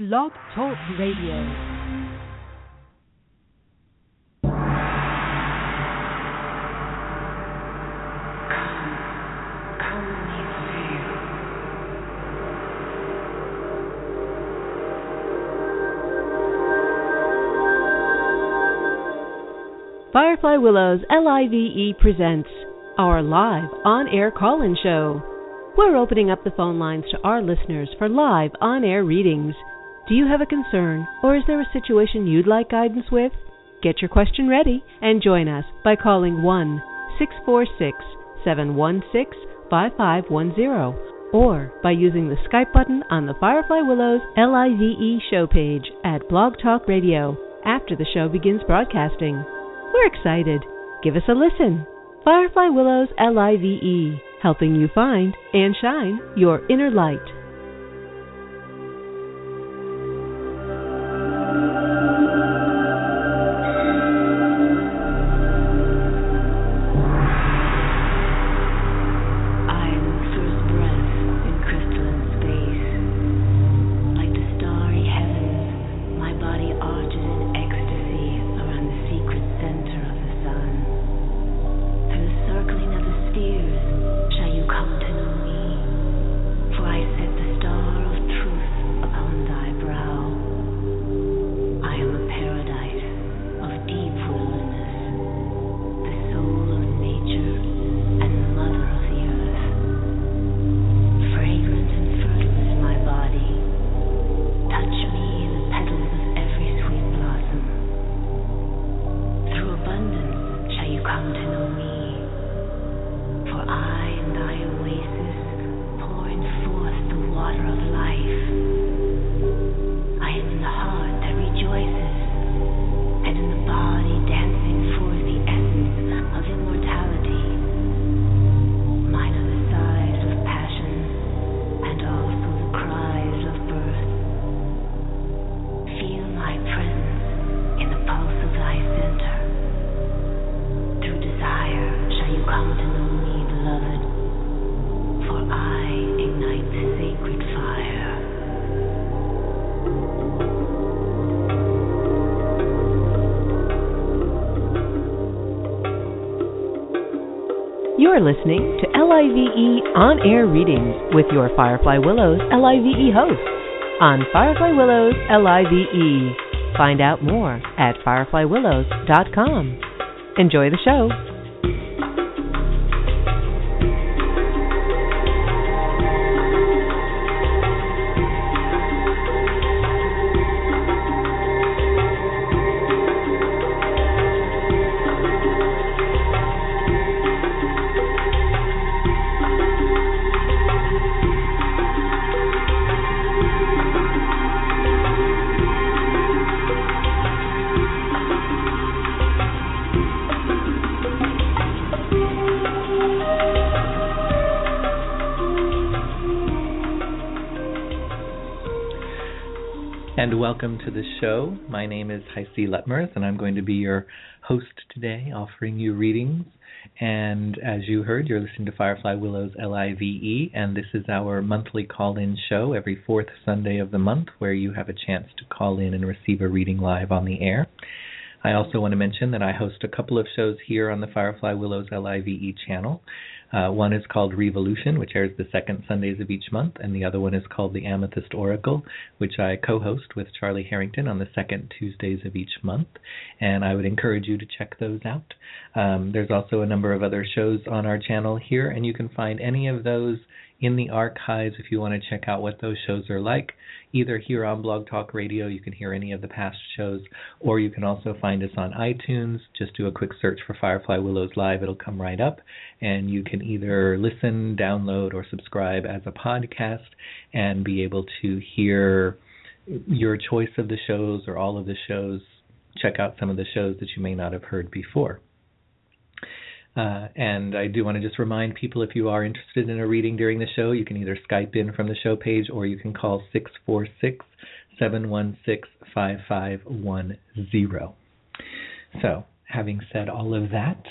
Blog Talk Radio. Firefly Willows LIVE presents our live on air call in show. We're opening up the phone lines to our listeners for live on air readings. Do you have a concern or is there a situation you'd like guidance with? Get your question ready and join us by calling 1 646 716 5510 or by using the Skype button on the Firefly Willows LIVE show page at Blog Talk Radio after the show begins broadcasting. We're excited. Give us a listen. Firefly Willows LIVE, helping you find and shine your inner light. LIVE on air readings with your Firefly Willows LIVE host on Firefly Willows LIVE. Find out more at fireflywillows.com. Enjoy the show. Welcome to the show. My name is Heisi Letmerth, and I'm going to be your host today, offering you readings. And as you heard, you're listening to Firefly Willows LIVE, and this is our monthly call in show every fourth Sunday of the month where you have a chance to call in and receive a reading live on the air. I also want to mention that I host a couple of shows here on the Firefly Willows LIVE channel. Uh, one is called Revolution, which airs the second Sundays of each month, and the other one is called The Amethyst Oracle, which I co host with Charlie Harrington on the second Tuesdays of each month. And I would encourage you to check those out. Um, there's also a number of other shows on our channel here, and you can find any of those in the archives if you want to check out what those shows are like. Either here on Blog Talk Radio, you can hear any of the past shows, or you can also find us on iTunes. Just do a quick search for Firefly Willows Live, it'll come right up, and you can either listen, download, or subscribe as a podcast and be able to hear your choice of the shows or all of the shows. Check out some of the shows that you may not have heard before. Uh, and I do want to just remind people if you are interested in a reading during the show, you can either Skype in from the show page or you can call 646 716 5510. So, having said all of that,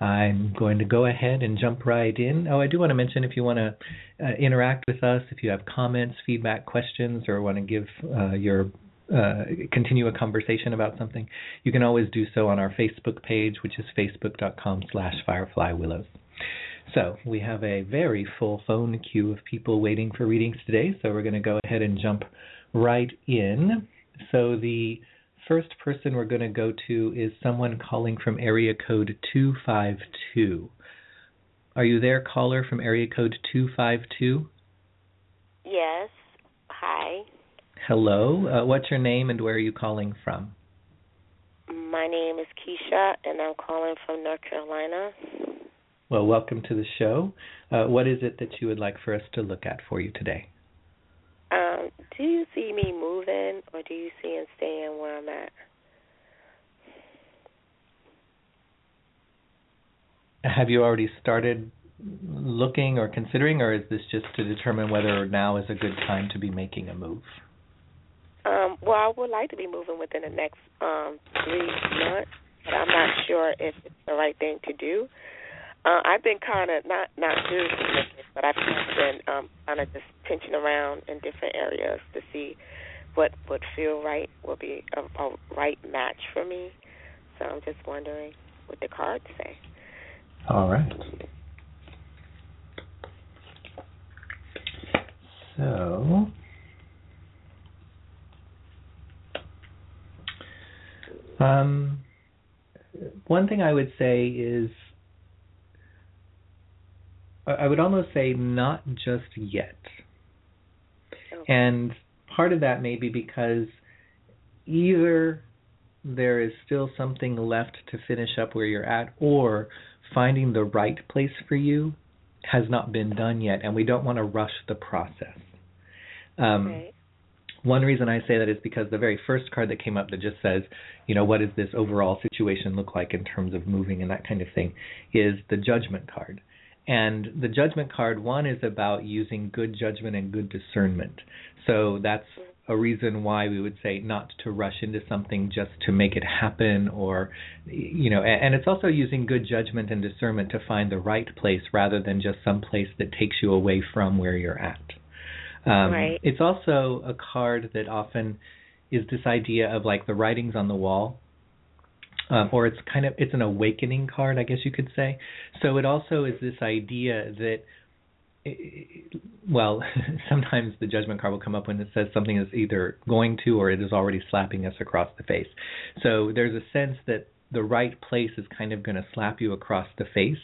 I'm going to go ahead and jump right in. Oh, I do want to mention if you want to uh, interact with us, if you have comments, feedback, questions, or want to give uh, your uh, continue a conversation about something, you can always do so on our Facebook page, which is facebook.com slash fireflywillows. So we have a very full phone queue of people waiting for readings today, so we're going to go ahead and jump right in. So the first person we're going to go to is someone calling from area code 252. Are you there, caller from area code 252? Yes. Hi. Hello. Uh, what's your name and where are you calling from? My name is Keisha, and I'm calling from North Carolina. Well, welcome to the show. Uh, what is it that you would like for us to look at for you today? Um, do you see me moving, or do you see me staying where I'm at? Have you already started looking or considering, or is this just to determine whether now is a good time to be making a move? Um, well, I would like to be moving within the next um, three months, but I'm not sure if it's the right thing to do. Uh, I've been kind of not not seriously looking, but I've been um, kind of just pinching around in different areas to see what would feel right, would be a, a right match for me. So I'm just wondering what the cards say. All right. So. Um, one thing I would say is I would almost say not just yet. Okay. And part of that may be because either there is still something left to finish up where you're at, or finding the right place for you has not been done yet, and we don't want to rush the process. Um, okay. One reason I say that is because the very first card that came up that just says, you know, what does this overall situation look like in terms of moving and that kind of thing, is the judgment card. And the judgment card, one is about using good judgment and good discernment. So that's a reason why we would say not to rush into something just to make it happen or you know and it's also using good judgment and discernment to find the right place rather than just some place that takes you away from where you're at um, right. it's also a card that often is this idea of like the writings on the wall um, or it's kind of it's an awakening card, I guess you could say. So it also is this idea that, well, sometimes the judgment card will come up when it says something is either going to or it is already slapping us across the face. So there's a sense that the right place is kind of going to slap you across the face,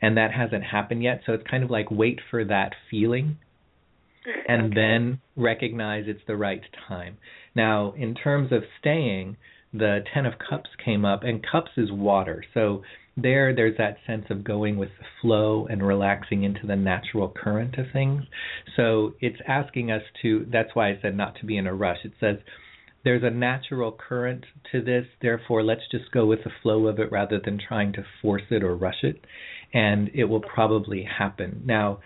and that hasn't happened yet. So it's kind of like wait for that feeling and okay. then recognize it's the right time. Now, in terms of staying, the Ten of Cups came up, and Cups is water. So there, there's that sense of going with the flow and relaxing into the natural current of things. So it's asking us to, that's why I said not to be in a rush. It says, there's a natural current to this, therefore let's just go with the flow of it rather than trying to force it or rush it, and it will probably happen. Now,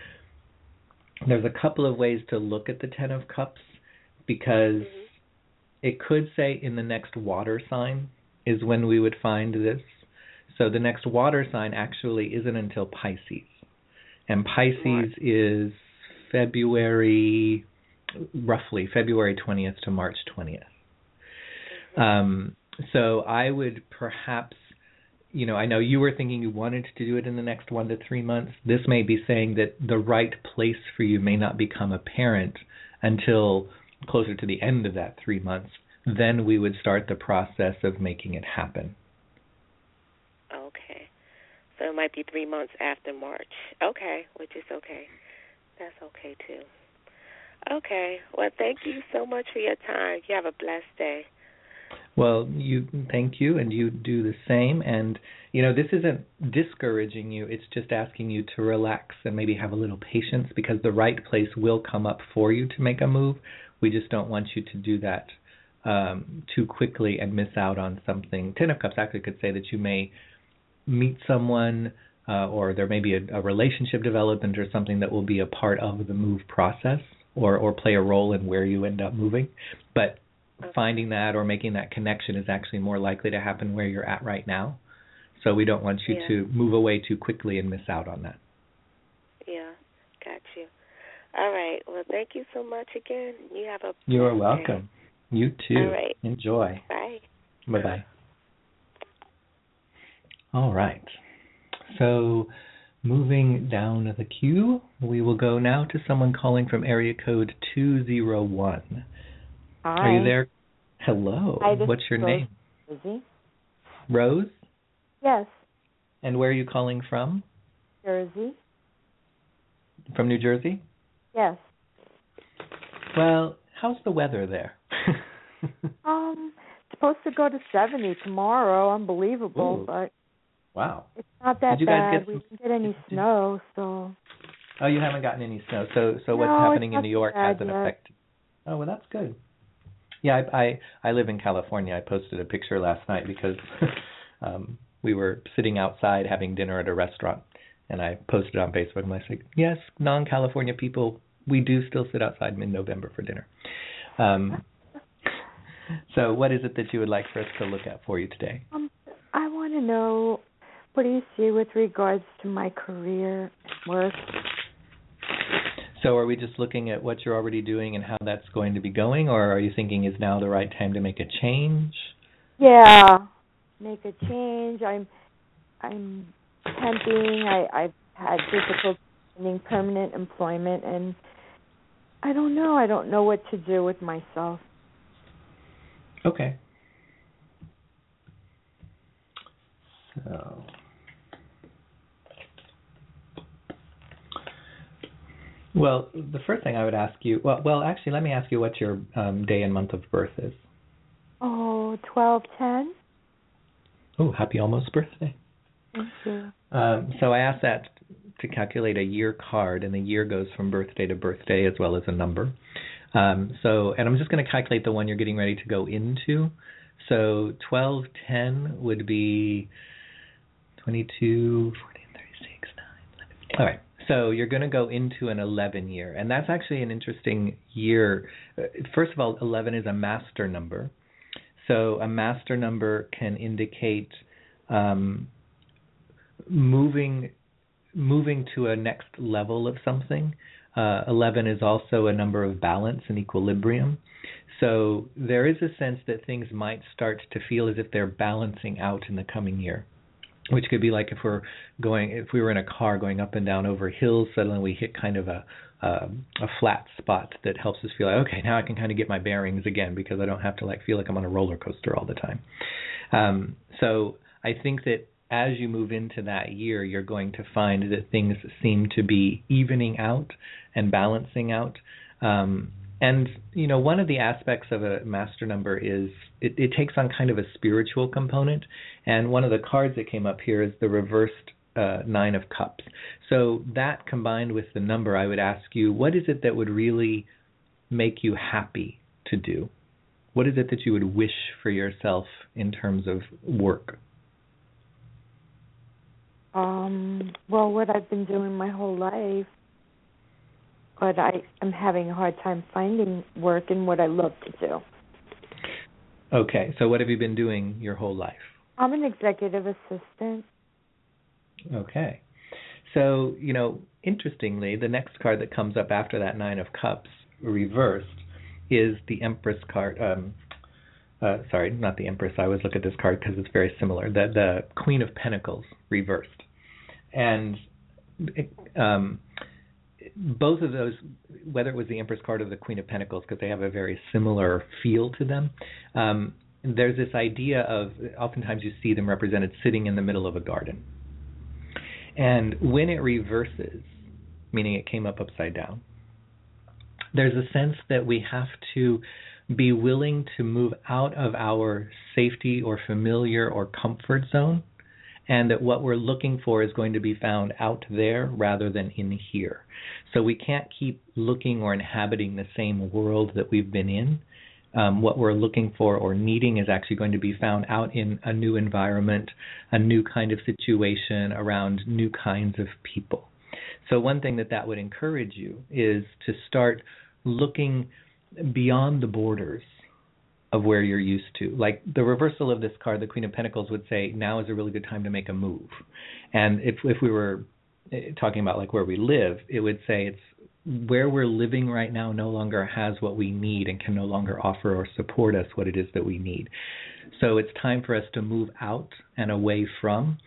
there's a couple of ways to look at the Ten of Cups because Mhm. it could say in the next water sign is when we would find this. So the next water sign actually isn't until Pisces. And Pisces is February, roughly February 20th to March 20th. Um, so I would perhaps, you know, I know you were thinking you wanted to do it in the next one to three months. This may be saying that the right place for you may not become apparent until closer to the end of that three months. Then we would start the process of making it happen. Okay. So it might be three months after March. Okay, which is okay. That's okay too. Okay. Well, thank you so much for your time. You have a blessed day. Well, you thank you, and you do the same. And you know, this isn't discouraging you; it's just asking you to relax and maybe have a little patience because the right place will come up for you to make a move. We just don't want you to do that um, too quickly and miss out on something. Ten of Cups actually could say that you may meet someone, uh, or there may be a, a relationship development or something that will be a part of the move process, or or play a role in where you end up moving. But finding that or making that connection is actually more likely to happen where you're at right now. So we don't want you Yeah. to move away too quickly and miss out on that. Yeah, got you. All right. Well, thank you so much again. You have a You are blessed day. welcome. You too. All right. Enjoy. Bye. Bye bye. All right. So, moving down the queue, we will go now to someone calling from area code 201. Hi. Are you there? Hello. Hi, What's your Rose. name? Busy? Rose? Yes, And where are you calling from? Jersey. From New Jersey? Yes. Well, how's the weather there? Um, supposed to go to 70 tomorrow. Unbelievable, Ooh. but wow. it's not that Did you guys bad. get we didn't get any snow, so Oh, you haven't gotten any snow. So so what's No, happening in New York hasn't yet. affected. Oh, well that's good. Yeah, I, I I live in California. I posted a picture last night because um we were sitting outside having dinner at a restaurant and I posted on Facebook and I said, "Yes, non-California people, we do still sit outside mid-November for dinner." Um so what is it that you would like for us to look at for you today? um, I want to know what do you see with regards to my career work? So are we just looking at what you're already doing and how that's going to be going, or are you thinking is now the right time to make a change? Yeah, make a change. I'm I'm temping. I I've had difficulty finding permanent employment, and I don't know. I don't know what to do with myself. Okay. So. Well, the first thing I would ask you, well, well, actually, let me ask you what your um, day and month of birth is. Oh, twelve ten. Oh, happy almost birthday. Thank you. Um, so I asked that to calculate a year card, and the year goes from birthday to birthday as well as a number. Um, so, and I'm just going to calculate the one you're getting ready to go into. So 1210 would be 22, 14, 36, 9, 11. All right. So you're going to go into an 11 year, and that's actually an interesting year. First of all, 11 is a master number. So a master number can indicate um, moving moving to a next level of something. Uh, 11 is also a number of balance and equilibrium. So there is a sense that things might start to feel as if they're balancing out in the coming year. Which could be like if we're going, if we were in a car going up and down over hills, suddenly we hit kind of a a, flat spot that helps us feel like, okay, now I can kind of get my bearings again because I don't have to like feel like I'm on a roller coaster all the time. Um, so I think that as you move into that year, you're going to find that things seem to be evening out and balancing out. Um, and you know, one of the aspects of a master number is it, it takes on kind of a spiritual component. And one of the cards that came up here is the reversed uh, nine of cups. So that combined with the number, I would ask you, what is it that would really make you happy to do? What is it that you would wish for yourself in terms of work? Um, well, what I've been doing my whole life, but I am having a hard time finding work in what I love to do. Okay, so what have you been doing your whole life? I'm an executive assistant. Okay. So, you know, interestingly, the next card that comes up after that Nine of Cups reversed is the Empress card. Um, uh, sorry, not the Empress. I always look at this card because it's very similar. The the Queen of Pentacles reversed, and um, both of those, whether it was the Empress card or the Queen of Pentacles, because they have a very similar feel to them. Um, there's this idea of oftentimes you see them represented sitting in the middle of a garden. And when it reverses, meaning it came up upside down, there's a sense that we have to be willing to move out of our safety or familiar or comfort zone, and that what we're looking for is going to be found out there rather than in here. So we can't keep looking or inhabiting the same world that we've been in. Um, what we're looking for or needing is actually going to be found out in a new environment, a new kind of situation around new kinds of people. So, one thing that that would encourage you is to start looking beyond the borders of where you're used to. Like the reversal of this card, the Queen of Pentacles would say now is a really good time to make a move. And if if we were talking about like where we live, it would say it's where we're living right now no longer has what we need and can no longer offer or support us what it is that we need. So it's time for us to move out and away from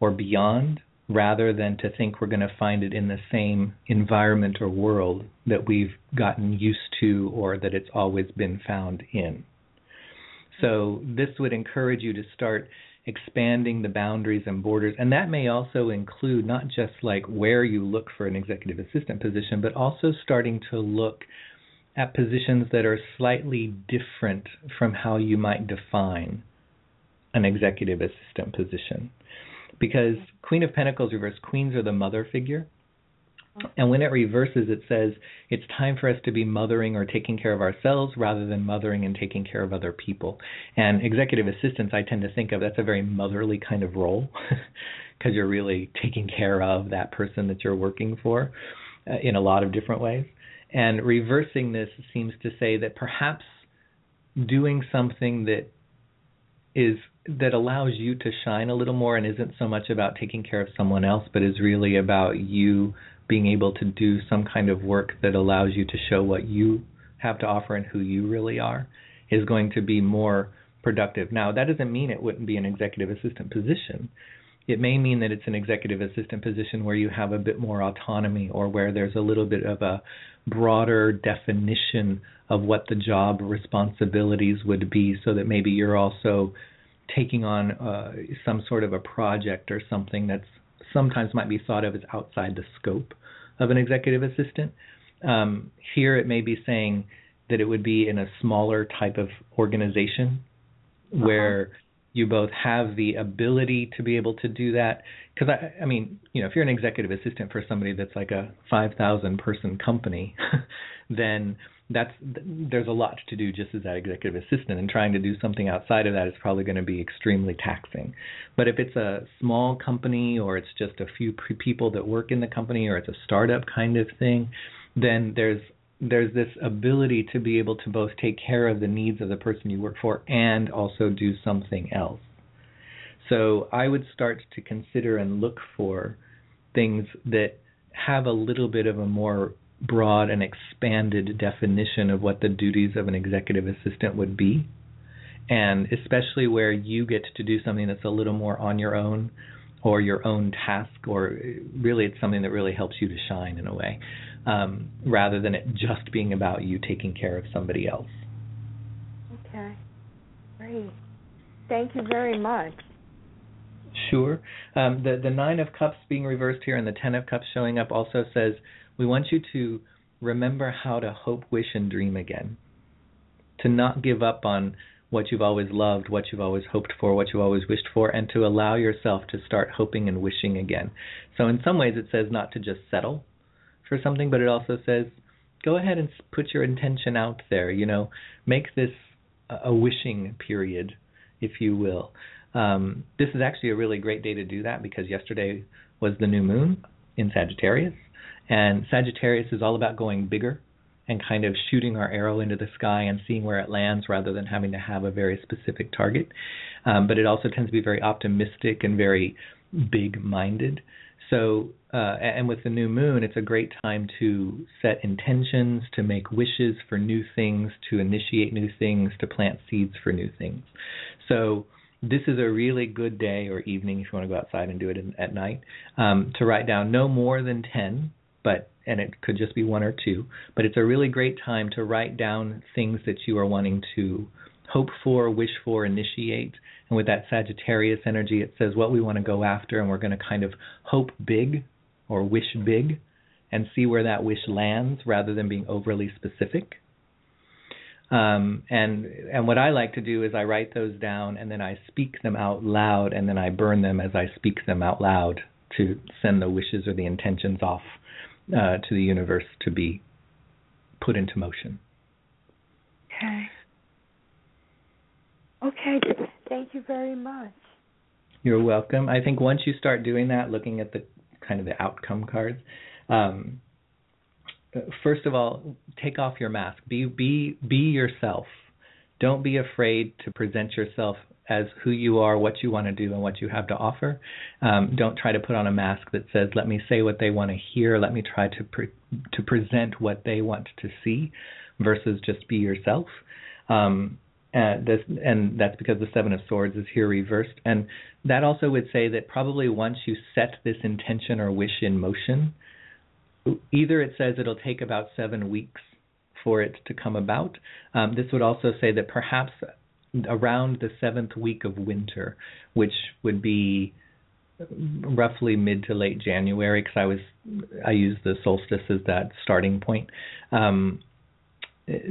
or beyond rather than to think we're going to find it in the same environment or world that we've gotten used to or that it's always been found in. So this would encourage you to start expanding the boundaries and borders and that may also include not just like where you look for an executive assistant position but also starting to look at positions that are slightly different from how you might define an executive assistant position because Queen of Pentacles reversed, queens are the mother figure. And when it reverses, it says it's time for us to be mothering or taking care of ourselves rather than mothering and taking care of other people. And executive assistants, I tend to think of that's a very motherly kind of role because you're really taking care of that person that you're working for uh, in a lot of different ways. And reversing this seems to say that perhaps doing something that is that allows you to shine a little more and isn't so much about taking care of someone else, but is really about you being able to do some kind of work that allows you to show what you have to offer and who you really are, is going to be more productive. Now, that doesn't mean it wouldn't be an executive assistant position. It may mean that it's an executive assistant position where you have a bit more autonomy or where there's a little bit of a broader definition of what the job responsibilities would be so that maybe you're also taking on uh, some sort of a project or something that's sometimes might be thought of as outside the scope of an executive assistant. Um, here it may be saying that it would be in a smaller type of organization uh-huh. where you both have the ability to be able to do that. Because I, I mean, you know, if you're an executive assistant for somebody that's like a 5,000 person company, then that's there's a lot to do just as that executive assistant and trying to do something outside of that is probably going to be extremely taxing. But if it's a small company or it's just a few people that work in the company or it's a startup kind of thing then there's there's this ability to be able to both take care of the needs of the person you work for and also do something else. So i would start to consider and look for things that have a little bit of a more broad and expanded definition of what the duties of an executive assistant would be. And especially where you get to do something that's a little more on your own or your own task, or really it's something that really helps you to shine in a way, um, rather than it just being about you taking care of somebody else. Okay, great. Thank you very much. Sure. Um, the the nine of cups being reversed here and the ten of cups showing up also says we want you to remember how to hope, wish, and dream again. To not give up on what you've always loved, what you've always hoped for, what you've always wished for, and to allow yourself to start hoping and wishing again. So, in some ways, it says not to just settle for something, but it also says go ahead and put your intention out there. You know, make this a wishing period, if you will. Um, this is actually a really great day to do that because yesterday was the new moon in Sagittarius. And Sagittarius is all about going bigger and kind of shooting our arrow into the sky and seeing where it lands rather than having to have a very specific target. Um, but it also tends to be very optimistic and very big minded. So, uh, and with the new moon, it's a great time to set intentions, to make wishes for new things, to initiate new things, to plant seeds for new things. So, this is a really good day or evening if you want to go outside and do it in, at night um, to write down no more than 10 but and it could just be one or two, but it's a really great time to write down things that you are wanting to hope for, wish for, initiate. And with that Sagittarius energy, it says what we want to go after, and we're going to kind of hope big or wish big and see where that wish lands rather than being overly specific. Um, and and what I like to do is I write those down and then I speak them out loud and then I burn them as I speak them out loud to send the wishes or the intentions off uh, to the universe to be put into motion. Okay. Okay. Thank you very much. You're welcome. I think once you start doing that, looking at the kind of the outcome cards, um, first of all, take off your mask. Be be be yourself. don't be afraid to present yourself as who you are, what you want to do, and what you have to offer. Um, don't try to put on a mask that says, "Let me say what they want to hear. Let me try to pre- to present what they want to see," versus just be yourself. Um, and, this, and that's because the Seven of Swords is here reversed. And that also would say that probably once you set this intention or wish in motion, either it says it'll take about seven weeks for it to come about. Um, this would also say that perhaps around the seventh week of winter, which would be roughly mid to late January, because I was I use the solstice as that starting point. Um,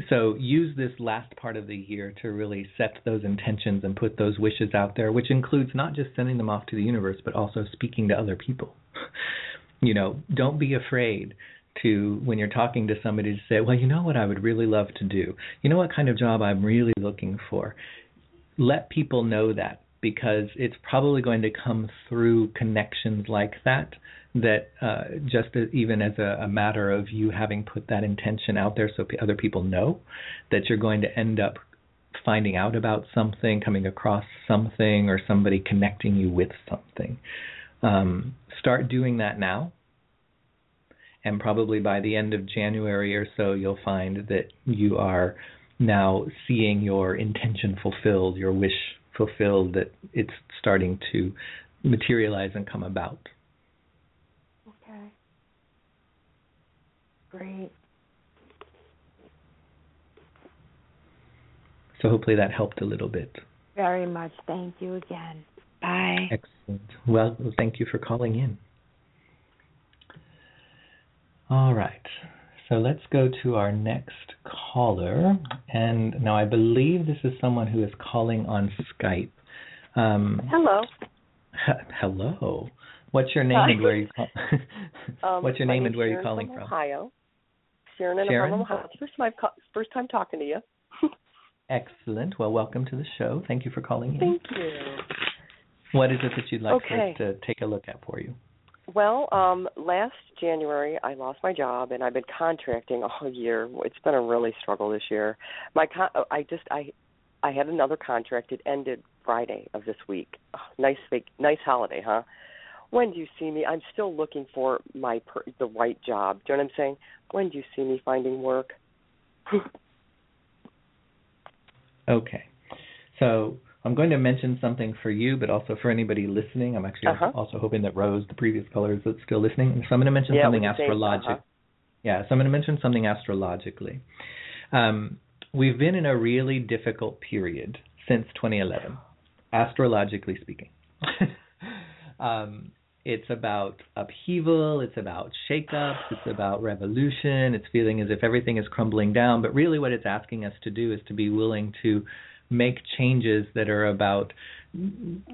so use this last part of the year to really set those intentions and put those wishes out there, which includes not just sending them off to the universe, but also speaking to other people. you know, don't be afraid to when you're talking to somebody to say, well, you know what I would really love to do. You know what kind of job I'm really looking for. Let people know that because it's probably going to come through connections like that that uh, just as, even as a, a, matter of you having put that intention out there so p- other people know that you're going to end up finding out about something, coming across something, or somebody connecting you with something. Um, start doing that now. And probably by the end of January or so, you'll find that you are now seeing your intention fulfilled, your wish fulfilled, that it's starting to materialize and come about. Okay. Great. So hopefully that helped a little bit. Very much. Thank you again. Bye. Excellent. Well, thank you for calling in. All right. So let's go to our next caller. And now I believe this is someone who is calling on Skype. Um, hello. hello. What's your name Hi. and where you call? um, What's your name and where are you calling from? Ohio. Sharon and Sharon? I'm from Ohio. First time, first time talking to you. Excellent. Well, welcome to the show. Thank you for calling in. Thank you. What is it that you'd like Okay. us to take a look at for you? Well, um, last January I lost my job and I've been contracting all year. It's been a really struggle this year. My con- I just I I had another contract. It ended Friday of this week. Oh, nice vac- nice holiday, huh? When do you see me? I'm still looking for my per- the right job. Do you know what I'm saying? When do you see me finding work? Okay. So I'm going to mention something for you, but also for anybody listening. I'm actually Uh-huh. also hoping that Rose, the previous caller, is still listening. So I'm going to mention Yeah, something with the same- astrologic. uh-huh. Yeah, so I'm going to mention something astrologically. Um, we've been in a really difficult period since 2011, astrologically speaking. um, it's about upheaval, it's about shakeups, it's about revolution, it's feeling as if everything is crumbling down. But really, what it's asking us to do is to be willing to make changes that are about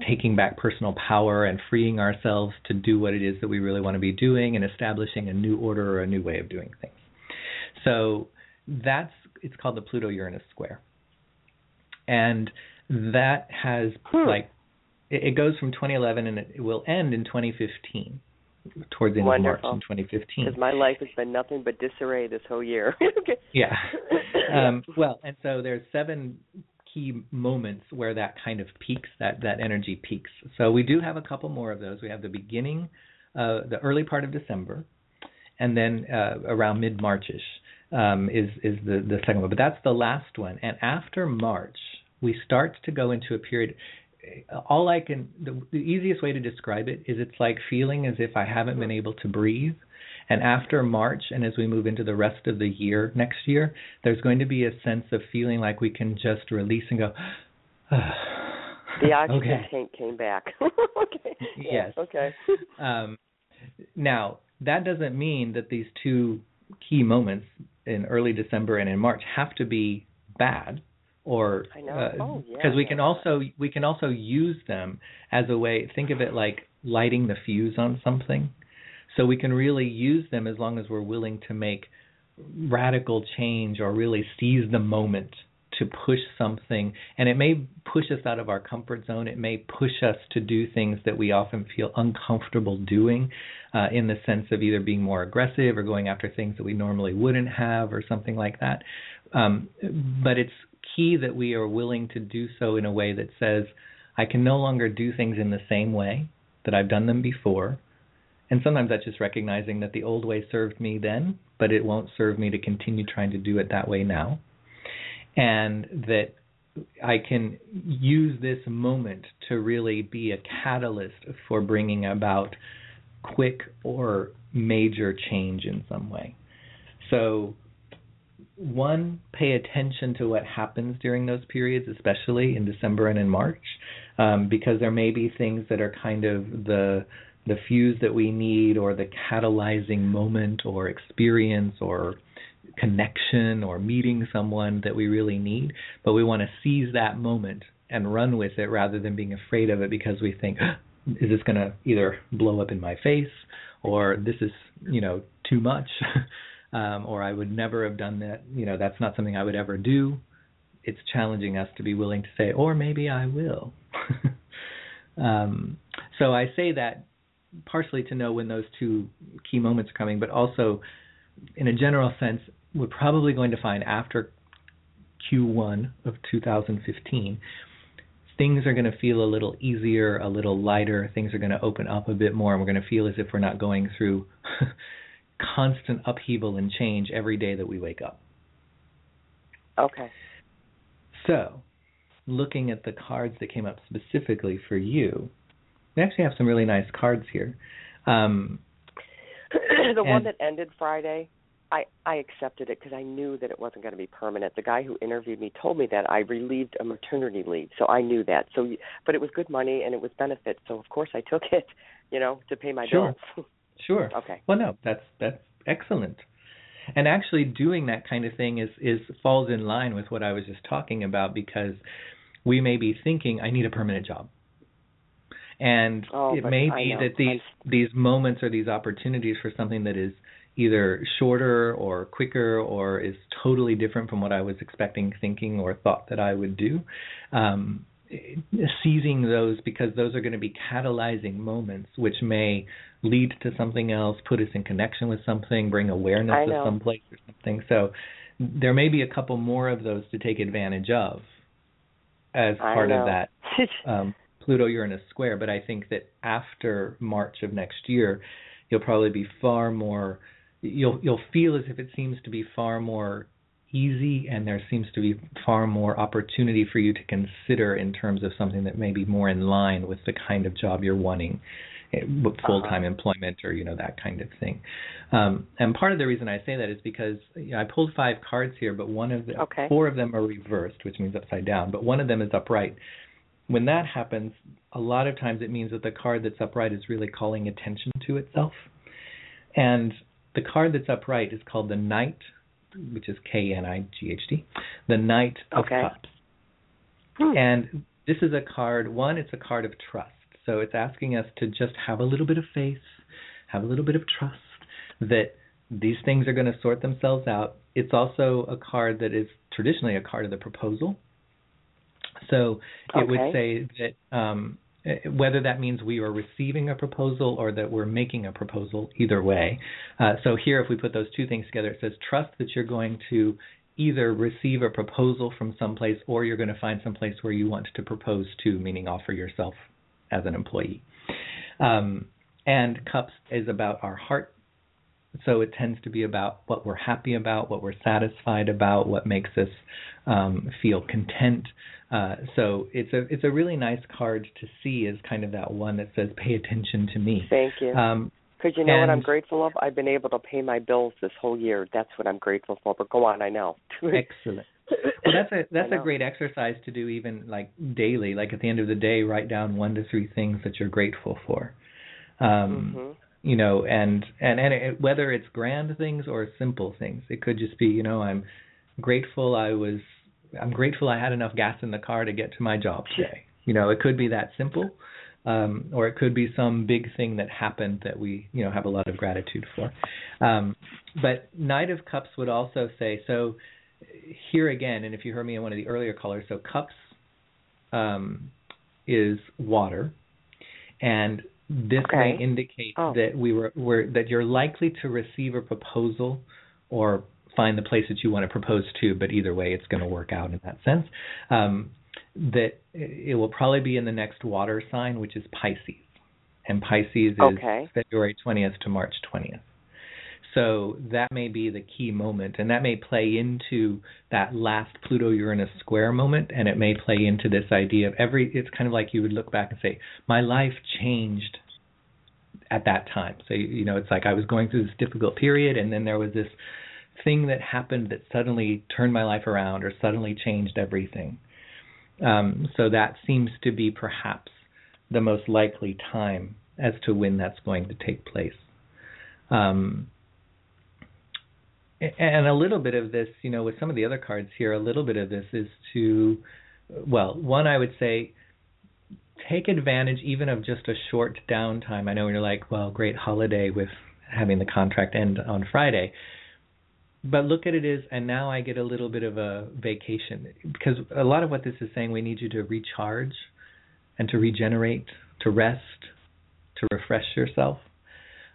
taking back personal power and freeing ourselves to do what it is that we really want to be doing and establishing a new order or a new way of doing things. So that's it's called the Pluto Uranus square. And that has Hmm. like it, it goes from 2011 and it, it will end in 2015 towards the end Wonderful. of March in 2015. Because my life has been nothing but disarray this whole year. okay. Yeah. Um, well, and so there's seven key moments where that kind of peaks, that that energy peaks. So we do have a couple more of those. We have the beginning, uh, the early part of December, and then uh, around mid Marchish um, is is the the second one. But that's the last one. And after March, we start to go into a period. All I can, the, the easiest way to describe it is it's like feeling as if I haven't been able to breathe. And after March, and as we move into the rest of the year next year, there's going to be a sense of feeling like we can just release and go. The oxygen okay. tank came back. okay. Yes. Okay. Um, now that doesn't mean that these two key moments in early December and in March have to be bad or I know. uh, Oh, yeah, because we can also we can also use them as a way think of it like lighting the fuse on something so we can really use them as long as we're willing to make radical change or really seize the moment to push something. And it may push us out of our comfort zone. It may push us to do things that we often feel uncomfortable doing uh, in the sense of either being more aggressive or going after things that we normally wouldn't have or something like that. Um, but it's key that we are willing to do so in a way that says, I can no longer do things in the same way that I've done them before. And sometimes that's just recognizing that the old way served me then, but it won't serve me to continue trying to do it that way now. And that I can use this moment to really be a catalyst for bringing about quick or major change in some way. So, one, pay attention to what happens during those periods, especially in December and in March, um, because there may be things that are kind of the the fuse that we need, or the catalyzing moment, or experience, or connection, or meeting someone that we really need. But we want to seize that moment and run with it rather than being afraid of it because we think, is this going to either blow up in my face, or this is you know too much. um, or I would never have done that. You know, that's not something I would ever do. It's challenging us to be willing to say, or maybe I will. um, so I say that partially to know when those two key moments are coming, but also in a general sense, we're probably going to find after Q1 of 2015 things are going to feel a little easier, a little lighter. Things are going to open up a bit more, and we're going to feel as if we're not going through constant upheaval and change every day that we wake up. Okay. So, looking at the cards that came up specifically for you, we actually have some really nice cards here. Um, the one that ended Friday, I I accepted it because I knew that it wasn't going to be permanent. The guy who interviewed me told me that I relieved a maternity leave, so I knew that. So, but it was good money and it was benefits, so of course I took it, you know, to pay my sure. bills. Sure. Okay. Well, no, that's that's excellent. And actually, doing that kind of thing is is falls in line with what I was just talking about because we may be thinking, I need a permanent job, and oh, it may be that these these moments or these opportunities for something that is either shorter or quicker or is totally different from what I was expecting, thinking, or thought that I would do. Um, seizing those because those are going to be catalyzing moments which may lead to something else, put us in connection with something, bring awareness to some place or something. So there may be a couple more of those to take advantage of as part of that um, Pluto Uranus square. But I think that after March of next year, you'll probably be far more. You'll you'll feel as if it seems to be far more easy and there seems to be far more opportunity for you to consider in terms of something that may be more in line with the kind of job you're wanting full time uh-huh. employment or you know that kind of thing. Um, and part of the reason I say that is because you know, I pulled five cards here, but one of the Okay. four of them are reversed, which means upside down, but one of them is upright. When that happens, a lot of times it means that the card that's upright is really calling attention to itself. And the card that's upright is called the Knight, which is K N I G H T, the Knight of Okay. Cups. Hmm. And this is a card, one, it's a card of trust. So it's asking us to just have a little bit of faith, have a little bit of trust that these things are going to sort themselves out. It's also a card that is traditionally a card of the proposal. So it would say that um, whether that means we are receiving a proposal or that we're making a proposal, either way. Uh, so here, if we put those two things together, it says trust that you're going to either receive a proposal from someplace or you're going to find someplace where you want to propose to, meaning offer yourself as an employee. Um, and cups is about our heart. So it tends to be about what we're happy about, what we're satisfied about, what makes us um, feel content. Uh, so it's a it's a really nice card to see as kind of that one that says pay attention to me. Thank you. Um, Because you know what I'm grateful of? I've been able to pay my bills this whole year. That's what I'm grateful for. But go on, I know. Excellent. Well, that's a that's a great exercise to do even like daily. Like at the end of the day, write down one to three things that you're grateful for. Um, Mhm. You know, and and and it, whether it's grand things or simple things, it could just be you know I'm grateful I was I'm grateful I had enough gas in the car to get to my job today. You know, it could be that simple. Um, or it could be some big thing that happened that we, you know, have a lot of gratitude for. Um, but Knight of Cups would also say so here again, and if you heard me in one of the earlier colors, so cups um, is water, and this may indicate Oh. that we were, were that you're likely to receive a proposal or find the place that you want to propose to, but either way, it's going to work out in that sense. Um, that it will probably be in the next water sign, which is Pisces, and Pisces is okay. February 20th to March 20th. So that may be the key moment, and that may play into that last Pluto Uranus square moment, and it may play into this idea of every. It's kind of like you would look back and say, "My life changed at that time." So you know, it's like I was going through this difficult period, and then there was this thing that happened that suddenly turned my life around or suddenly changed everything. Um, so that seems to be perhaps the most likely time as to when that's going to take place. Um, and a little bit of this, you know, with some of the other cards here, a little bit of this is to, well, one I would say, take advantage even of just a short downtime. I know you're like, well, great holiday with having the contract end on Friday, but look at it as, and now I get a little bit of a vacation because a lot of what this is saying, we need you to recharge and to regenerate, to rest, to refresh yourself,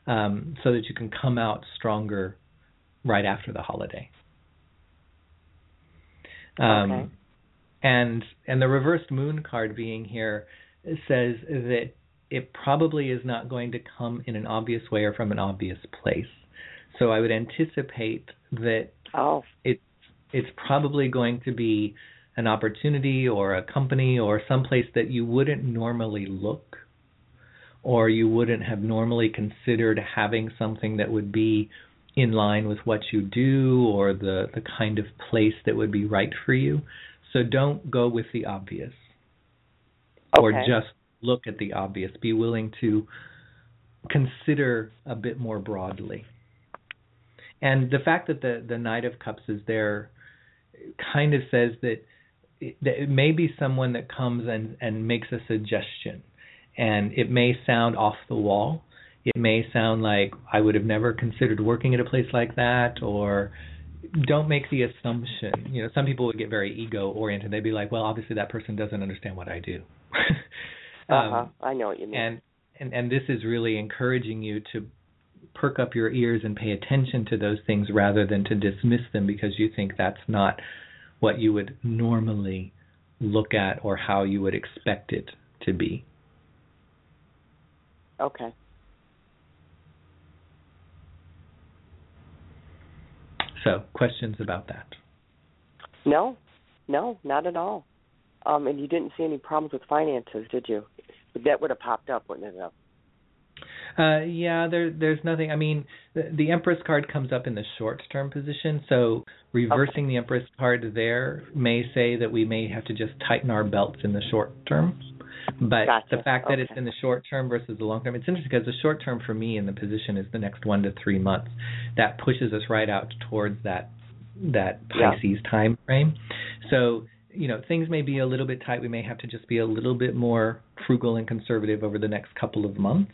um, so that you can come out stronger right after the holiday. Um, okay. And and the reversed moon card being here says that it probably is not going to come in an obvious way or from an obvious place. So I would anticipate that oh. it's it's probably going to be an opportunity or a company or someplace that you wouldn't normally look or you wouldn't have normally considered having something that would be in line with what you do or the, the kind of place that would be right for you. So don't go with the obvious okay. or just look at the obvious. Be willing to consider a bit more broadly. And the fact that the, the Knight of Cups is there kind of says that it, that it may be someone that comes and, and makes a suggestion. And it may sound off the wall, it may sound like I would have never considered working at a place like that or don't make the assumption. You know, some people would get very ego oriented. They'd be like, "Well, obviously that person doesn't understand what I do." um, uh-huh. I know what you mean. And and and this is really encouraging you to perk up your ears and pay attention to those things rather than to dismiss them because you think that's not what you would normally look at or how you would expect it to be. Okay. So, questions about that? No, no, not at all. Um, and you didn't see any problems with finances, did you? That would have popped up, wouldn't it? Have? Uh, yeah, there, there's nothing. I mean, the, the Empress card comes up in the short-term position, so reversing okay. the Empress card there may say that we may have to just tighten our belts in the short term. But gotcha. the fact that okay. it's in the short term versus the long term, it's interesting because the short term for me in the position is the next one to three months. That pushes us right out towards that that Pisces yeah. time frame. So you know things may be a little bit tight. We may have to just be a little bit more frugal and conservative over the next couple of months.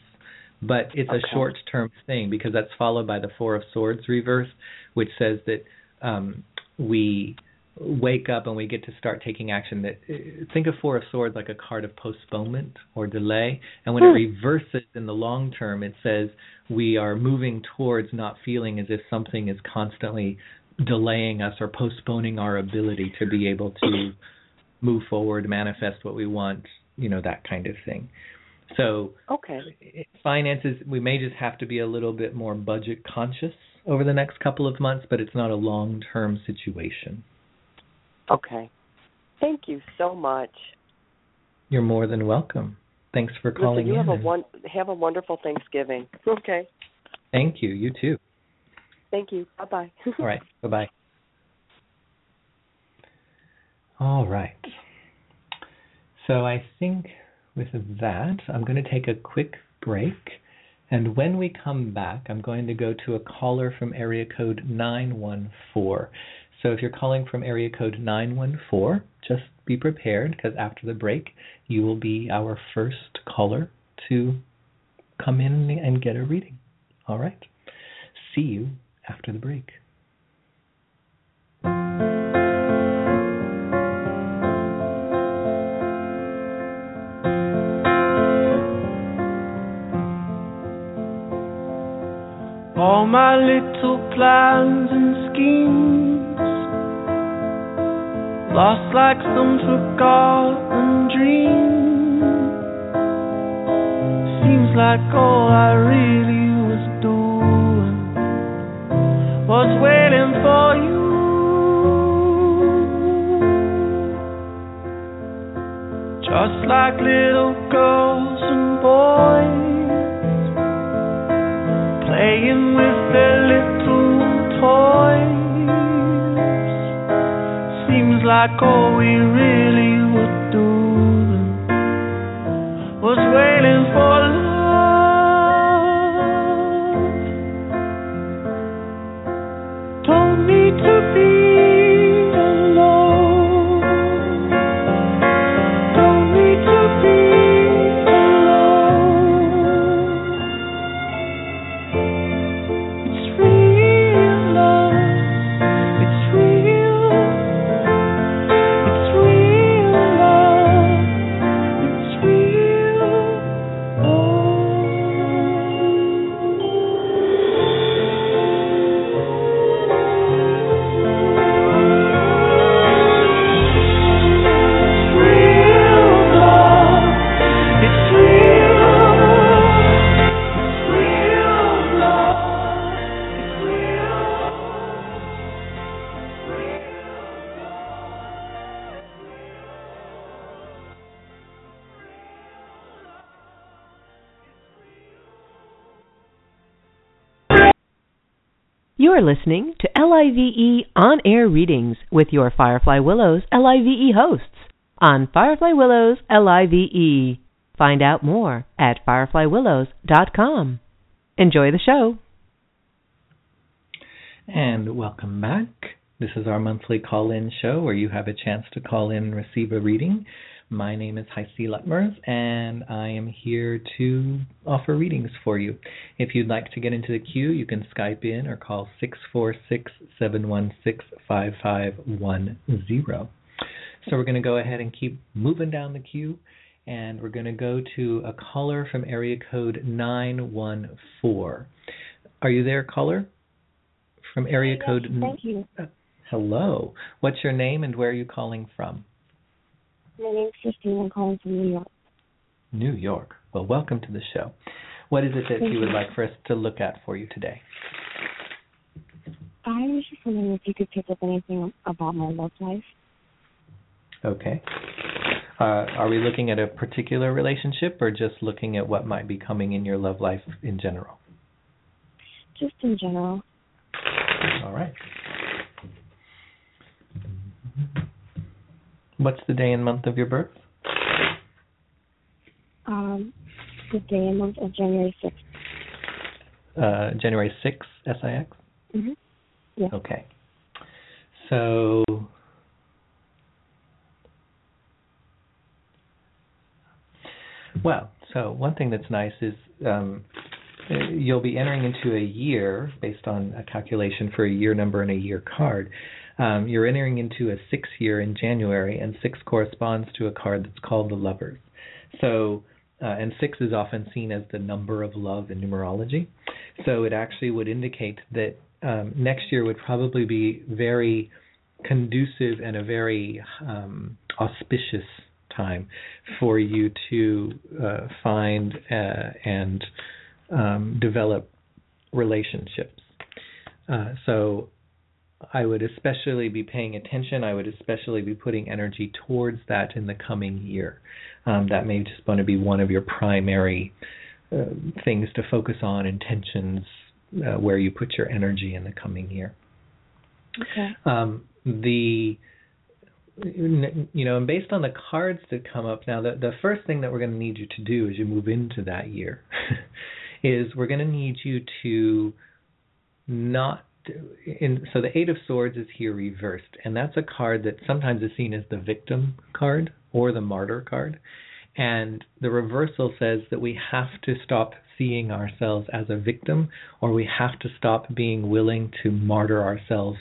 But it's okay. a short term thing because that's followed by the Four of Swords reverse, which says that um, we wake up and we get to start taking action that think of four of swords like a card of postponement or delay. And when it reverses in the long term it says we are moving towards not feeling as if something is constantly delaying us or postponing our ability to be able to move forward manifest what we want you know that kind of thing so okay finances we may just have to be a little bit more budget conscious over the next couple of months but it's not a long term situation Okay. Thank you so much. You're more than welcome. Thanks for calling Listen, you in. have a one have a wonderful Thanksgiving. Okay. Thank you. You too. Thank you. Bye bye. All right. Bye bye. All right. So I think with that, I'm going to take a quick break. And when we come back, I'm going to go to a caller from area code 914. So if you're calling from area code 914, just be prepared because after the break, you will be our first caller to come in and get a reading. All right. See you after the break. All my little plans and schemes. Lost like some forgotten dream. Seems like all I really was doing was waiting for you. Just like little girls and boys playing with their little toys. Seems like all we really You are listening to LIVE On Air Readings with your Firefly Willows LIVE hosts on Firefly Willows LIVE. Find out more at fireflywillows.com. Enjoy the show. And welcome back. This is our monthly call in show where you have a chance to call in and receive a reading. My name is Heisi Lutmers, and I am here to offer readings for you. If you'd like to get into the queue, you can Skype in or call 646 716 5510. So we're going to go ahead and keep moving down the queue, and we're going to go to a caller from area code 914. Are you there, caller? From area code. Thank you. Uh, hello. What's your name and where are you calling from? My name's Christine. I'm calling from New York. New York. Well, welcome to the show. What is it that Thank you would you. like for us to look at for you today? I was just wondering if you could pick up anything about my love life. Okay. Uh, are we looking at a particular relationship or just looking at what might be coming in your love life in general? Just in general. All right. What's the day and month of your birth? Um, the day and month of January 6th. Uh, January 6th, SIX? Mm-hmm. Yeah. Okay. So well, so one thing that's nice is um, you'll be entering into a year based on a calculation for a year number and a year card. Um, you're entering into a six year in January, and six corresponds to a card that's called the Lovers. So, uh, and six is often seen as the number of love in numerology. So it actually would indicate that um, next year would probably be very conducive and a very um, auspicious time for you to uh, find uh, and um, develop relationships. Uh, so I would especially be paying attention. I would especially be putting energy towards that in the coming year. Um, that may just want to be one of your primary uh, things to focus on, intentions, uh, where you put your energy in the coming year. Okay. Um, the you know, and based on the cards that come up now, the the first thing that we're going to need you to do as you move into that year is we're going to need you to not in so the eight of swords is here reversed and that's a card that sometimes is seen as the victim card or the martyr card and the reversal says that we have to stop seeing ourselves as a victim or we have to stop being willing to martyr ourselves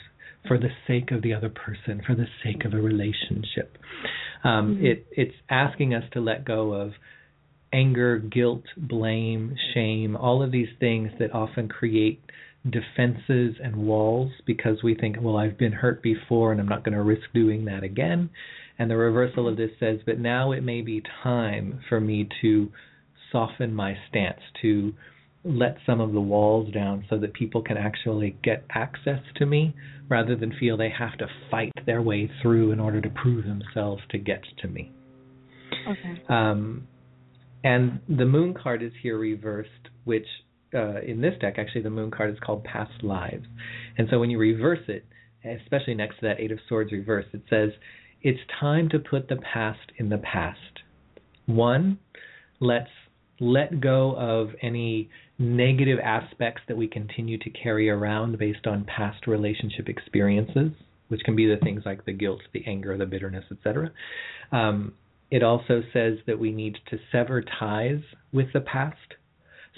for the sake of the other person, for the sake of a relationship. Um, Mm-hmm. It it's asking us to let go of anger, guilt, blame, shame, all of these things that often create defenses and walls because we think, well, I've been hurt before and I'm not going to risk doing that again. And the reversal of this says, but now it may be time for me to soften my stance, to let some of the walls down so that people can actually get access to me rather than feel they have to fight their way through in order to prove themselves to get to me. Okay. Um, and the moon card is here reversed, which uh, in this deck, actually, the moon card is called past lives. And so when you reverse it, especially next to that Eight of Swords reverse, it says, it's time to put the past in the past. One, let's let go of any negative aspects that we continue to carry around based on past relationship experiences, which can be the things like the guilt, the anger, the bitterness, etc. Um, it also says that we need to sever ties with the past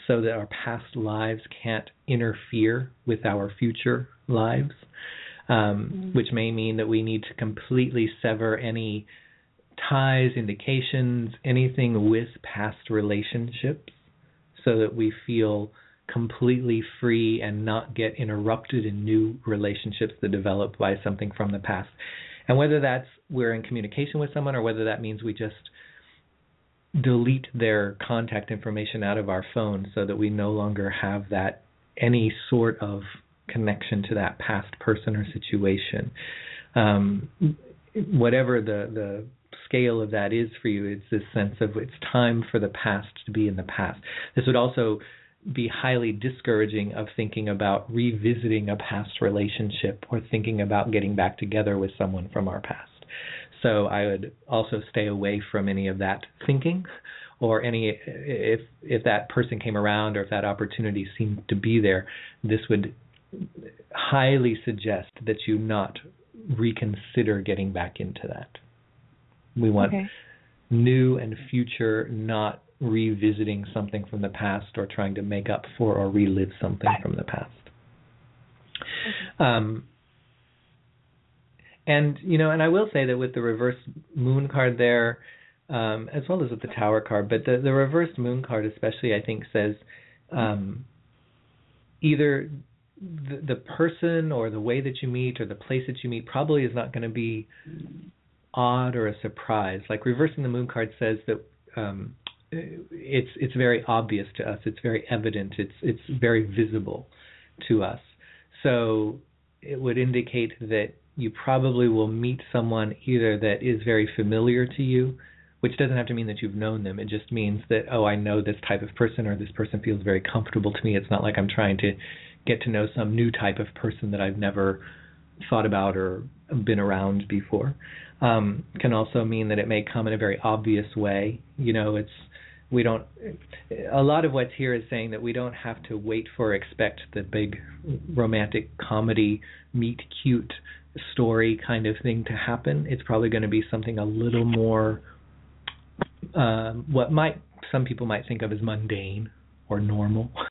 so that our past lives can't interfere with our future lives, um, mm-hmm. which may mean that we need to completely sever any ties, indications, anything with past relationships so that we feel completely free and not get interrupted in new relationships that develop by something from the past. And whether that's we're in communication with someone or whether that means we just delete their contact information out of our phone so that we no longer have that any sort of connection to that past person or situation. Um, whatever the the scale of that is for you, it's this sense of it's time for the past to be in the past. This would also be highly discouraging of thinking about revisiting a past relationship or thinking about getting back together with someone from our past. So I would also stay away from any of that thinking or any if if that person came around or if that opportunity seemed to be there, this would highly suggest that you not reconsider getting back into that. We want okay. new and future, not revisiting something from the past or trying to make up for or relive something from the past. Okay. Um, and you know, and I will say that with the reverse moon card there, um, as well as with the tower card, but the the reverse moon card especially, I think says um, either the, the person or the way that you meet or the place that you meet probably is not going to be odd or a surprise. Like reversing the moon card says that um, it's it's very obvious to us. It's very evident. It's it's very visible to us. So it would indicate that you probably will meet someone either that is very familiar to you, which doesn't have to mean that you've known them. It just means that oh, I know this type of person or this person feels very comfortable to me. It's not like I'm trying to get to know some new type of person that I've never thought about or been around before. Um, can also mean that it may come in a very obvious way. You know, it's we don't a lot of what's here is saying that we don't have to wait for expect the big romantic comedy meet cute story kind of thing to happen. It's probably going to be something a little more um, what might some people might think of as mundane or normal.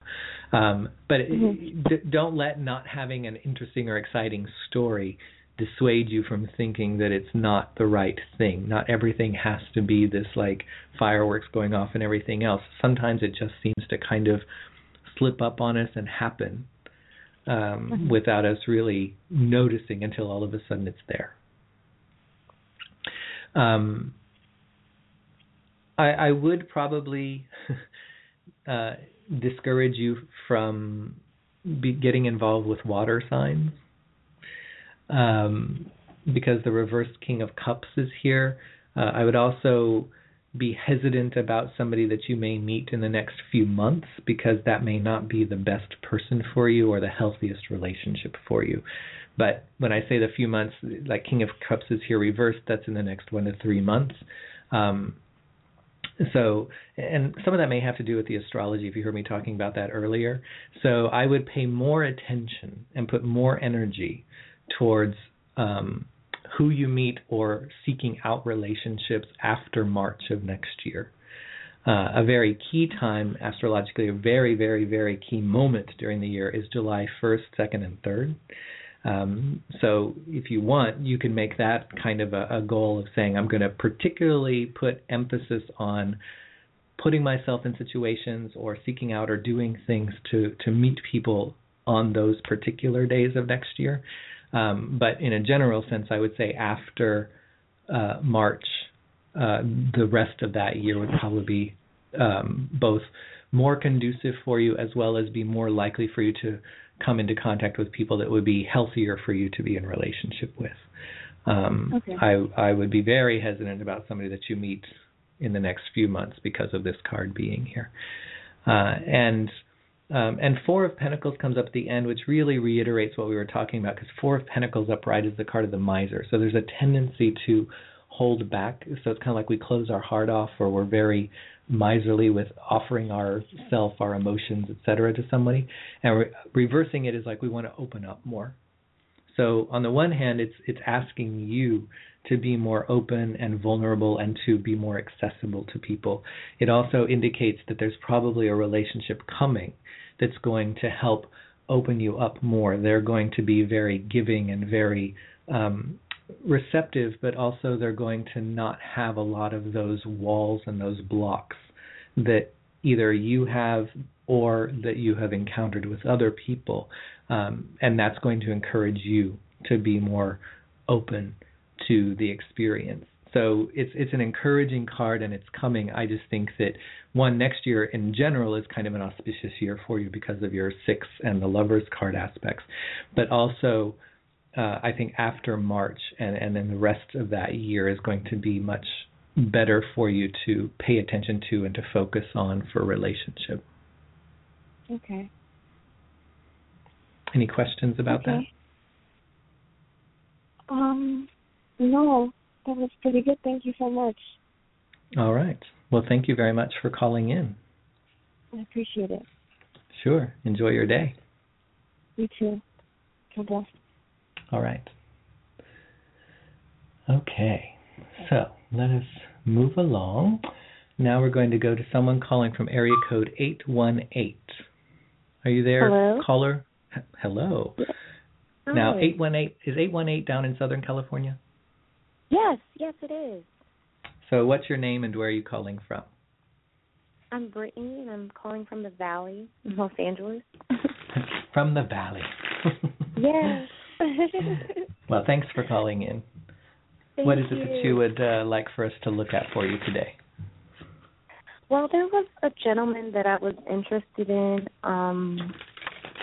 Um, but mm-hmm. d- don't let not having an interesting or exciting story dissuade you from thinking that it's not the right thing. Not everything has to be this like fireworks going off and everything else. Sometimes it just seems to kind of slip up on us and happen um, mm-hmm. without us really noticing until all of a sudden it's there. Um, I, I, would probably uh, discourage you from be getting involved with water signs um, because the reversed King of Cups is here. Uh, I would also be hesitant about somebody that you may meet in the next few months because that may not be the best person for you or the healthiest relationship for you. But when I say the few months, like King of Cups is here reversed, that's in the next one to three months. Um, so, and some of that may have to do with the astrology, if you heard me talking about that earlier. So, I would pay more attention and put more energy towards um, who you meet or seeking out relationships after March of next year. Uh, a very key time astrologically, a very, very, very key moment during the year is July 1st, 2nd, and 3rd. Um, so if you want, you can make that kind of a, a goal of saying, I'm going to particularly put emphasis on putting myself in situations or seeking out or doing things to, to meet people on those particular days of next year. Um, but in a general sense, I would say after uh, March, uh, the rest of that year would probably be um, both more conducive for you as well as be more likely for you to come into contact with people that would be healthier for you to be in relationship with. Um, Okay. I I would be very hesitant about somebody that you meet in the next few months because of this card being here. Uh, and um, and Four of Pentacles comes up at the end, which really reiterates what we were talking about, because Four of Pentacles upright is the card of the miser. So there's a tendency to hold back. So it's kind of like we close our heart off, or we're very miserly with offering ourself, our emotions, etc., to somebody. And re- reversing it is like we want to open up more. So on the one hand, it's it's asking you to be more open and vulnerable and to be more accessible to people. It also indicates that there's probably a relationship coming that's going to help open you up more. They're going to be very giving and very um, receptive, but also they're going to not have a lot of those walls and those blocks that either you have or that you have encountered with other people. Um, and that's going to encourage you to be more open to the experience. So it's it's an encouraging card and it's coming. I just think that one next year in general is kind of an auspicious year for you because of your six and the lovers card aspects. But also uh, I think after March and, and then the rest of that year is going to be much better for you to pay attention to and to focus on for relationship. Okay. Any questions about okay. Um, no, that was pretty good. Thank you so much. All right. Well, thank you very much for calling in. I appreciate it. Sure. Enjoy your day. You too. God bless. All right. Okay. So let us move along. Now we're going to go to someone calling from area code 818. Are you there, Hello? caller? H- Hello. Now, 818 is 818 down in Southern California? Yes, yes, it is. So, what's your name and where are you calling from? I'm Brittany, and I'm calling from the Valley in Los Angeles. from the Valley. yes. well, thanks for calling in. Thank what is it that you would uh, like for us to look at for you today? Well, there was a gentleman that I was interested in, um,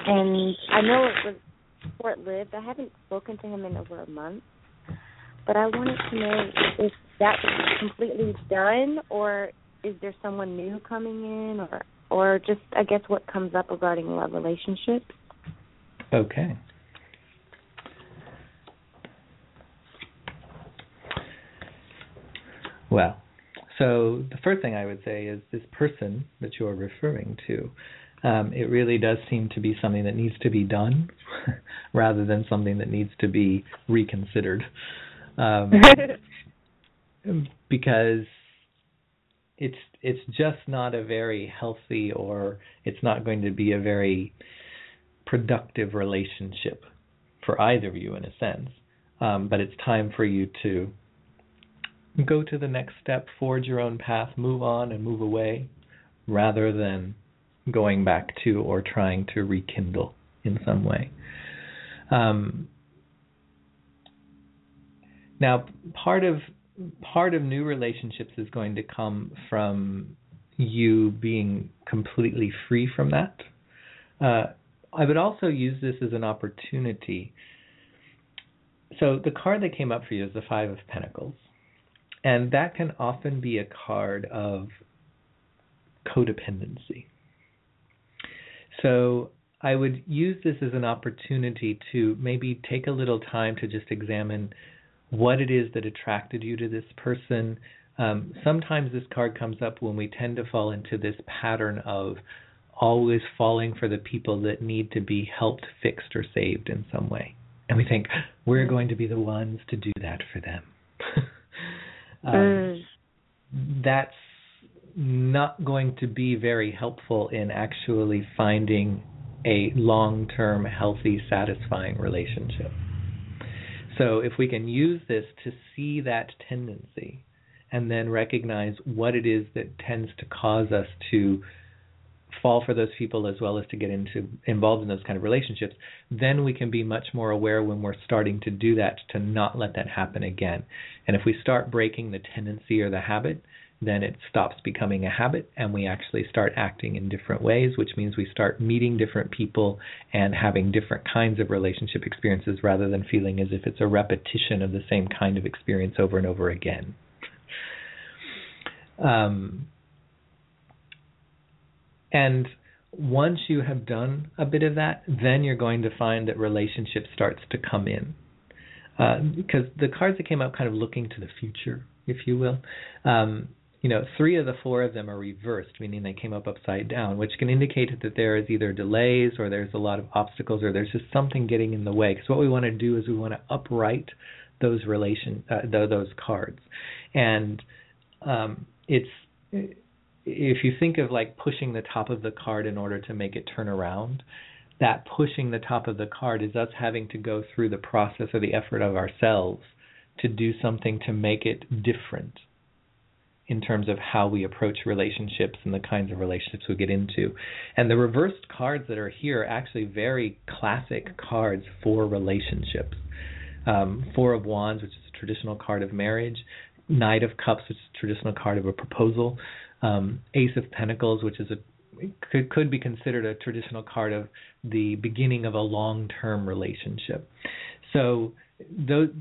and I know it was short lived. I haven't spoken to him in over a month, but I wanted to know if that was completely done, or is there someone new coming in, or or just I guess what comes up regarding love relationships. Okay. Well, so the first thing I would say is this person that you're referring to, um, it really does seem to be something that needs to be done rather than something that needs to be reconsidered. Um, because it's it's just not a very healthy or it's not going to be a very productive relationship for either of you in a sense. Um, but it's time for you to go to the next step, forge your own path, move on and move away, rather than going back to or trying to rekindle in some way. Um, now, part of part of new relationships is going to come from you being completely free from that. Uh, I would also use this as an opportunity. So the card that came up for you is the Five of Pentacles. And that can often be a card of codependency. So I would use this as an opportunity to maybe take a little time to just examine what it is that attracted you to this person. Um, sometimes this card comes up when we tend to fall into this pattern of always falling for the people that need to be helped, fixed, or saved in some way. And we think, we're going to be the ones to do that for them. um, that's not going to be very helpful in actually finding a long term, healthy, satisfying relationship. So, if we can use this to see that tendency and then recognize what it is that tends to cause us to fall for those people as well as to get into involved in those kind of relationships, then we can be much more aware when we're starting to do that to not let that happen again. And if we start breaking the tendency or the habit, then it stops becoming a habit and we actually start acting in different ways, which means we start meeting different people and having different kinds of relationship experiences rather than feeling as if it's a repetition of the same kind of experience over and over again. Um, and once you have done a bit of that, then you're going to find that relationship starts to come in. Uh, because the cards that came out kind of looking to the future, if you will, um, you know, three of the four of them are reversed, meaning they came up upside down, which can indicate that there is either delays or there's a lot of obstacles or there's just something getting in the way. Because what we want to do is we want to upright those relation uh, those cards, and um, it's if you think of like pushing the top of the card in order to make it turn around, that pushing the top of the card is us having to go through the process or the effort of ourselves to do something to make it different in terms of how we approach relationships and the kinds of relationships we get into. And the reversed cards that are here are actually very classic cards for relationships. Um, Four of Wands, which is a traditional card of marriage, Knight of Cups, which is a traditional card of a proposal, um, Ace of Pentacles, which is a could could be considered a traditional card of the beginning of a long-term relationship. So the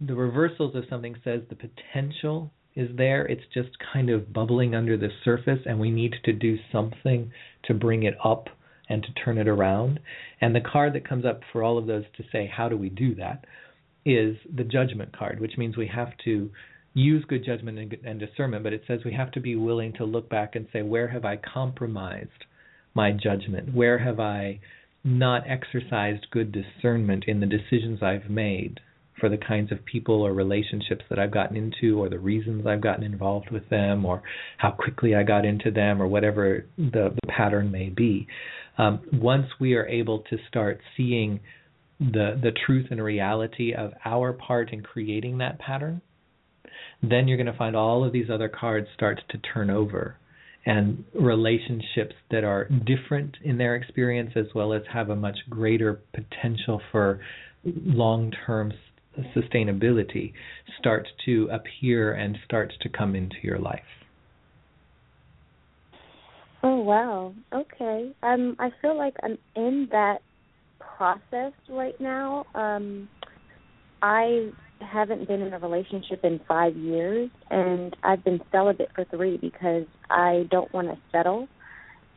the reversals of something says the potential is there. It's just kind of bubbling under the surface, and we need to do something to bring it up and to turn it around. And the card that comes up for all of those to say, how do we do that, is the judgment card, which means we have to use good judgment and, and discernment, but it says we have to be willing to look back and say, where have I compromised my judgment? Where have I not exercised good discernment in the decisions I've made for the kinds of people or relationships that I've gotten into or the reasons I've gotten involved with them or how quickly I got into them or whatever the, the pattern may be. Um, once we are able to start seeing the the truth and reality of our part in creating that pattern, then you're going to find all of these other cards start to turn over and relationships that are different in their experience as well as have a much greater potential for long-term sustainability start to appear and start to come into your life. Oh wow. Okay. Um I feel like I'm in that process right now. Um I haven't been in a relationship in five years, and I've been celibate for three because I don't want to settle.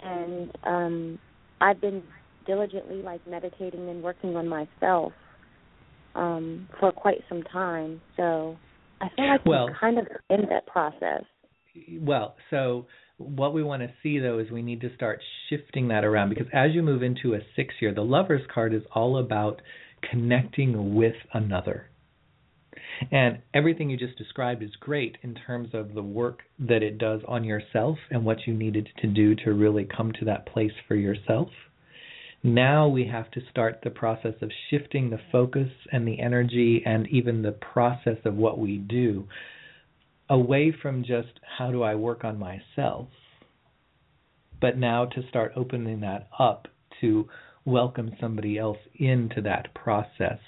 And um, I've been diligently like meditating and working on myself um, for quite some time. So I feel like well, I'm kind of in that process. Well, so what we want to see though is we need to start shifting that around because as you move into a six year, the lover's card is all about connecting with another. And everything you just described is great in terms of the work that it does on yourself and what you needed to do to really come to that place for yourself. Now we have to start the process of shifting the focus and the energy and even the process of what we do away from just how do I work on myself, but now to start opening that up to welcome somebody else into that process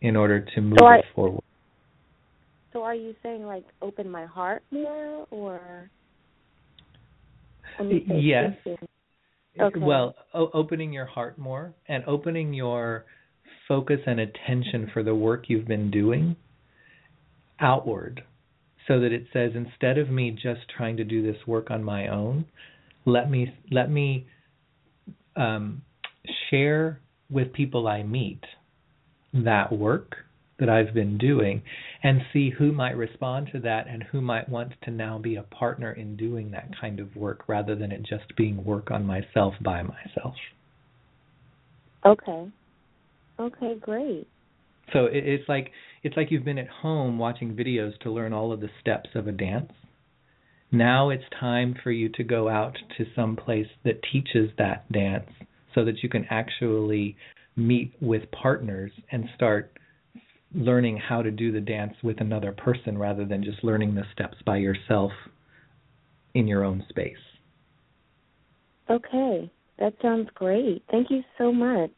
in order to move so I, it forward. So are you saying like open my heart more or yes. Okay. Well, o- opening your heart more and opening your focus and attention for the work you've been doing outward so that it says instead of me just trying to do this work on my own, let me let me um, share with people I meet that work that I've been doing and see who might respond to that and who might want to now be a partner in doing that kind of work rather than it just being work on myself by myself. Okay. Okay, great. So it's like it's like you've been at home watching videos to learn all of the steps of a dance. Now it's time for you to go out to some place that teaches that dance so that you can actually meet with partners and start learning how to do the dance with another person rather than just learning the steps by yourself in your own space. Okay, that sounds great. Thank you so much.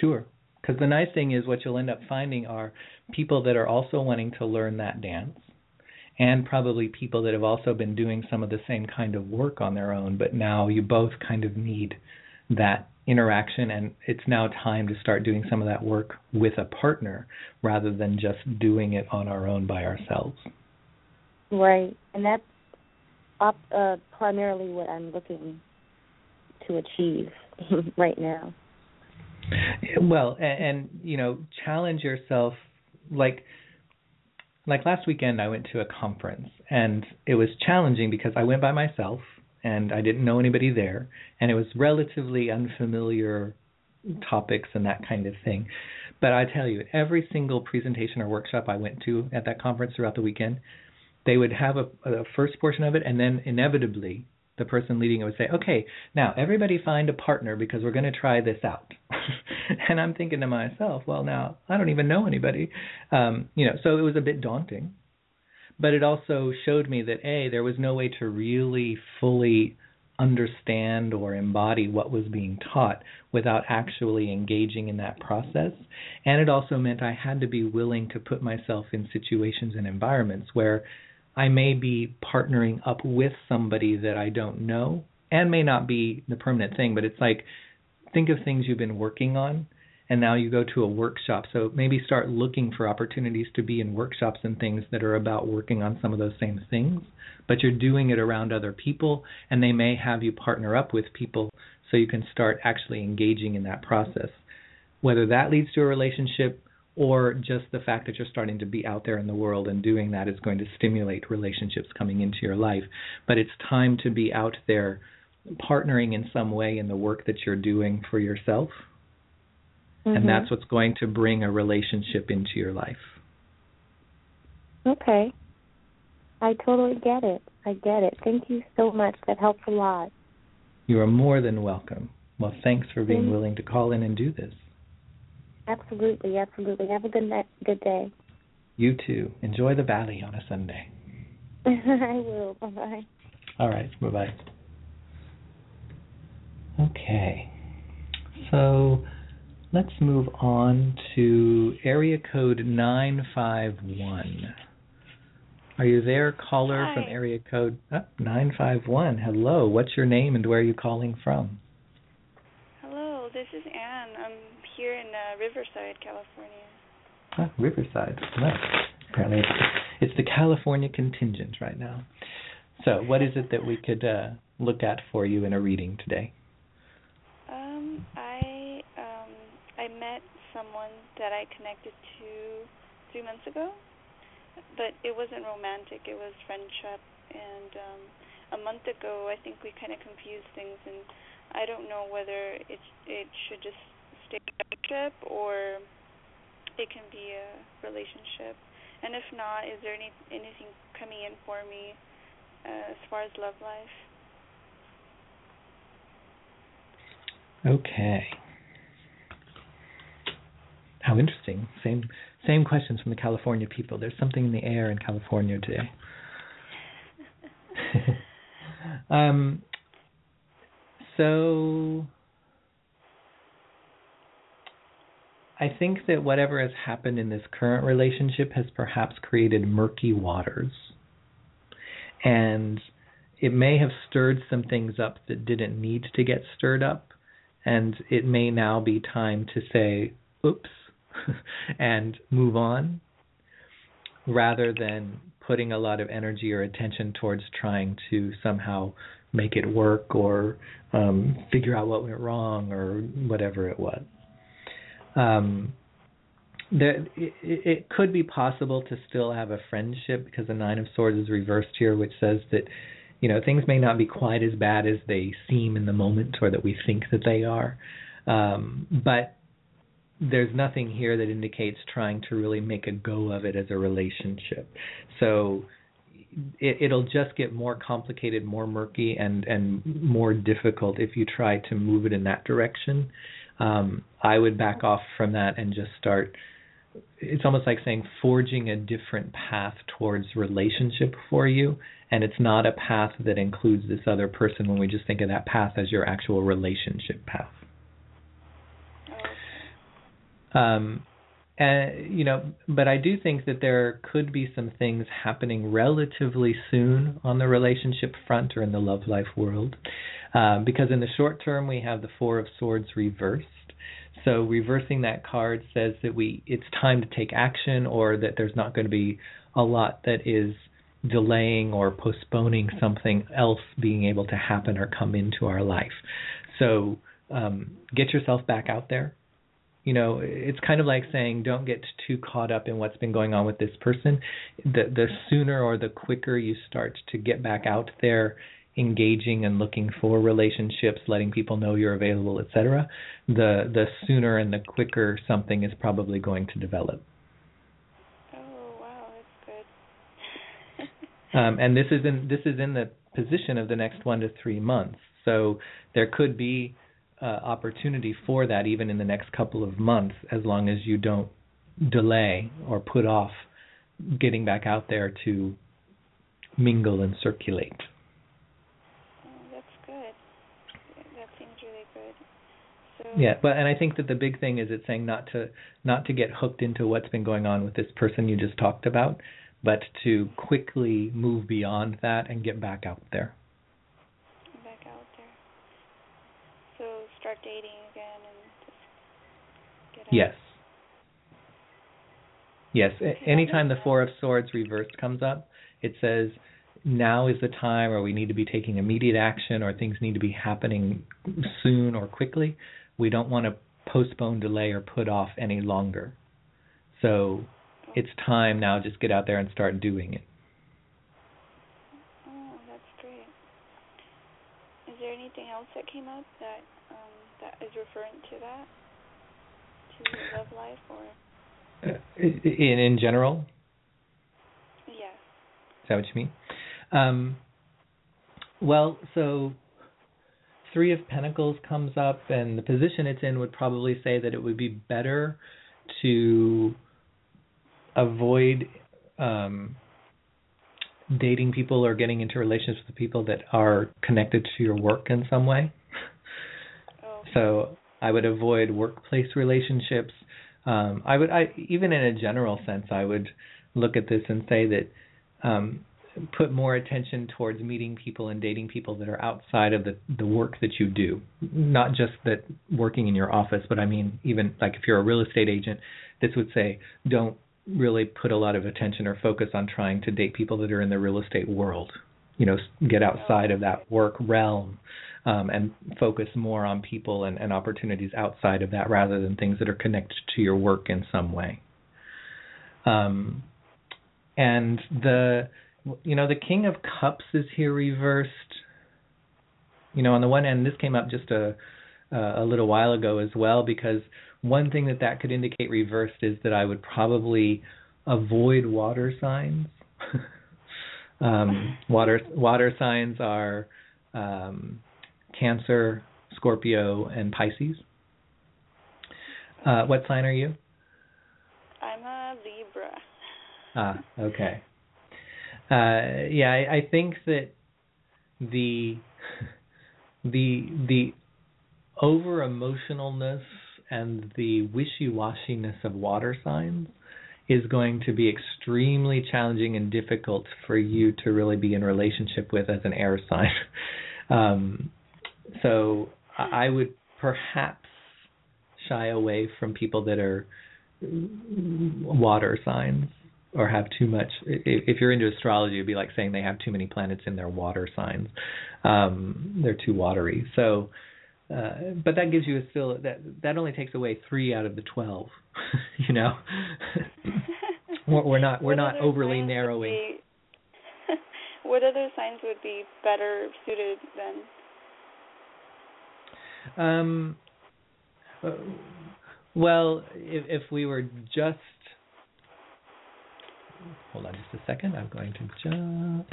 Sure. Because the nice thing is, what you'll end up finding are people that are also wanting to learn that dance, and probably people that have also been doing some of the same kind of work on their own, but now you both kind of need that interaction, and it's now time to start doing some of that work with a partner rather than just doing it on our own by ourselves. Right, and that's up, uh, primarily what I'm looking to achieve right now. Well, and, and you know, challenge yourself. Like, like last weekend, I went to a conference, and it was challenging because I went by myself and I didn't know anybody there, and it was relatively unfamiliar topics and that kind of thing. But I tell you, every single presentation or workshop I went to at that conference throughout the weekend, they would have a, a first portion of it, and then inevitably the person leading it would say, "Okay, now everybody find a partner because we're going to try this out." and I'm thinking to myself, "Well, now I don't even know anybody," um, you know. So it was a bit daunting but it also showed me that a there was no way to really fully understand or embody what was being taught without actually engaging in that process. And it also meant I had to be willing to put myself in situations and environments where I may be partnering up with somebody that I don't know and may not be the permanent thing but it's like think of things you've been working on and now you go to a workshop. So maybe start looking for opportunities to be in workshops and things that are about working on some of those same things, but you're doing it around other people, and they may have you partner up with people so you can start actually engaging in that process. Whether that leads to a relationship or just the fact that you're starting to be out there in the world and doing that is going to stimulate relationships coming into your life. But it's time to be out there partnering in some way in the work that you're doing for yourself Mm-hmm. and that's what's going to bring a relationship into your life. Okay. I totally get it. I get it. Thank you so much. That helps a lot. You are more than welcome. Well, thanks for being Mhm. willing to call in and do this. Absolutely, absolutely. Have a good night, good day. You too. Enjoy the valley on a Sunday. I will. Bye bye. All right. Bye bye. Okay. So let's move on to area code 951. Are you there, caller Hi. from area code oh, 951? Hello. What's your name and where are you calling from? Hello, this is Anne. I'm here in uh, Riverside, California. Ah, Riverside. Nice. Apparently, it's, it's the California contingent right now. So, what is it that we could uh, look at for you in a reading today? Um, I um I met someone that I connected to three months ago, but it wasn't romantic. It was friendship, and um, a month ago I think we kind of confused things, and I don't know whether it it should just stay friendship or it can be a relationship. And if not, is there any anything coming in for me uh, as far as love life? Okay. How interesting. Same same questions from the California people. There's something in the air in California today. um so I think that whatever has happened in this current relationship has perhaps created murky waters. And it may have stirred some things up that didn't need to get stirred up. And it may now be time to say, oops, and move on, rather than putting a lot of energy or attention towards trying to somehow make it work or um, figure out what went wrong or whatever it was. Um, there, it, it could be possible to still have a friendship because the Nine of Swords is reversed here, which says that you know things may not be quite as bad as they seem in the moment or that we think that they are, um, but there's nothing here that indicates trying to really make a go of it as a relationship. So it, it'll just get more complicated, more murky, and and more difficult if you try to move it in that direction. Um, I would back off from that and just start it's almost like saying forging a different path towards relationship for you and it's not a path that includes this other person when we just think of that path as your actual relationship path um and you know but i do think that there could be some things happening relatively soon on the relationship front or in the love life world um, because in the short term we have the four of swords reversed so reversing that card says that we it's time to take action or that there's not going to be a lot that is delaying or postponing something else being able to happen or come into our life. So um, get yourself back out there. You know, it's kind of like saying don't get too caught up in what's been going on with this person. The the sooner or the quicker you start to get back out there engaging and looking for relationships, letting people know you're available, etc., the the sooner and the quicker something is probably going to develop. Oh wow, that's good. um, and this is in this is in the position of the next one to three months, so there could be uh, opportunity for that even in the next couple of months, as long as you don't delay or put off getting back out there to mingle and circulate. Oh, that's good. That seems really good. So yeah, but and I think that the big thing is it's saying not to not to get hooked into what's been going on with this person you just talked about, but to quickly move beyond that and get back out there. Back out there. So start dating again and just get out. Yes. Yes. Anytime the Four of Swords reversed comes up, it says now is the time, or we need to be taking immediate action, or things need to be happening soon or quickly we don't want to postpone, delay, or put off any longer. So it's time now. Just get out there and start doing it. Oh, that's great. Is there anything else that came up that um, that is referring to that, to love life, or uh, in in general? Yes. Is that what you mean? Um, well, so Three of Pentacles comes up, and the position it's in would probably say that it would be better to avoid um, dating people or getting into relationships with people that are connected to your work in some way. So I would avoid workplace relationships. Um, I would, I even in a general sense, I would look at this and say that um, put more attention towards meeting people and dating people that are outside of the the work that you do. Not just that working in your office but i mean even like if you're a real estate agent this would say don't really put a lot of attention or focus on trying to date people that are in the real estate world. You know get outside of that work realm um, and focus more on people and, and opportunities outside of that rather than things that are connected to your work in some way um, and the you know, the King of Cups is here reversed. You know, on the one end, this came up just a a little while ago as well because one thing that that could indicate reversed is that I would probably avoid water signs. um, water water signs are um, Cancer, Scorpio, and Pisces. Uh, what sign are you? I'm a Libra. Ah, okay uh, yeah, I, I think that the the the over emotionalness and the wishy washiness of water signs is going to be extremely challenging and difficult for you to really be in relationship with as an air sign. um, so I would perhaps shy away from people that are water signs or have too much. If you're into astrology, it'd be like saying they have too many planets in their water signs. Um, they're too watery. So, uh, but that gives you a still that that only takes away three out of the twelve. you know, we're not we're not overly narrowing. Be, what other signs would be better suited then? Um. Well, if, if we were just hold on just a second. I'm going to just.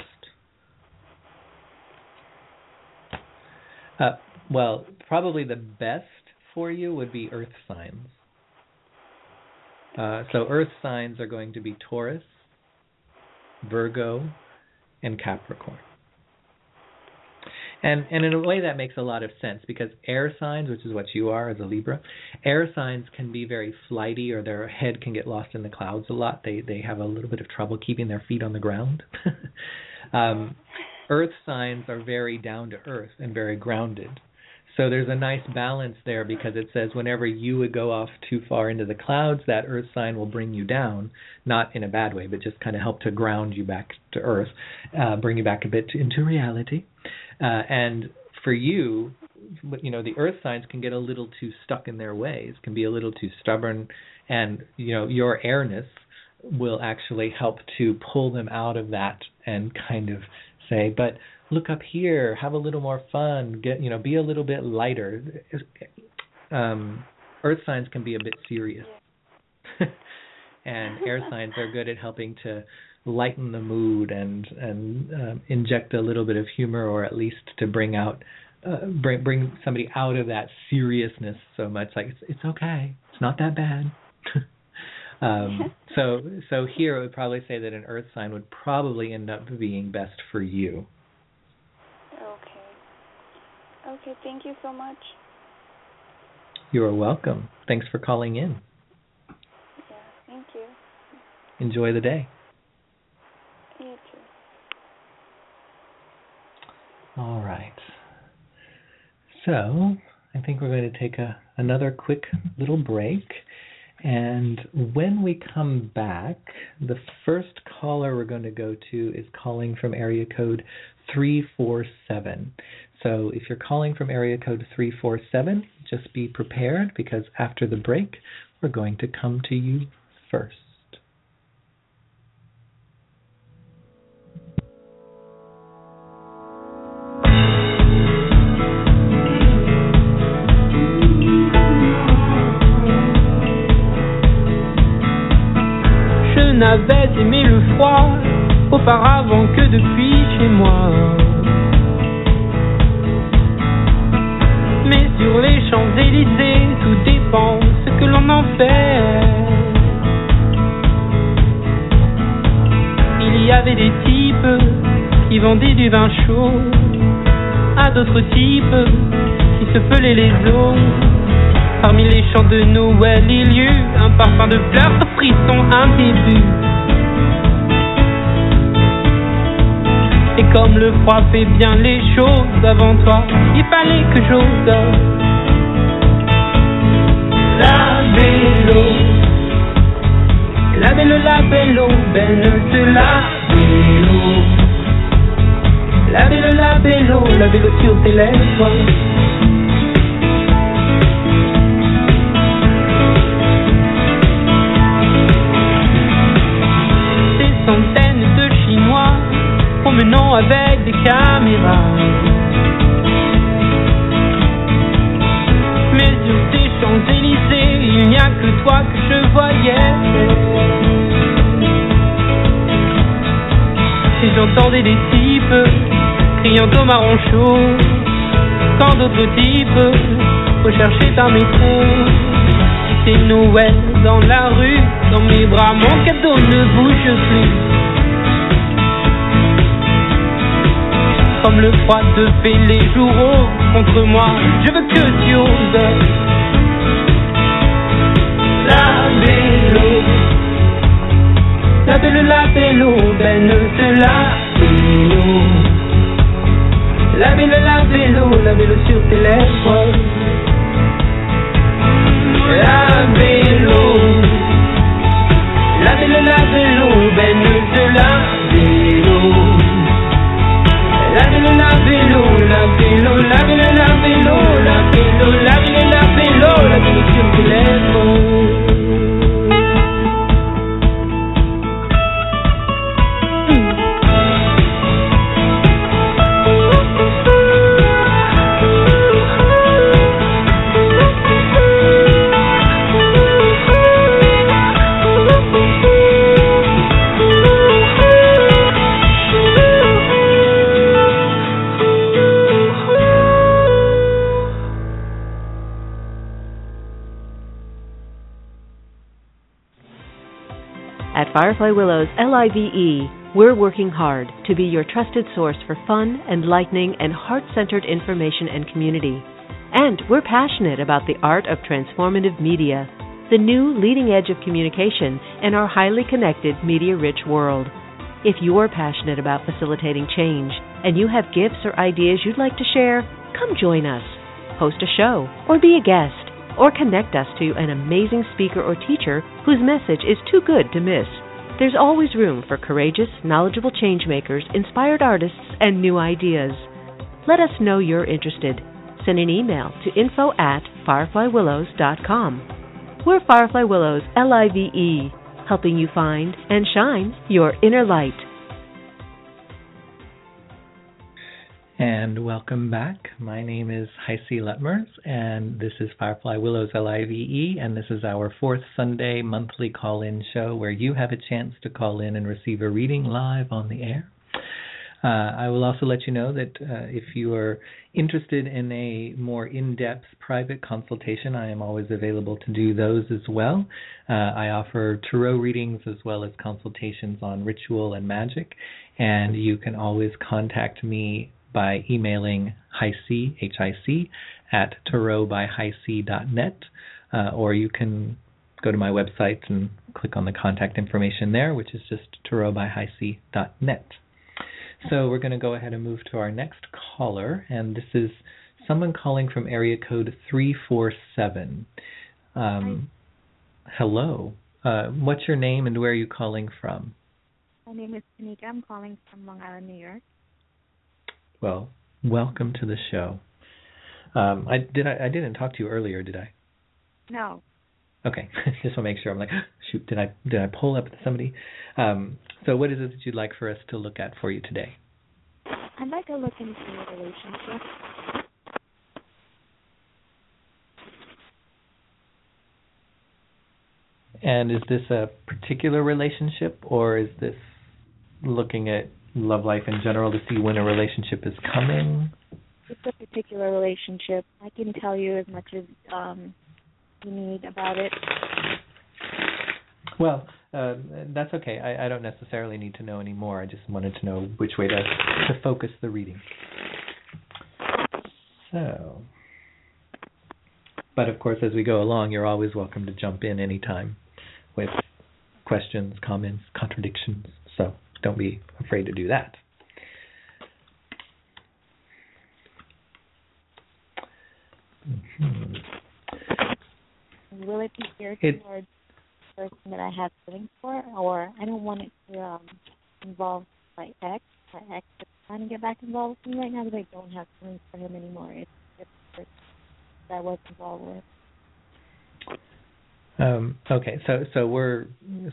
Uh, well, probably the best for you would be earth signs. Uh, so Earth signs are going to be Taurus, Virgo, and Capricorn. And and in a way that makes a lot of sense because air signs, which is what you are as a Libra, air signs can be very flighty or their head can get lost in the clouds a lot. They they have a little bit of trouble keeping their feet on the ground. um, earth signs are very down to earth and very grounded. So there's a nice balance there because it says whenever you would go off too far into the clouds, that earth sign will bring you down, not in a bad way, but just kind of help to ground you back to earth, uh, bring you back a bit into reality. Uh, and for you, you know, the earth signs can get a little too stuck in their ways, can be a little too stubborn, and you know, your airness will actually help to pull them out of that and kind of say, but look up here, have a little more fun, get you know, be a little bit lighter. Um, earth signs can be a bit serious, and air signs are good at helping to lighten the mood and and um, inject a little bit of humor, or at least to bring out uh, bring bring somebody out of that seriousness so much. Like it's it's okay, it's not that bad. um, so so here I would probably say that an earth sign would probably end up being best for you. Okay, okay thank you so much. You are welcome. Thanks for calling in. Yeah, thank you. Enjoy the day. You too. All right. So, I think we're going to take a another quick little break. And when we come back, the first caller we're going to go to is calling from area code 347. So if you're calling from area code 347, just be prepared because after the break, we're going to come to you first. Je n'avais aimé le froid auparavant que depuis chez moi. Mais sur les Champs-Élysées, tout dépend ce que l'on en fait. Il y avait des types qui vendaient du vin chaud à d'autres types qui se pelaient les os. Parmi les chants de Noël, il y eut un parfum de fleurs, de frisson, un début. Et comme le froid fait bien les choses avant toi, il fallait que j'ose. La vélo, la vélo, la vélo, belle de la vélo. La vélo, la vélo, la vélo sur tes lèvres. Centaines de Chinois promenant avec des caméras. Mais sur ces Champs-Élysées, il n'y a que toi que je voyais. Et j'entendais des types criant au marron chaud, quand d'autres types recherchaient un métro. C'est Noël dans la rue, dans mes bras, mon cadeau ne bouge plus. Comme le froid te fait les jours contre moi, je veux que tu oses. La vélo, la vélo, la vélo, ben de la vélo. La vélo, la vélo, la vélo sur tes lèvres. La vélo, la vélo, la vélo, ben de la vélo. La vélo, la vélo, la vélo, la vélo, la vélo, la vélo, la vélo, la vélo, la vélo sur tes lèvres. Firefly Willows LIVE, we're working hard to be your trusted source for fun, enlightening, and heart centered information and community. And we're passionate about the art of transformative media, the new leading edge of communication in our highly connected, media rich world. If you're passionate about facilitating change and you have gifts or ideas you'd like to share, come join us. Host a show or be a guest or connect us to an amazing speaker or teacher whose message is too good to miss. There's always room for courageous, knowledgeable changemakers, inspired artists, and new ideas. Let us know you're interested. Send an email to info at fireflywillows.com. We're Firefly Willows, L I V E, helping you find and shine your inner light. And welcome back. My name is Heisey Letmers, and this is Firefly Willows LIVE, and this is our fourth Sunday monthly call in show where you have a chance to call in and receive a reading live on the air. Uh, I will also let you know that uh, if you are interested in a more in depth private consultation, I am always available to do those as well. Uh, I offer tarot readings as well as consultations on ritual and magic, and you can always contact me by emailing Hic, H-I-C, at tarotbyhic.net, uh, or you can go to my website and click on the contact information there, which is just tarotbyhic.net. So we're going to go ahead and move to our next caller, and this is someone calling from area code 347. Um, hello. Uh, what's your name and where are you calling from? My name is Tanika. I'm calling from Long Island, New York. Well, welcome to the show. Um, I did. I, I didn't talk to you earlier, did I? No. Okay, just want to make sure. I'm like, shoot, did I did I pull up somebody? Um, so, what is it that you'd like for us to look at for you today? I'd like to look into a relationship. And is this a particular relationship, or is this looking at love life in general to see when a relationship is coming? It's a particular relationship. I can tell you as much as um, you need about it. Well, uh, that's okay. I, I don't necessarily need to know any more. I just wanted to know which way to to focus the reading. So, but of course, as we go along, you're always welcome to jump in anytime with questions, comments, contradictions. So don't be afraid to do that. Mm-hmm. Will it be geared it, towards the person that I have feelings for, or I don't want it to um, involve my ex. My ex is trying to get back involved with me right now, but I don't have feelings for him anymore. It's the person that I was involved with. Um, okay, so so we're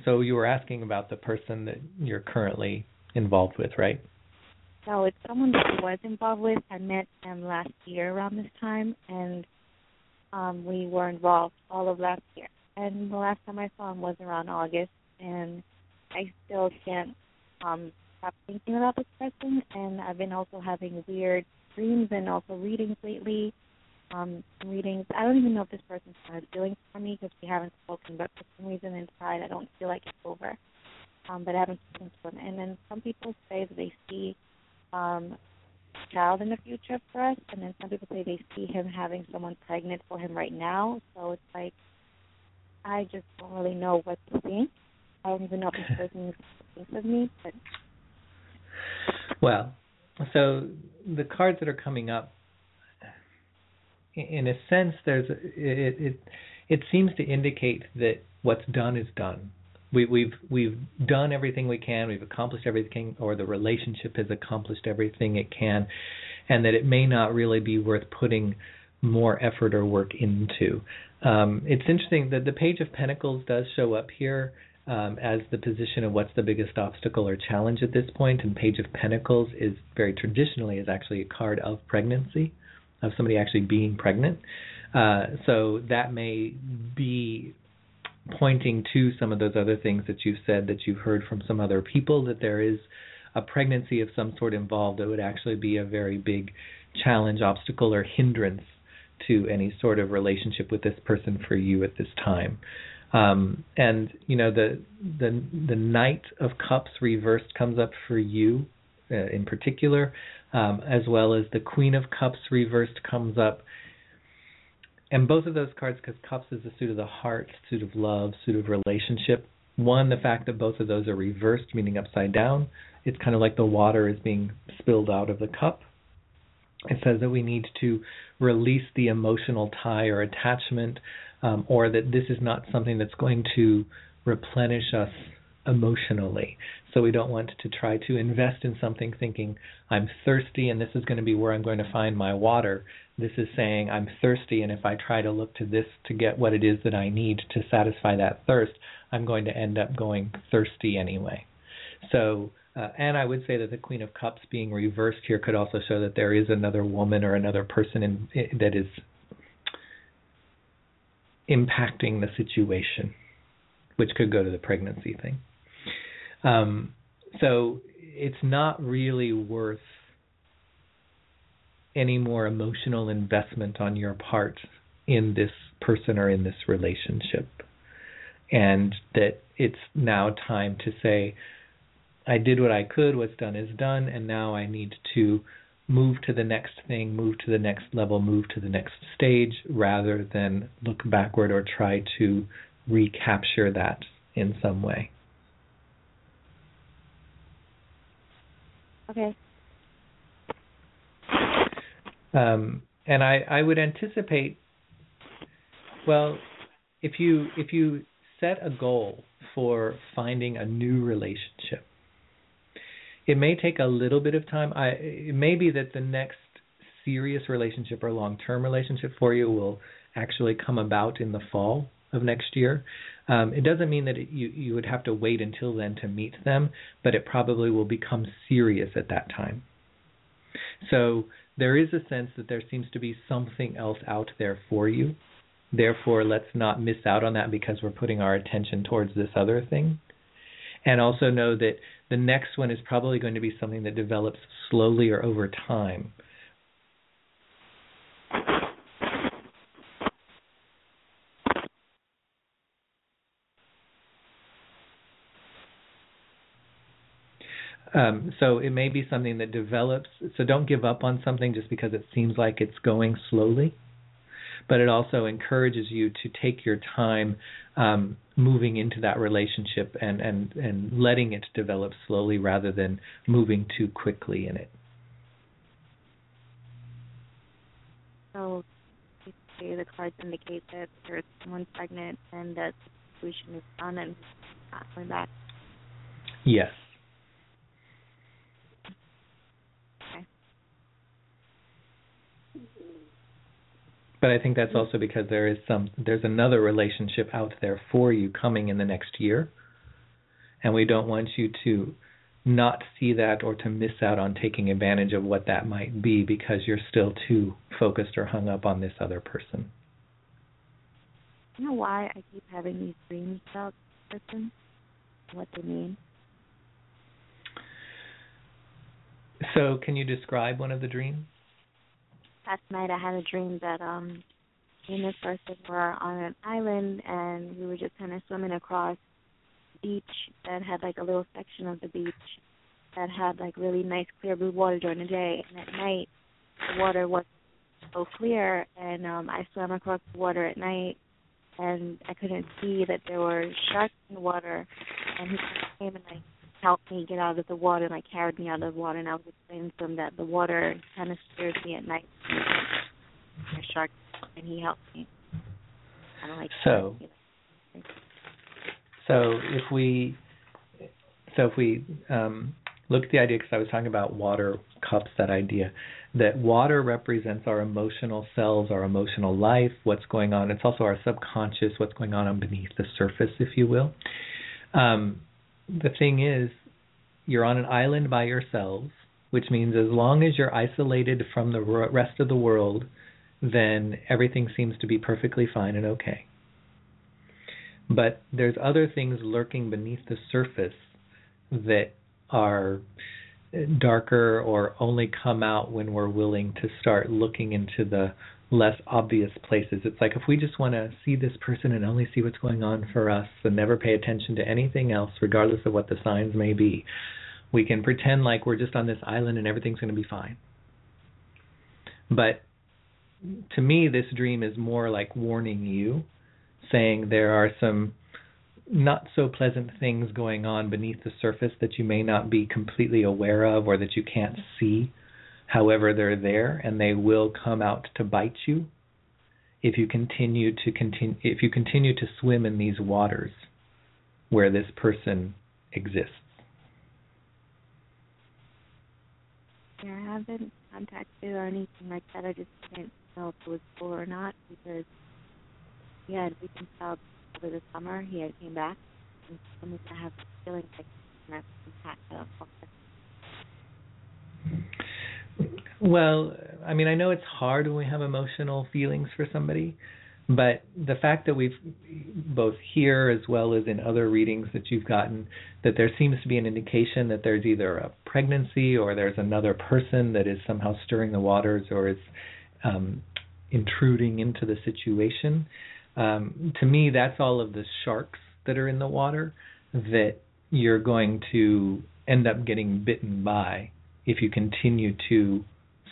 so you were asking about the person that you're currently involved with, right? No, it's someone that I was involved with. I met them last year around this time, and um, we were involved all of last year. And the last time I saw him was around August, and I still can't um, stop thinking about this person. And I've been also having weird dreams and also readings lately um, readings. I don't even know if this person has feelings for me because we haven't spoken, but for some reason inside I don't feel like it's over. Um, but I haven't spoken to him. And then some people say that they see um, a child in the future for us, and then some people say they see him having someone pregnant for him right now. So it's like I just don't really know what to think. I don't even know if this person thinks of me, but well, so the cards that are coming up in a sense, there's it, it it seems to indicate that what's done is done. We, we've we've done everything we can. We've accomplished everything, or the relationship has accomplished everything it can, and that it may not really be worth putting more effort or work into. Um, it's interesting that the Page of Pentacles does show up here um, as the position of what's the biggest obstacle or challenge at this point, and Page of Pentacles is very traditionally is actually a card of pregnancy of somebody actually being pregnant. Uh, so that may be pointing to some of those other things that you've said that you've heard from some other people that there is a pregnancy of some sort involved that would actually be a very big challenge, obstacle, or hindrance to any sort of relationship with this person for you at this time. Um, and you know the the the Knight of Cups reversed comes up for you uh, in particular, um, as well as the Queen of Cups reversed comes up. And both of those cards, because Cups is the suit of the heart, suit of love, suit of relationship. One, the fact that both of those are reversed, meaning upside down, it's kind of like the water is being spilled out of the cup. It says that we need to release the emotional tie or attachment um, or that this is not something that's going to replenish us emotionally. So we don't want to try to invest in something thinking, I'm thirsty and this is going to be where I'm going to find my water. This is saying, I'm thirsty and if I try to look to this to get what it is that I need to satisfy that thirst, I'm going to end up going thirsty anyway. So, uh, and I would say that the Queen of Cups being reversed here could also show that there is another woman or another person in, that is impacting the situation, which could go to the pregnancy thing. Um, so it's not really worth any more emotional investment on your part in this person or in this relationship. And that it's now time to say, I did what I could, what's done is done, and now I need to move to the next thing, move to the next level, move to the next stage, rather than look backward or try to recapture that in some way. Okay. Um, and I, I would anticipate, well, if you if you set a goal for finding a new relationship, it may take a little bit of time. I it may be that the next serious relationship or long-term relationship for you will actually come about in the fall of next year. Um, it doesn't mean that it, you you would have to wait until then to meet them, but it probably will become serious at that time. So there is a sense that there seems to be something else out there for you. Therefore, let's not miss out on that because we're putting our attention towards this other thing. And also know that the next one is probably going to be something that develops slowly or over time. Um, so it may be something that develops. So don't give up on something just because it seems like it's going slowly but it also encourages you to take your time um, moving into that relationship and, and, and letting it develop slowly rather than moving too quickly in it. So the cards indicate that there's someone pregnant and that the situation is done and not going back. Yes. But I think that's also because there is some there's another relationship out there for you coming in the next year. And we don't want you to not see that or to miss out on taking advantage of what that might be because you're still too focused or hung up on this other person. You know why I keep having these dreams about this person? What they mean? So, can you describe one of the dreams? Last night I had a dream that um me and this person were on an island and we were just kind of swimming across beach that had like a little section of the beach that had like really nice clear blue water during the day. And at night the water was so clear and um I swam across the water at night and I couldn't see that there were sharks in the water. And he came and like helped me get out of the water and like carried me out of the water and I was explaining to him that the water kind of scares me at night. A shark and he helped me. I don't like so. So if we, so if we um, look at the idea, because I was talking about water cups, that idea that water represents our emotional selves, our emotional life, what's going on. It's also our subconscious, what's going on beneath the surface, if you will. Um, the thing is, you're on an island by yourselves, which means as long as you're isolated from the rest of the world, then everything seems to be perfectly fine and okay. But there's other things lurking beneath the surface that are darker or only come out when we're willing to start looking into the less obvious places. It's like if we just want to see this person and only see what's going on for us and never pay attention to anything else, regardless of what the signs may be, we can pretend like we're just on this island and everything's going to be fine. But to me, this dream is more like warning you, saying there are some not so pleasant things going on beneath the surface that you may not be completely aware of or that you can't see. However, they're there and they will come out to bite you if you continue to continue if you continue to swim in these waters where this person exists. Yeah, I haven't contacted or anything like that. I just didn't know if it was full or not because he had reconciled over the summer. He had came back and to have feelings like and I've Well, I mean, I know it's hard when we have emotional feelings for somebody, but the fact that we've both here as well as in other readings that you've gotten that there seems to be an indication that there's either a pregnancy or there's another person that is somehow stirring the waters or is um, intruding into the situation. Um, to me, that's all of the sharks that are in the water that you're going to end up getting bitten by if you continue to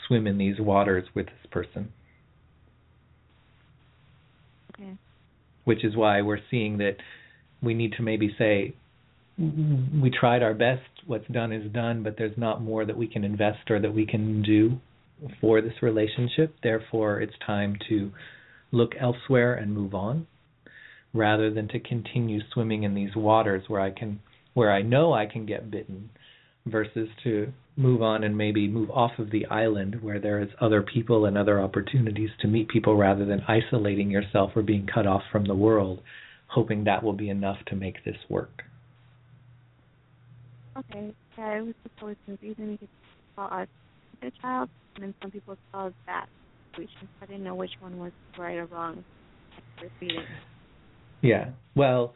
swim in these waters with this person. Okay. Which is why we're seeing that we need to maybe say, we tried our best, what's done is done, but there's not more that we can invest or that we can do for this relationship. Therefore, it's time to look elsewhere and move on rather than to continue swimming in these waters where I can where I know I can get bitten versus to move on and maybe move off of the island where there is other people and other opportunities to meet people rather than isolating yourself or being cut off from the world hoping that will be enough to make this work. Okay. Yeah, I was just always confusing because saw us a child and then some people saw that situation. I didn't know which one was right or wrong. Yeah. Well,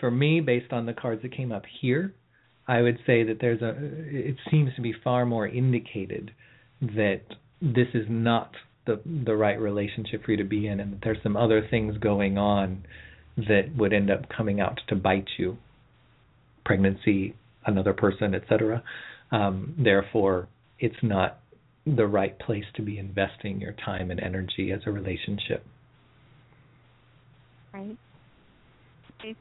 for me, based on the cards that came up here, I would say that there's a. It seems to be far more indicated that this is not the the right relationship for you to be in, and that there's some other things going on that would end up coming out to bite you. Pregnancy, another person, etc. Um, therefore, it's not the right place to be investing your time and energy as a relationship. Right. Okay.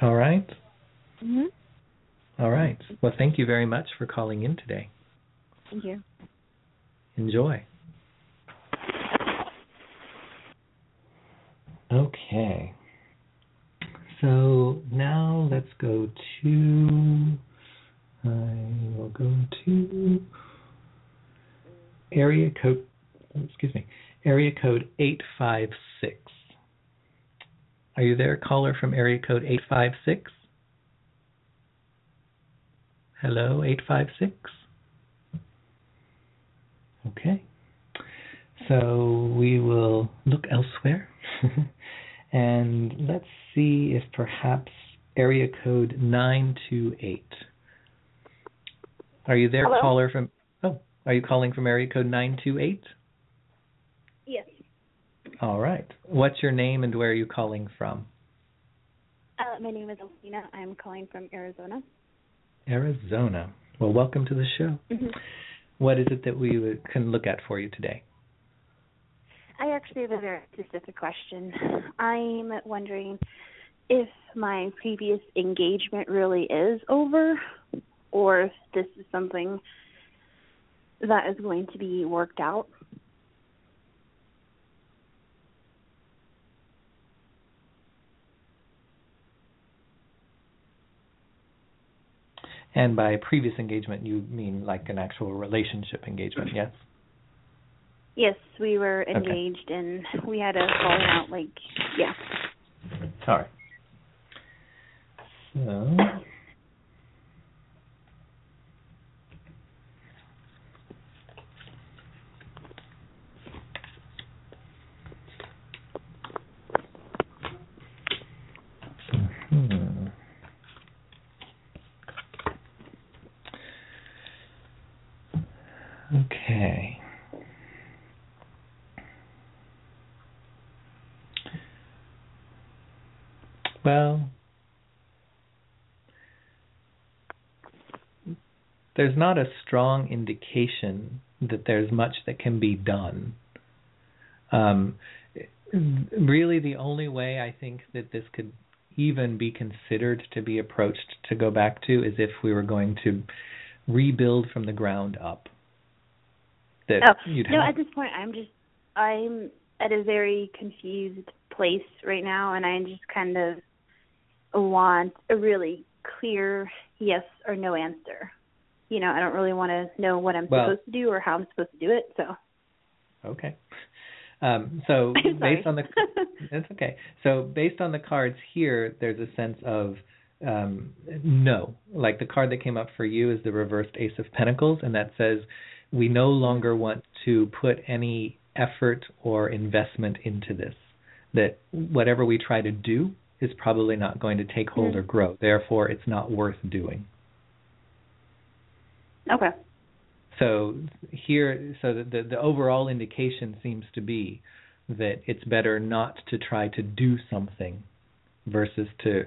All right. Mhm. All right. Well, thank you very much for calling in today. Thank you. Enjoy. Okay. So now let's go to. I will go to area code. Excuse me. Area code eight five six. Are you there, caller from area code eight five six? Hello, 856. Okay. So we will look elsewhere. and let's see if perhaps area code 928. Are you there, Hello? caller from. Oh, are you calling from area code 928? Yes. All right. What's your name and where are you calling from? Uh, my name is Alina. I'm calling from Arizona. Arizona. Well, welcome to the show. Mm-hmm. What is it that we can look at for you today? I actually have a very specific question. I'm wondering if my previous engagement really is over, or if this is something that is going to be worked out. And by previous engagement, you mean like an actual relationship engagement, mm-hmm. yes? Yes, we were engaged and we had a falling out. Like, yeah. All right. So. Okay. Well, there's not a strong indication that there's much that can be done. Um, really, the only way I think that this could even be considered to be approached to go back to is if we were going to rebuild from the ground up. That oh, you'd no, have, at this point, I'm just I'm at a very confused place right now, and I just kind of want a really clear yes or no answer. You know, I don't really want to know what I'm Well- supposed to do or how I'm supposed to do it. So Okay. Um, so based on the that's okay. So based on the cards here, there's a sense of um, no. Like the card that came up for you is the reversed Ace of Pentacles, and that says we no longer want to put any effort or investment into this. That whatever we try to do is probably not going to take hold Mhm. or grow. Therefore, it's not worth doing. okay, So here, so the, the the overall indication seems to be that it's better not to try to do something versus to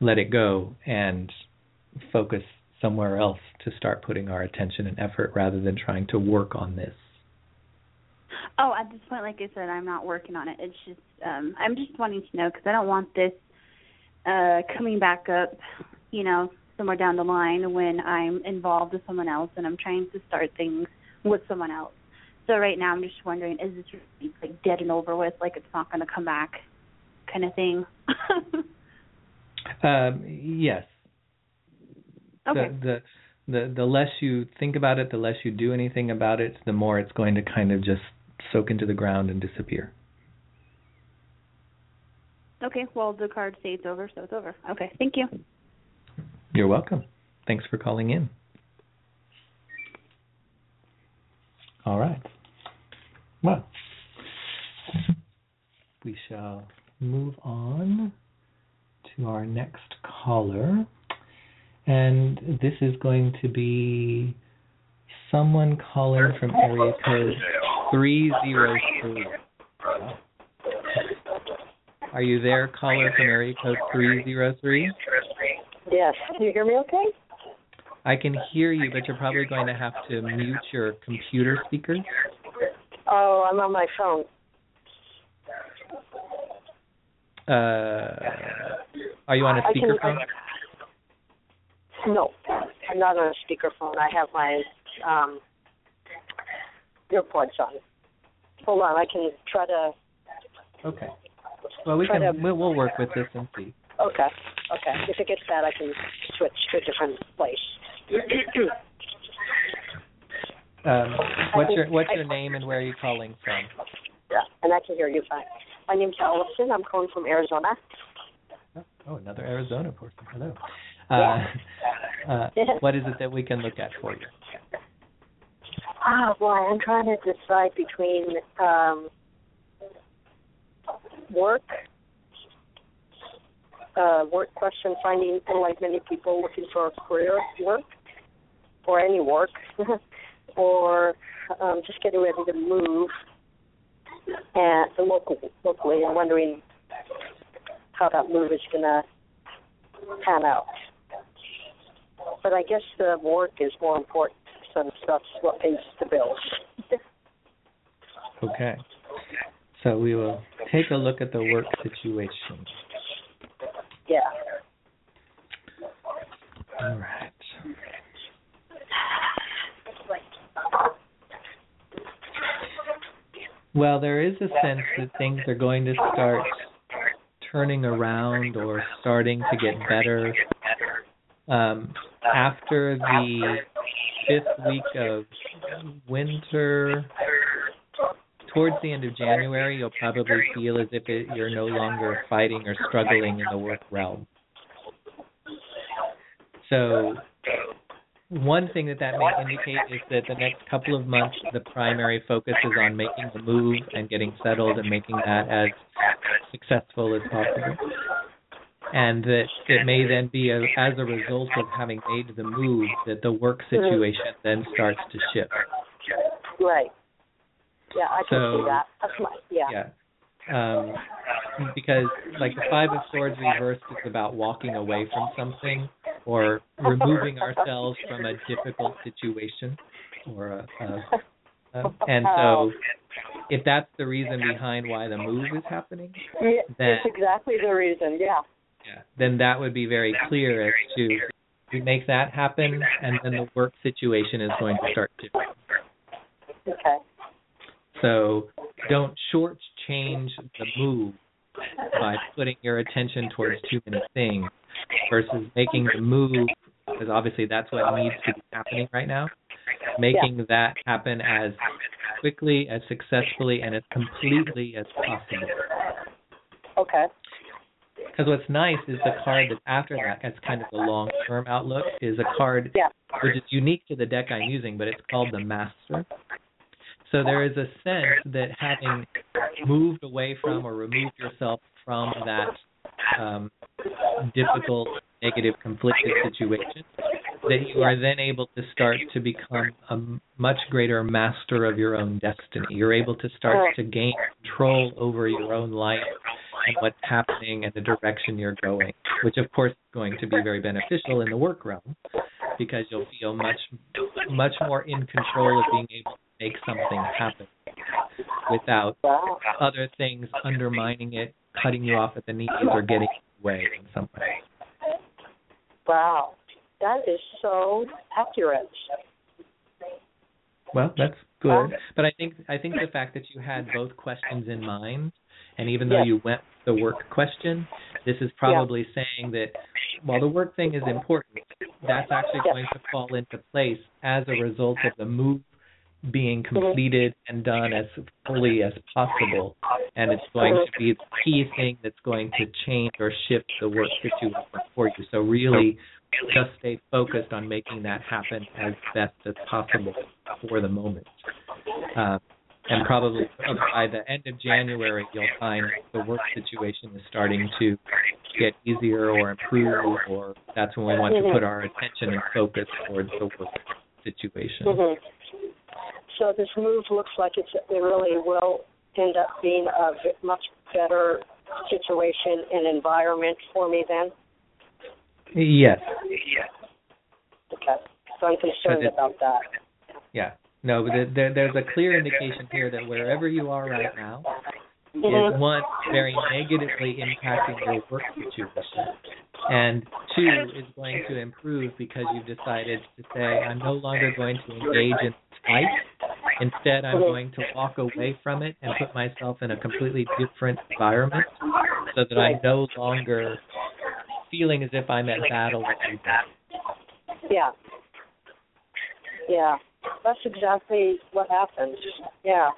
let it go and focus somewhere else to start putting our attention and effort rather than trying to work on this. Oh, at this point, like I said, I'm not working on it. It's just um I'm just wanting to know because I don't want this uh coming back up, you know, somewhere down the line when I'm involved with someone else and I'm trying to start things with someone else. So right now, I'm just wondering, is this really, like dead and over with? Like it's not going to come back, kind of thing. Um, yes, okay. the, the the the less you think about it, the less you do anything about it, the more it's going to kind of just soak into the ground and disappear. Okay. Well, the card say it's over, so it's over. Okay. Thank you. You're welcome. Thanks for calling in. All right. Well, we shall move on to our next caller. And this is going to be someone calling from area code 303. Are you there, caller from area code 303? Yes. Can you hear me okay? I can hear you, but you're probably going to have to mute your computer speakers. Oh, I'm on my phone. Uh, are you on a can- speakerphone? No, I'm not on a speakerphone. I have my um earplugs on. Hold on, I can try to. Okay. Well, we can. to- We'll, we'll work with this and see. Okay, okay. If it gets bad, I can switch to a different place. Um, what's your What's your name and where are you calling from? yeah, and I can hear you fine. My name's Allison. I'm calling from Arizona. Oh, another Arizona person. Hello. Uh, uh, what is it that we can look at for you? Ah, boy, I'm trying to decide between um, work, uh, work question, finding like many people looking for a career work or any work, or um, just getting ready to move and local locally and wondering how that move is gonna pan out. But I guess the work is more important since that's what pays the bills. Okay. So we will take a look at the work situation. Yeah. All right. Well, there is a sense that things are going to start turning around or starting to get better um, after the fifth week of winter. Towards the end of January, you'll probably feel as if it, you're no longer fighting or struggling in the work realm. So, one thing that that may indicate is that the next couple of months, the primary focus is on making the move and getting settled and making that as successful as possible. And that it may then be a, as a result of having made the move that the work situation then starts to shift. Right. Yeah, I can So- see that. That's my yeah. Yeah. um, because like the Five of Swords reversed is about walking away from something or removing ourselves from a difficult situation or a, a, a and so if that's the reason behind why the move is happening, then that's exactly the reason. Yeah. Yeah, then that would be very clear as to we make that happen, and then the work situation is going to start to. Okay. So don't shortchange the move by putting your attention towards too many things versus making the move, because obviously that's what needs to be happening right now. Making that happen as quickly, as successfully, and as completely as possible. Okay. Because what's nice is the card that's after that, that's kind of the long term outlook, is a card Yeah. which is unique to the deck I'm using, but it's called the Master. So there is a sense that having moved away from or removed yourself from that um, difficult, negative, conflicted situation, that you are then able to start to become a much greater master of your own destiny. You're able to start to gain control over your own life and what's happening and the direction you're going, which of course is going to be very beneficial in the work realm because you'll feel much much more in control of being able to make something happen without other things undermining it, cutting you off at the knees or getting in the way in some way. Wow. That is so accurate. Well, that's good. But I think I think the fact that you had both questions in mind and even though Yes. you went the work question, this is probably saying that while the work thing is important, that's actually going to fall into place as a result of the move being completed and done as fully as possible. And it's going to be the key thing that's going to change or shift the work situation for you. So really just stay focused on making that happen as best as possible for the moment. Uh, and probably by the end of January, you'll find the work situation is starting to get easier or improve, or that's when we want to put our attention and focus towards the work situation. hmm So this move looks like it's it really will end up being a much better situation and environment for me then. Yes. Yes. Okay. So I'm concerned it- about that. Yeah. No, but there- there, there's a clear indication here that wherever you are right now is Mhm. one very negatively impacting your work situation, and two is going to improve because you've decided to say, I'm no longer going to engage in this fight. Instead, I'm going to walk away from it and put myself in a completely different environment, so that I'm no longer feeling as if I'm at battle with you. Yeah. Yeah. That's exactly what happened. Yeah.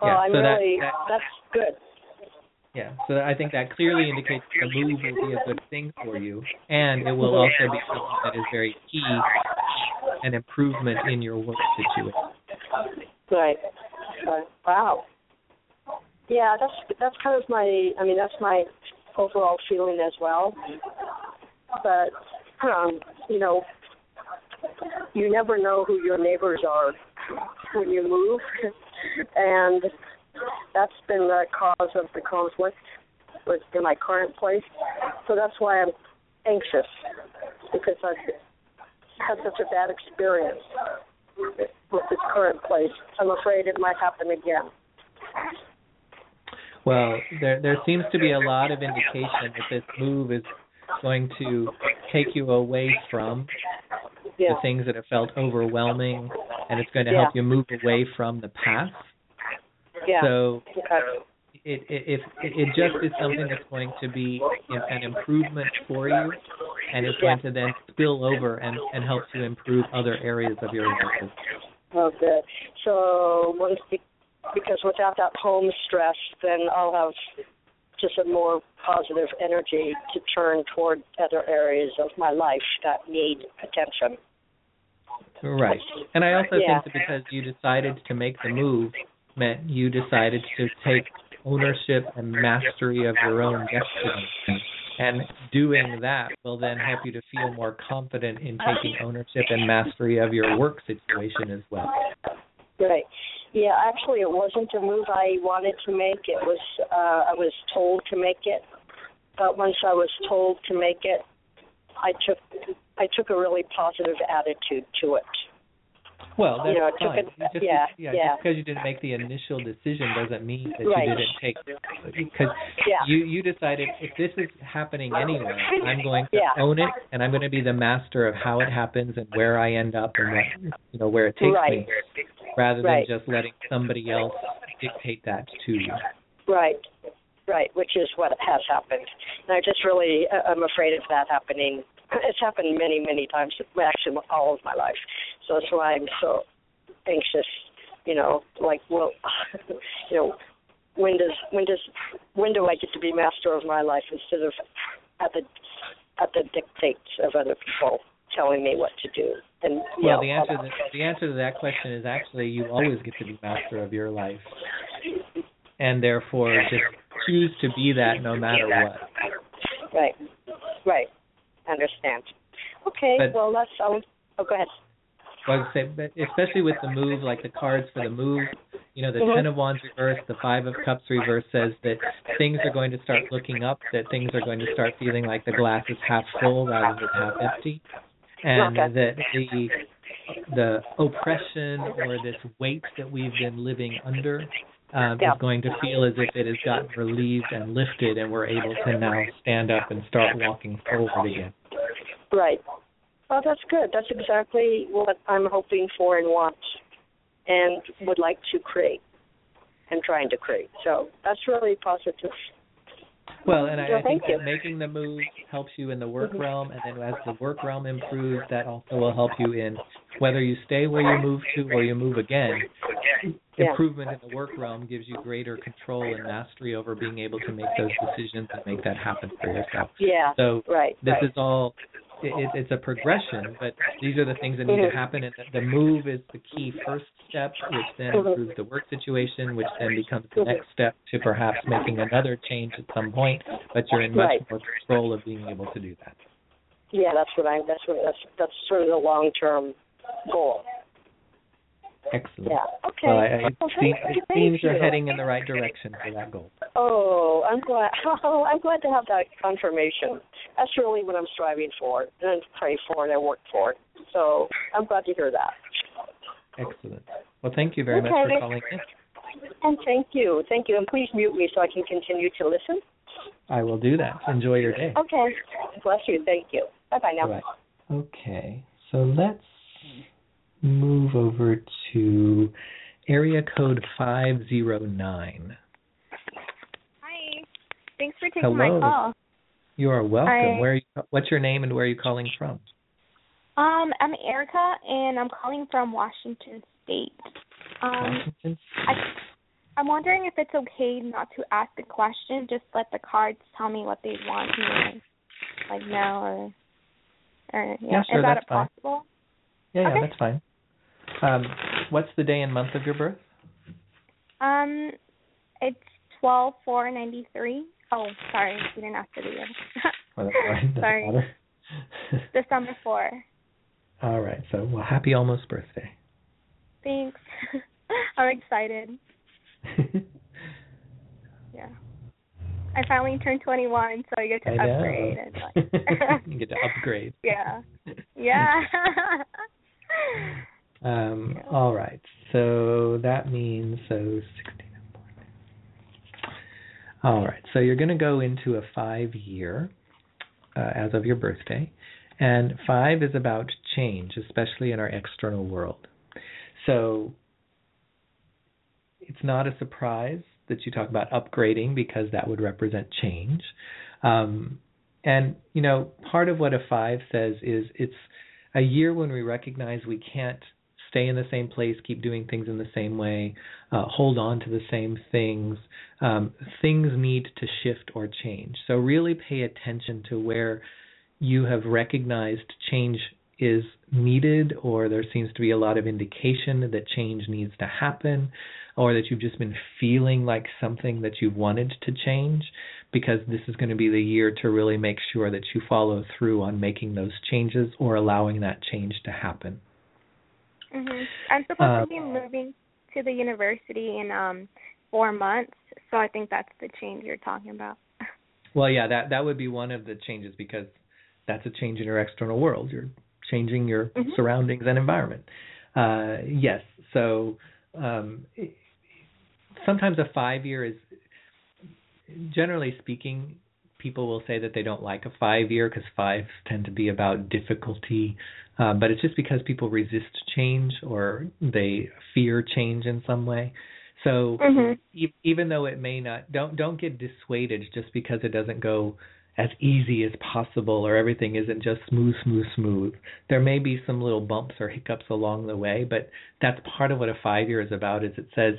Well, Yeah, I'm so that- really that- that's good. Yeah, so I think that clearly indicates the move will be a good thing for you, and it will also be something that is very key, an improvement in your work situation. Right. Right. Wow. Yeah, that's that's kind of my I mean that's my overall feeling as well. But um, you know, you never know who your neighbors are when you move and that's been the cause of the conflict with in my current place. So that's why I'm anxious because I've had such a bad experience with this current place. I'm afraid it might happen again. Well, there there seems to be a lot of indication that this move is going to take you away from Yeah. the things that have felt overwhelming, and it's going to Yeah. help you move away from the past. Yeah. So it, it it, it just is something that's going to be an improvement for you, and it's going to then spill over and and help you improve other areas of your life. Oh, good. So because without that home stress, then I'll have just a more positive energy to turn toward other areas of my life that need attention. Right. And I also Yeah. think that because you decided to make the move meant you decided to take ownership and mastery of your own destiny. And doing that will then help you to feel more confident in taking ownership and mastery of your work situation as well. Right. Yeah, actually, it wasn't a move I wanted to make. It was uh, I was told to make it, but once I was told to make it, I took I took a really positive attitude to it. Well, that's you know, fine. it- just, yeah, yeah, yeah. Just because you didn't make the initial decision doesn't mean that Right. you didn't take because Yeah. you you decided if this is happening anyway, I'm going to Yeah. own it and I'm going to be the master of how it happens and where I end up and what you know where it takes Right. me, rather than just letting somebody else dictate that to you. Right, right, which is what has happened. And I just really, uh, I'm afraid of that happening. It's happened many, many times, actually all of my life. So that's why I'm so anxious. You know, like, well, you know, when does when does when do I get to be master of my life instead of at the at the dictates of other people telling me what to do? And Well, know, the answer to, the, the answer to that question is actually you always get to be master of your life, and therefore just choose to be that no matter what. Right, right. Understand. Okay. But- well, that's um. Oh, go ahead. Well, I would say, but especially with the move, like the cards for the move, you know, the Mhm. Ten of Wands reverse, the Five of Cups reverse says that things are going to start looking up, that things are going to start feeling like the glass is half full rather than half empty, and Okay. that the the oppression or this weight that we've been living under um, Yeah. is going to feel as if it has gotten relieved and lifted, and we're able to now stand up and start walking forward again. Right. Well, that's good. That's exactly what I'm hoping for and want, and would like to create, and trying to create. So that's really positive. Well, and I, Well, I think you. that making the move helps you in the work Mhm. realm, and then as the work realm improves, that also will help you in whether you stay where you move to or you move again. Yeah. Improvement in the work realm gives you greater control and mastery over being able to make those decisions and make that happen for yourself. Yeah. So right. this right. is all it, it- it's a progression, but these are the things that need to happen. And the move is the key first step, which then improves the work situation, which then becomes the next step to perhaps making another change at some point. But you're in much Right. more control of being able to do that. Yeah, that's what I. That's what. That's that's sort of the long term goal. Excellent. Yeah. Okay. Well, I, I, Well, it seems, thank- it seems you're heading in the right direction for that goal. Oh, I'm glad. Oh, I'm glad to have that confirmation. That's really what I'm striving for, and I pray for, and I work for it. So I'm glad to hear that. Excellent. Well, thank you very much Okay. for calling in. And thank you, thank you, and please mute me so I can continue to listen. I will do that. Enjoy your day. Okay. Bless you. Thank you. Bye bye now. Right. Okay, so let's move over to area code 509. Hi. Thanks for taking Hello. my call. You are welcome. Hi. Where are you, what's your name and where are you calling from? Um, I'm Erica, and I'm calling from Washington State. Um, Washington. I, I'm wondering if it's okay not to ask a question, just let the cards tell me what they want me to, like, now or, or yeah. Yeah, sure, Is that that's fine. possible? Yeah, yeah, Okay. that's fine. Um, what's the day and month of your birth? Um, it's twelve four ninety three. Oh, sorry, you didn't ask for the year. Well, that's fine. Doesn't Sorry. December four. All right. So, well, happy almost birthday. Thanks. I'm excited. Yeah. I finally turned 21, so I get to I upgrade. And like, you get to upgrade. yeah. Yeah. Um, all right. So that means so 16 and 14. All right. So you're going to go into a five year uh, as of your birthday. And five is about change, especially in our external world. So it's not a surprise that you talk about upgrading because that would represent change. Um, and, you know, part of what a five says is it's a year when we recognize we can't stay in the same place, keep doing things in the same way, uh, hold on to the same things. Um, things need to shift or change. So really pay attention to where you have recognized change is needed, or there seems to be a lot of indication that change needs to happen, or that you've just been feeling like something that you wanted to change, because this is going to be the year to really make sure that you follow through on making those changes or allowing that change to happen. Mhm. I'm supposed Uh, to be moving to the university in um four months. So I think that's the change you're talking about. Well, yeah, that that would be one of the changes because that's a change in your external world. You're changing your mm-hmm. surroundings and environment. Uh, yes, so um, sometimes a five year is, generally speaking, people will say that they don't like a five year because fives tend to be about difficulty, uh, but it's just because people resist change or they fear change in some way. So mm-hmm. e- even though it may not, don't don't get dissuaded just because it doesn't go as easy as possible or everything isn't just smooth, smooth, smooth. There may be some little bumps or hiccups along the way, but that's part of what a five year is about. Is it says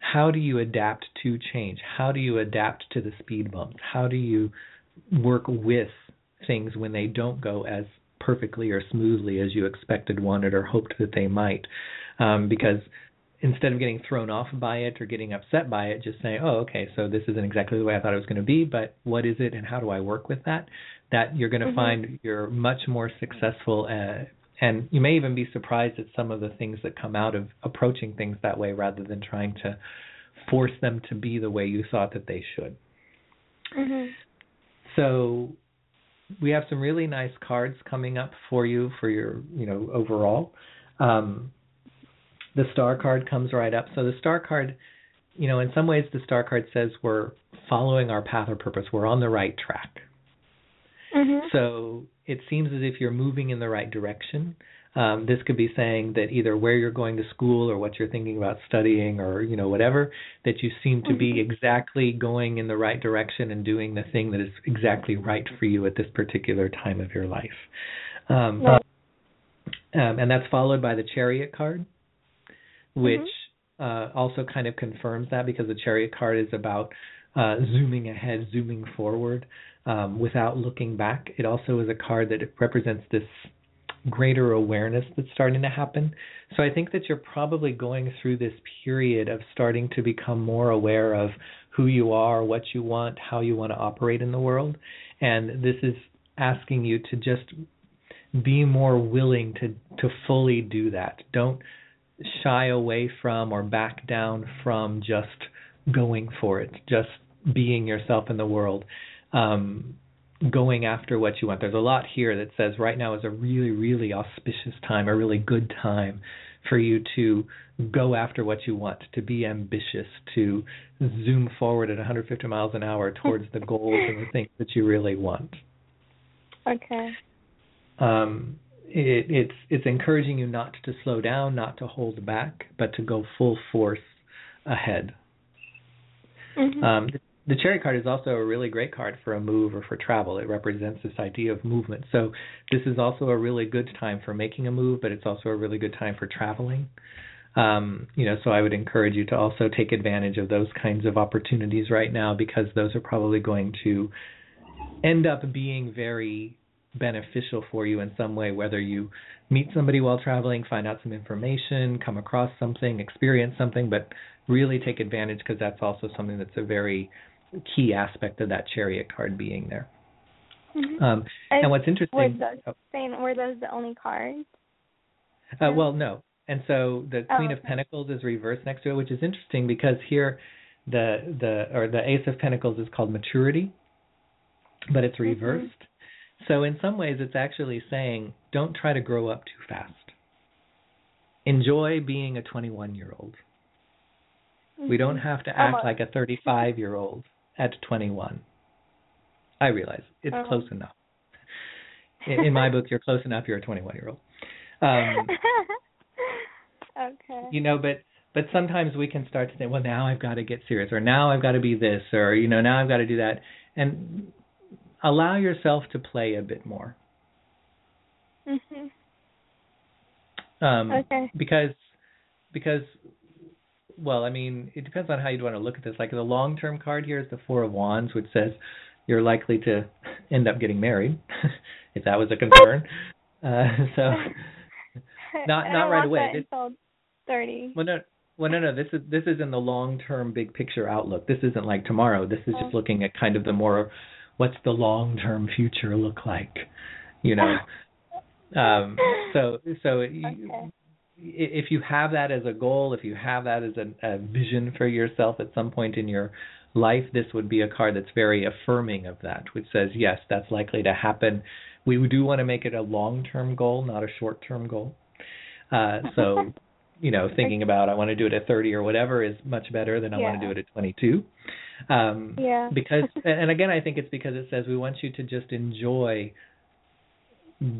how do you adapt to change? How do you adapt to the speed bumps? How do you work with things when they don't go as perfectly or smoothly as you expected, wanted, or hoped that they might? Um, because instead of getting thrown off by it or getting upset by it, just say, oh, okay, so this isn't exactly the way I thought it was going to be, but what is it and how do I work with that? That you're going to mm-hmm. find you're much more successful. Uh, and you may even be surprised at some of the things that come out of approaching things that way rather than trying to force them to be the way you thought that they should. Mm-hmm. So we have some really nice cards coming up for you for your, you know, overall. Um, the star card comes right up. So the star card, you know, in some ways the star card says we're following our path or purpose. We're on the right track. Mm-hmm. So it seems as if you're moving in the right direction. Um, this could be saying that either where you're going to school or what you're thinking about studying or you know whatever that you seem to be Mm-hmm. exactly going in the right direction and doing the thing that is exactly right for you at this particular time of your life. Um, um, and that's followed by the chariot card which Mm-hmm. uh, also kind of confirms that because the chariot card is about uh, zooming ahead, zooming forward um, without looking back. It also is a card that represents this greater awareness that's starting to happen. So I think that you're probably going through this period of starting to become more aware of who you are, what you want, how you want to operate in the world. And this is asking you to just be more willing to to fully do that. Don't shy away from or back down from just going for it, just being yourself in the world, um, going after what you want. There's a lot here that says right now is a really, really auspicious time, a really good time for you to go after what you want, to be ambitious, to zoom forward at 150 miles an hour towards the goals and the things that you really want. Okay. Um, it, it's it's encouraging you not to slow down, not to hold back, but to go full force ahead. Mm-hmm. Um, the chariot card is also a really great card for a move or for travel. It represents this idea of movement. So this is also a really good time for making a move, but it's also a really good time for traveling. Um, you know, so I would encourage you to also take advantage of those kinds of opportunities right now because those are probably going to end up being very beneficial for you in some way, whether you meet somebody while traveling, find out some information, come across something, experience something, but really take advantage because that's also something that's a very key aspect of that chariot card being there. Mm-hmm. Um, and, what's Were interesting, those, saying, were those the only cards? uh, well, no. And so the Oh, Queen of. Pentacles is reversed next to it, which is interesting because here the the or the Ace of Pentacles is called maturity, but it's reversed. So in some ways, it's actually saying don't try to grow up too fast. Enjoy being a 21 year old. We don't have to act Almost. like a 35 year old at 21. I realize it's Oh. close enough. In, in my book, you're close enough. You're a 21 year old. Um, okay. you know, but but sometimes we can start to say, well, now I've got to get serious, or now I've got to be this, or you know, now I've got to do that, and allow yourself to play a bit more. Mm-hmm. Um, Okay. Because because well, I mean, it depends on how you'd want to look at this. Like the long term card here is the Four of Wands, which says you're likely to end up getting married, if that was a concern. Uh, so not not right away. This- until thirty. Well, no, well, no, no. This is this is in the long-term, big picture outlook. This isn't like tomorrow. This is just Oh. looking at kind of the more, what's the long-term future look like, you know? um, so so Okay. If you have that as a goal, if you have that as a, a vision for yourself at some point in your life, this would be a card that's very affirming of that, which says, yes, that's likely to happen. We do want to make it a long term goal, not a short term goal. Uh, so, you know, thinking about I want to do it at 30 or whatever is much better than I Yeah. want to do it at 22. Um, Yeah. because, and again, I think it's because it says we want you to just enjoy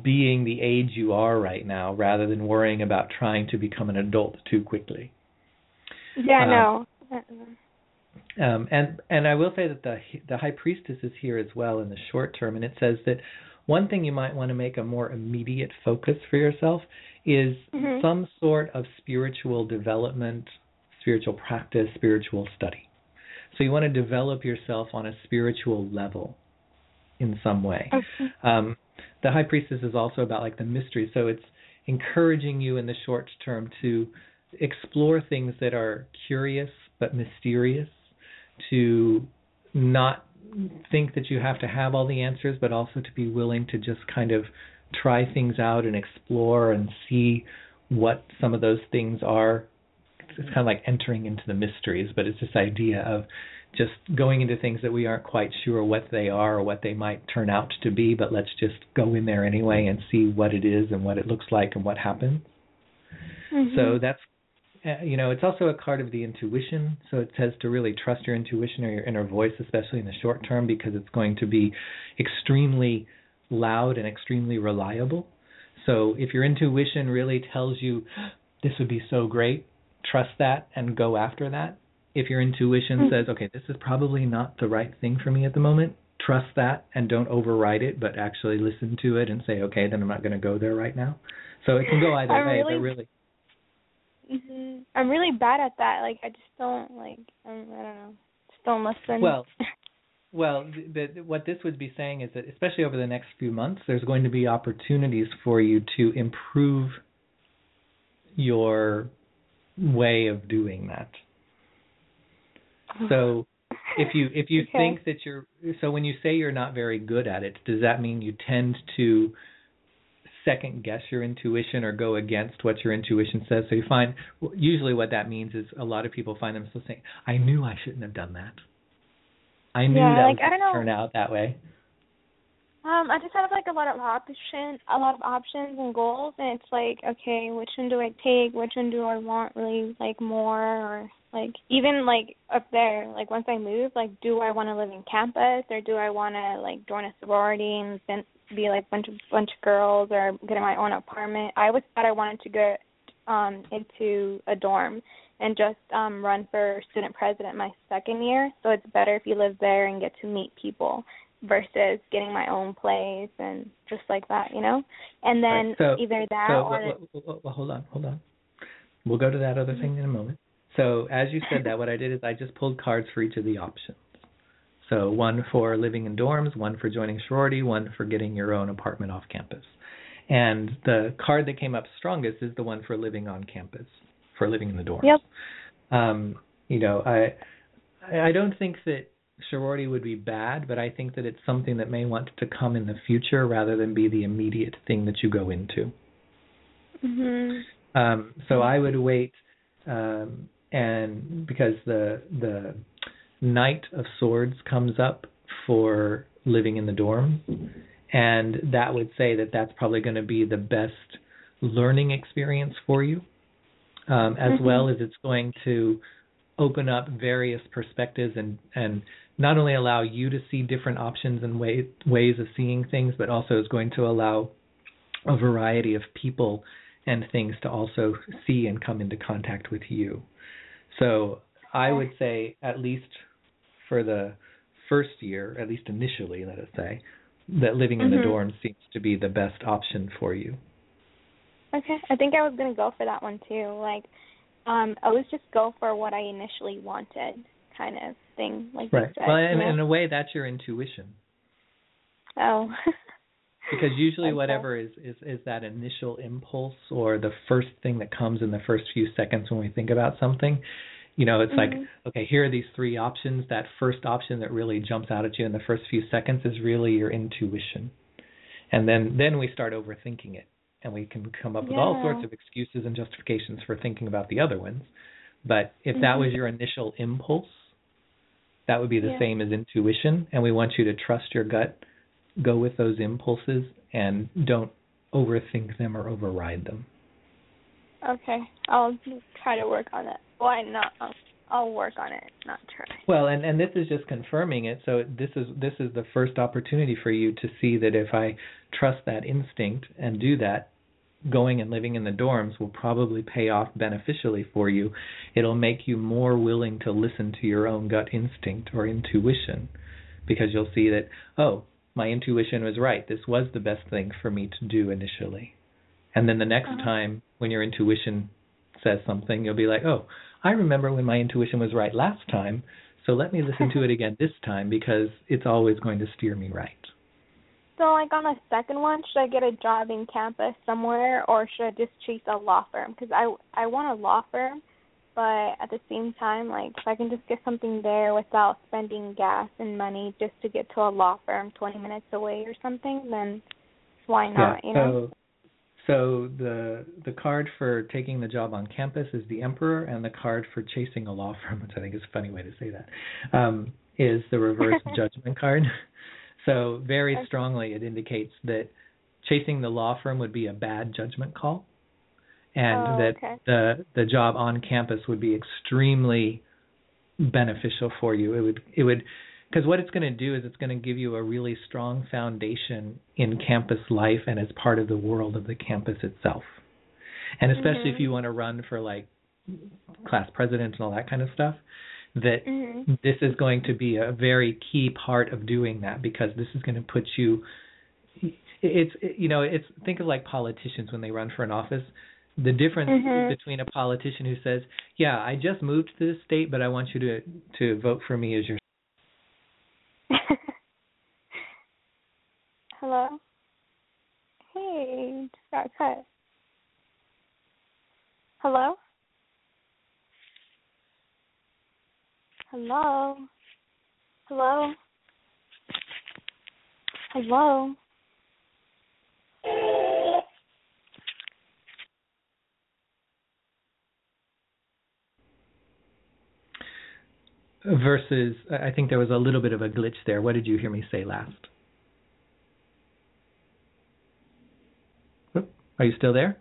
being the age you are right now rather than worrying about trying to become an adult too quickly. Yeah, Um, no. Um, and and I will say that the the high priestess is here as well in the short term, and it says that one thing you might want to make a more immediate focus for yourself is Mhm. some sort of spiritual development, spiritual practice, spiritual study. So you want to develop yourself on a spiritual level in some way. Um, the high priestess is also about like the mystery, so it's encouraging you in the short term to explore things that are curious but mysterious, to not think that you have to have all the answers, but also to be willing to just kind of try things out and explore and see what some of those things are. It's kind of like entering into the mysteries, but it's this idea of just going into things that we aren't quite sure what they are or what they might turn out to be, but let's just go in there anyway and see what it is and what it looks like and what happens. Mm-hmm. So that's uh, you know, it's also a card of the intuition. So it says to really trust your intuition or your inner voice, especially in the short term, because it's going to be extremely loud and extremely reliable. So if your intuition really tells you this would be so great, trust that and go after that. If your intuition Mhm. says, okay, this is probably not the right thing for me at the moment, trust that and don't override it, but actually listen to it and say, okay, then I'm not going to go there right now. So it can go either I'm way, really- but really hmm I'm really bad at that. Like I just don't like. Um, I don't know. Just don't listen. Well, well, th- th- what this would be saying is that, especially over the next few months, there's going to be opportunities for you to improve your way of doing that. So, if you if you Okay. think that you're so when you say you're not very good at it, does that mean you tend to second guess your intuition or go against what your intuition says? So you find usually what that means is a lot of people find themselves saying, "I knew I shouldn't have done that." I knew Yeah, that like, was I going don't to know. turn out that way. Um, I just have like a lot of option, a lot of options and goals, and it's like, okay, which one do I take? Which one do I want really like more, or like even like up there, like once I move, like do I want to live in campus or do I want to like join a sorority and then be like bunch of bunch of girls or get in my own apartment? I always thought I wanted to get um into a dorm and just um run for student president my second year. So it's better if you live there and get to meet people versus getting my own place and just like that, you know? And then Right. So- either that so, or well, well, well, hold on, hold on. We'll go to that other thing in a moment. So, as you said that, what I did is I just pulled cards for each of the options. So, one for living in dorms, one for joining sorority, one for getting your own apartment off campus. And the card that came up strongest is the one for living on campus, for living in the dorms. Yep. Um, you know, I I don't think that sorority would be bad, but I think that it's something that may want to come in the future rather than be the immediate thing that you go into. Mm-hmm. Um, so I would wait, um, and because the the Knight of Swords comes up for living in the dorm, and that would say that that's probably going to be the best learning experience for you, um, as Mhm. well as it's going to open up various perspectives and and not only allow you to see different options and way, ways of seeing things, but also is going to allow a variety of people and things to also see and come into contact with you. So I would say, at least for the first year, at least initially, let us say, that living in the Mhm. dorm seems to be the best option for you. Okay. I think I was gonna go for that one too. Like, um, always just go for what I initially wanted, kind of thing. Like Right. said, Well, you in, know? in a way, that's your intuition. oh. because usually whatever is, is is that initial impulse or the first thing that comes in the first few seconds when we think about something you know it's like Mhm. okay here are these three options that first option that really jumps out at you in the first few seconds is really your intuition and then then we start overthinking it and we can come up with all sorts of excuses and justifications for thinking about the other ones. But if that was Mhm. your initial impulse, that would be the Yeah. same as intuition, and we want you to trust your gut, go with those impulses, and don't overthink them or override them. Okay, I'll try to work on it. Why not? I'll, I'll work on it, not try. Well, and and this is just confirming it. So this is this is the first opportunity for you to see that if I trust that instinct and do that, going and living in the dorms will probably pay off beneficially for you. It'll make you more willing to listen to your own gut instinct or intuition because you'll see that oh, my intuition was right. This was the best thing for me to do initially. And then the next Uh-huh. time when your intuition says something, you'll be like, "Oh, I remember when my intuition was right last time, so let me listen to it again this time because it's always going to steer me right." So, like on a second one, should I get a job in campus somewhere, or should I just chase a law firm? Because I I want a law firm, but at the same time, like if I can just get something there without spending gas and money just to get to a law firm 20 minutes away or something, then why not? yeah. you know. So so the the card for taking the job on campus is the emperor and the card for chasing a law firm, which I think is a funny way to say that, um, is the reverse judgment card. So very strongly it indicates that chasing the law firm would be a bad judgment call and Oh, that okay. the the job on campus would be extremely beneficial for you. It would it would because what it's going to do is it's going to give you a really strong foundation in campus life and as part of the world of the campus itself. And especially if Mhm. you want to run for like class president and all that kind of stuff, that Mhm. this is going to be a very key part of doing that because this is going to put you it's you know it's think of like politicians when they run for an office the difference Mhm. between a politician who says yeah i just moved to this state but i want you to to vote for me as your Hello. Hey, just got cut. Hello. Hello. Hello. Hello. Versus i think there was a little bit of a glitch there. What did you hear me say last? Are you still there?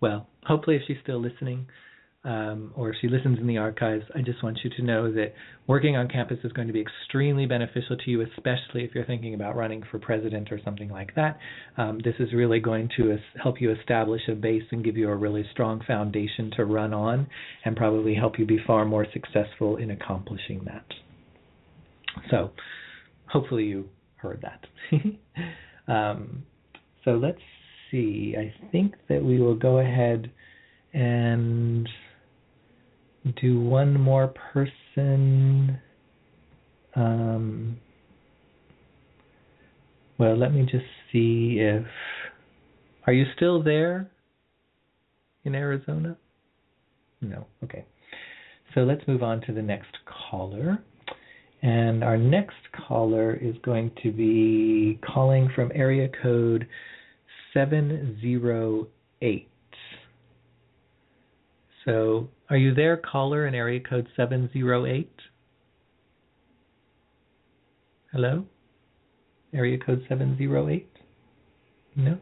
Well hopefully if she's still listening um, or if she listens in the archives, I just want you to know that working on campus is going to be extremely beneficial to you, especially if you're thinking about running for president or something like that. Um, this is really going to help you establish a base and give you a really strong foundation to run on, and probably help you be far more successful in accomplishing that. So, hopefully, you heard that. um, so, let's see. I think that we will go ahead and do one more person. Um, well, let me just see if. Are you still there in Arizona? No. Okay. So let's move on to the next caller. And our next caller is going to be calling from area code 708. So, are you there, caller, in area code 708? Hello? Area code 708? No?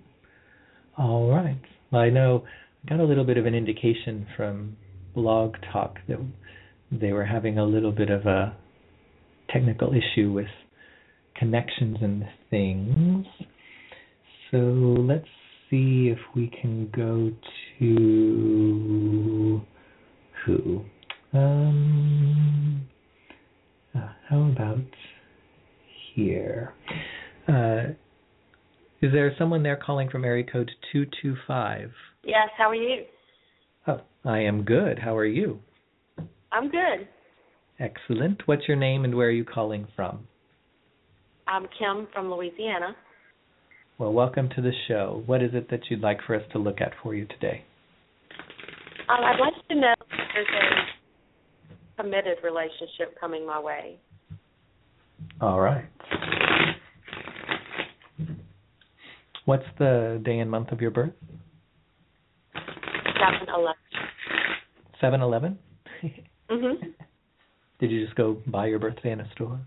All right. Well, I know I got a little bit of an indication from Blog Talk that they were having a little bit of a technical issue with connections and things. So let's see if we can go to who. Um, uh, how about here? Uh, is there someone there calling from area code 225? Yes, how are you? Oh, I am good. How are you? I'm good. Excellent. What's your name and where are you calling from? I'm Kim from Louisiana. Well, welcome to the show. What is it that you'd like for us to look at for you today? Um, I'd like to know if there's a committed relationship coming my way. All right. What's the day and month of your birth? Seven eleven. Seven eleven. Mhm. Did you just go buy your birthday in a store?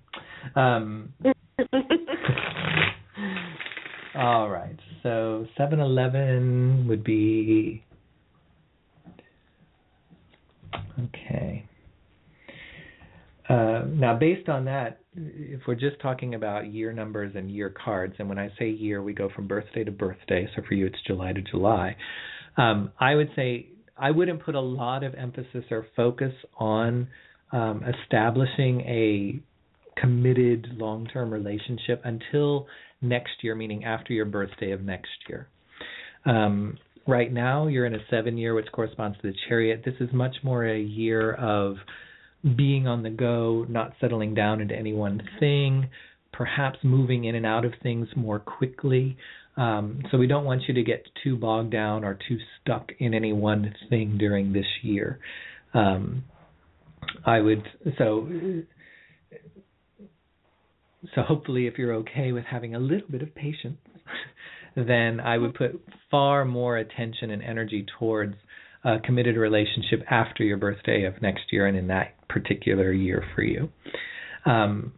Um, all right. So seven eleven would be okay. Uh, now, based on that, if we're just talking about year numbers and year cards, and when I say year, we go from birthday to birthday. So for you, it's July to July. Um, I would say I wouldn't put a lot of emphasis or focus on um, establishing a committed long term relationship until next year, meaning after your birthday of next year. Um, right now, you're in a seven year, which corresponds to the chariot. This is much more a year of being on the go, not settling down into any one thing, perhaps moving in and out of things more quickly. Um, so we don't want you to get too bogged down or too stuck in any one thing during this year. Um, I would so so hopefully if you're okay with having a little bit of patience, then I would put far more attention and energy towards a committed relationship after your birthday of next year and in that particular year for you. Um,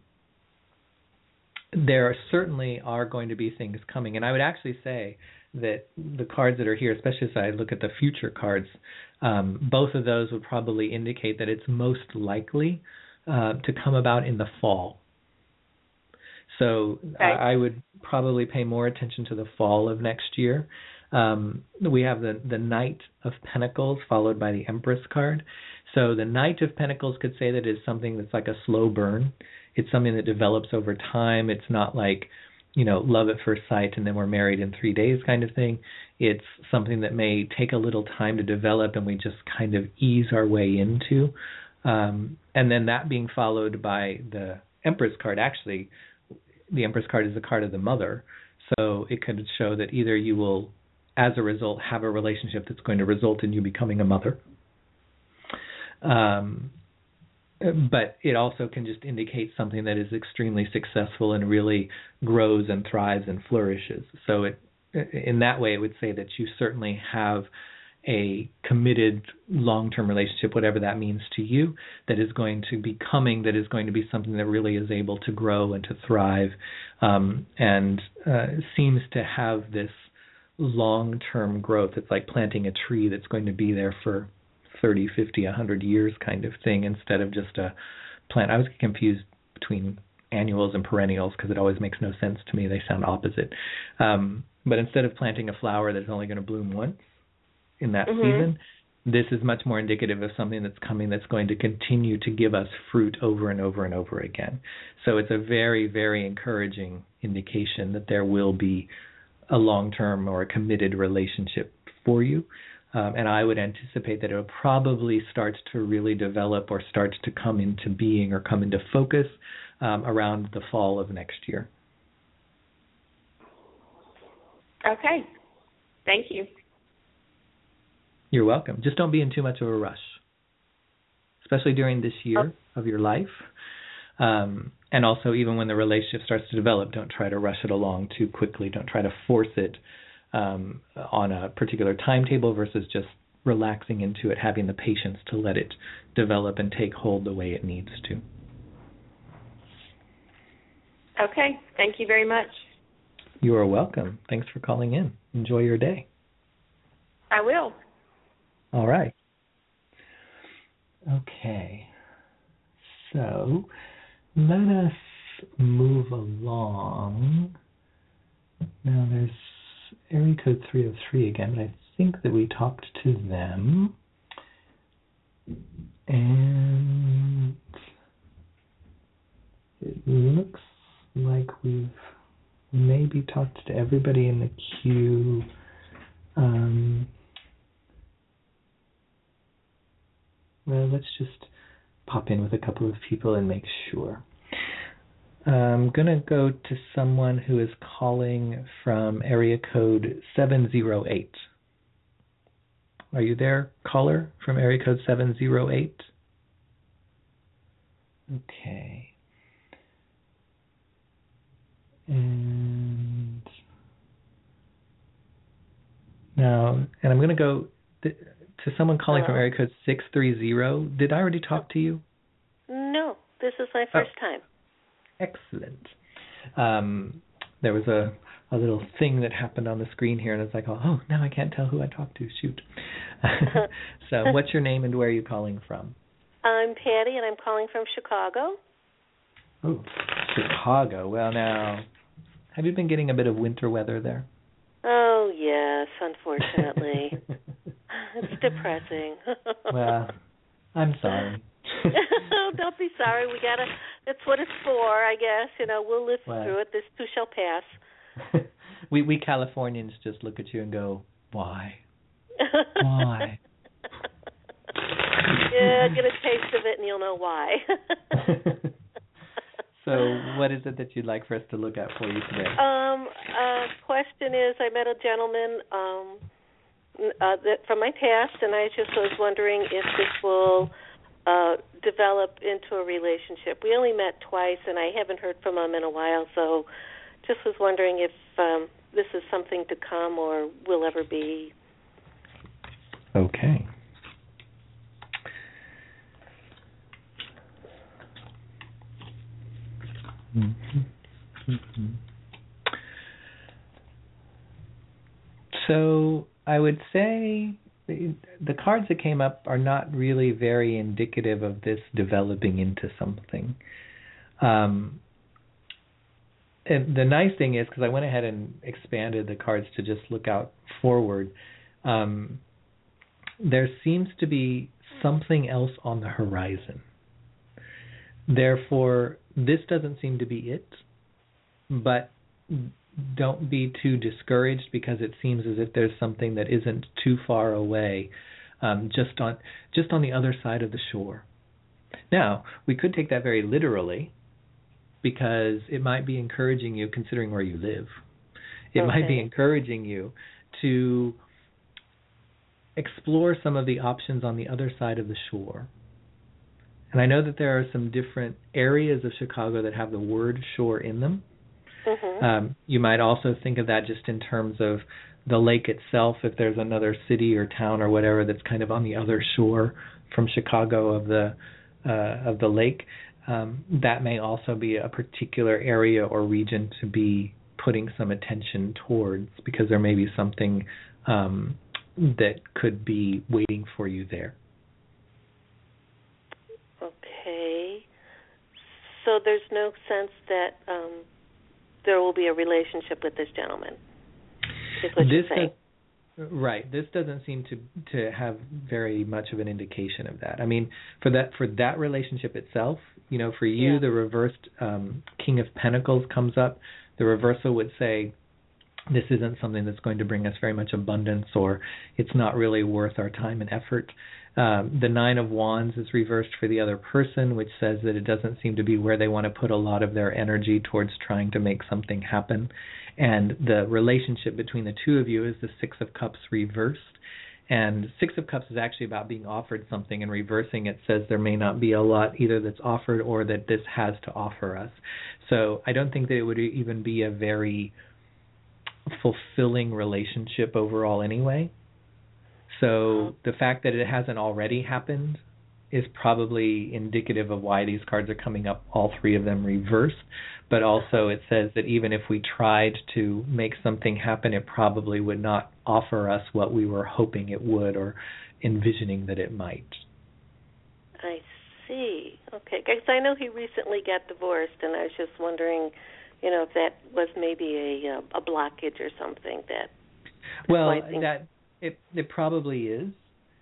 there certainly are going to be things coming, and I would actually say that the cards that are here, especially as I look at the future cards, um, both of those would probably indicate that it's most likely uh, to come about in the fall. So okay. I, I would probably pay more attention to the fall of next year. Um, we have the the Knight of Pentacles followed by the Empress card. So the Knight of Pentacles could say that it's something that's like a slow burn. It's something that develops over time. It's not like you know love at first sight and then we're married in three days kind of thing. It's something that may take a little time to develop and we just kind of ease our way into. Um, and then that being followed by the Empress card. Actually, the Empress card is the card of the mother. So it could show that either you will as a result, have a relationship that's going to result in you becoming a mother. Um, but it also can just indicate something that is extremely successful and really grows and thrives and flourishes. So it, in that way, it would say that you certainly have a committed long-term relationship, whatever that means to you, that is going to be coming, that is going to be something that really is able to grow and to thrive, um, and uh, seems to have this long term growth. It's like planting a tree that's going to be there for 30, 50, 100 years kind of thing instead of just a plant. I was confused between annuals and perennials because it always makes no sense to me. They sound opposite. Um, but instead of planting a flower that's only going to bloom once in that mm-hmm. season, this is much more indicative of something that's coming that's going to continue to give us fruit over and over and over again. So it's a very, very encouraging indication that there will be a long term or a committed relationship for you. Um, and I would anticipate that it will probably start to really develop or start to come into being or come into focus um, around the fall of next year. Okay. Thank you. You're welcome. Just don't be in too much of a rush, especially during this year oh. of your life. Um, and also, even when the relationship starts to develop, don't try to rush it along too quickly. Don't try to force it um, on a particular timetable versus just relaxing into it, having the patience to let it develop and take hold the way it needs to. Okay. Thank you very much. You are welcome. Thanks for calling in. Enjoy your day. I will. All right. Okay. So let us move along. Now there's area code 303 again, but I think that we talked to them. And it looks like we've maybe talked to everybody in the queue. Um, well, let's just pop in with a couple of people and make sure. I'm going to go to someone who is calling from area code 708. Are you there, caller from area code 708? Okay. And Now, and I'm going to go th- to someone calling from area code 630. Did I already talk to you? No, this is my first time. Excellent. Um, there was a a little thing that happened on the screen here, and it's like, oh, now I can't tell who I talked to. Shoot. so, what's your name and where are you calling from? I'm Patty, and I'm calling from Chicago. Oh, Chicago. Well, now, have you been getting a bit of winter weather there? Oh yes, unfortunately, it's depressing. well, I'm sorry. don't be sorry. We gotta. That's what it's for, I guess. You know, we'll live Well. through it. This too shall pass. we we Californians just look at you and go, why? Why? yeah, get a taste of it, and you'll know why. So, what is it that you'd like for us to look at for you today? Um, uh, question is, I met a gentleman um, uh, that from my past, and I just was wondering if this will uh, develop into a relationship. We only met twice, and I haven't heard from him in a while, so just was wondering if um, this is something to come or will ever be. Okay. So I would say the cards that came up are not really very indicative of this developing into something. Um, and the nice thing is because I went ahead and expanded the cards to just look out forward. Um, there seems to be something else on the horizon. Therefore, this doesn't seem to be it, but don't be too discouraged because it seems as if there's something that isn't too far away, um, just on just on the other side of the shore. Now, we could take that very literally, because it might be encouraging you, considering where you live. It might be encouraging you to explore some of the options on the other side of the shore. And I know that there are some different areas of Chicago that have the word shore in them. Mm-hmm. Um, you might also think of that just in terms of the lake itself. If there's another city or town or whatever that's kind of on the other shore from Chicago of the uh, of the lake, um, that may also be a particular area or region to be putting some attention towards because there may be something um, that could be waiting for you there. Okay. So there's no sense that um, there will be a relationship with this gentleman. Is what you're this saying. does, right. This doesn't seem to to have very much of an indication of that. I mean, for that for that relationship itself, you know, for you, Yeah. the reversed um, King of Pentacles comes up. The reversal would say, this isn't something that's going to bring us very much abundance, or it's not really worth our time and effort. Um, the Nine of Wands is reversed for the other person, which says that it doesn't seem to be where they want to put a lot of their energy towards trying to make something happen. And the relationship between the two of you is the Six of Cups reversed. And Six of Cups is actually about being offered something, and reversing it says there may not be a lot either that's offered or that this has to offer us. So I don't think that it would even be a very fulfilling relationship overall anyway. So the fact that it hasn't already happened is probably indicative of why these cards are coming up, all three of them reversed. But also, it says that even if we tried to make something happen, it probably would not offer us what we were hoping it would or envisioning that it might. I see. Okay, because I know he recently got divorced, and I was just wondering, you know, if that was maybe a uh, a blockage or something that. Well, that it it probably is.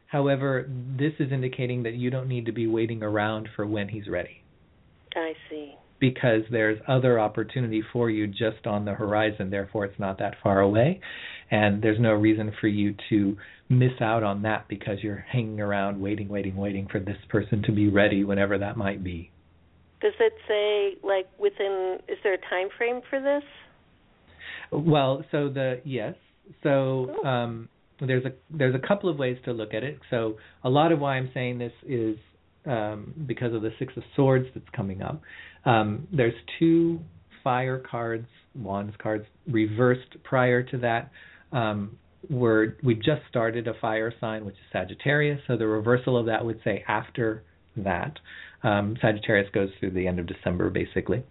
However, this is indicating that you don't need to be waiting around for when he's ready. I see. because there's other opportunity for you just on the horizon. Therefore, it's not that far away, and there's no reason for you to miss out on that because you're hanging around waiting, waiting, waiting for this person to be ready whenever that might be. Does it say like within? Is there a time frame for this? Well, so the yes, so um, there's a there's a couple of ways to look at it. So a lot of why I'm saying this is um, because of the six of swords that's coming up. Um, there's two fire cards, wands cards reversed prior to that. Um, we're we just started a fire sign, which is Sagittarius. So the reversal of that would say after that. Um, Sagittarius goes through the end of December, basically.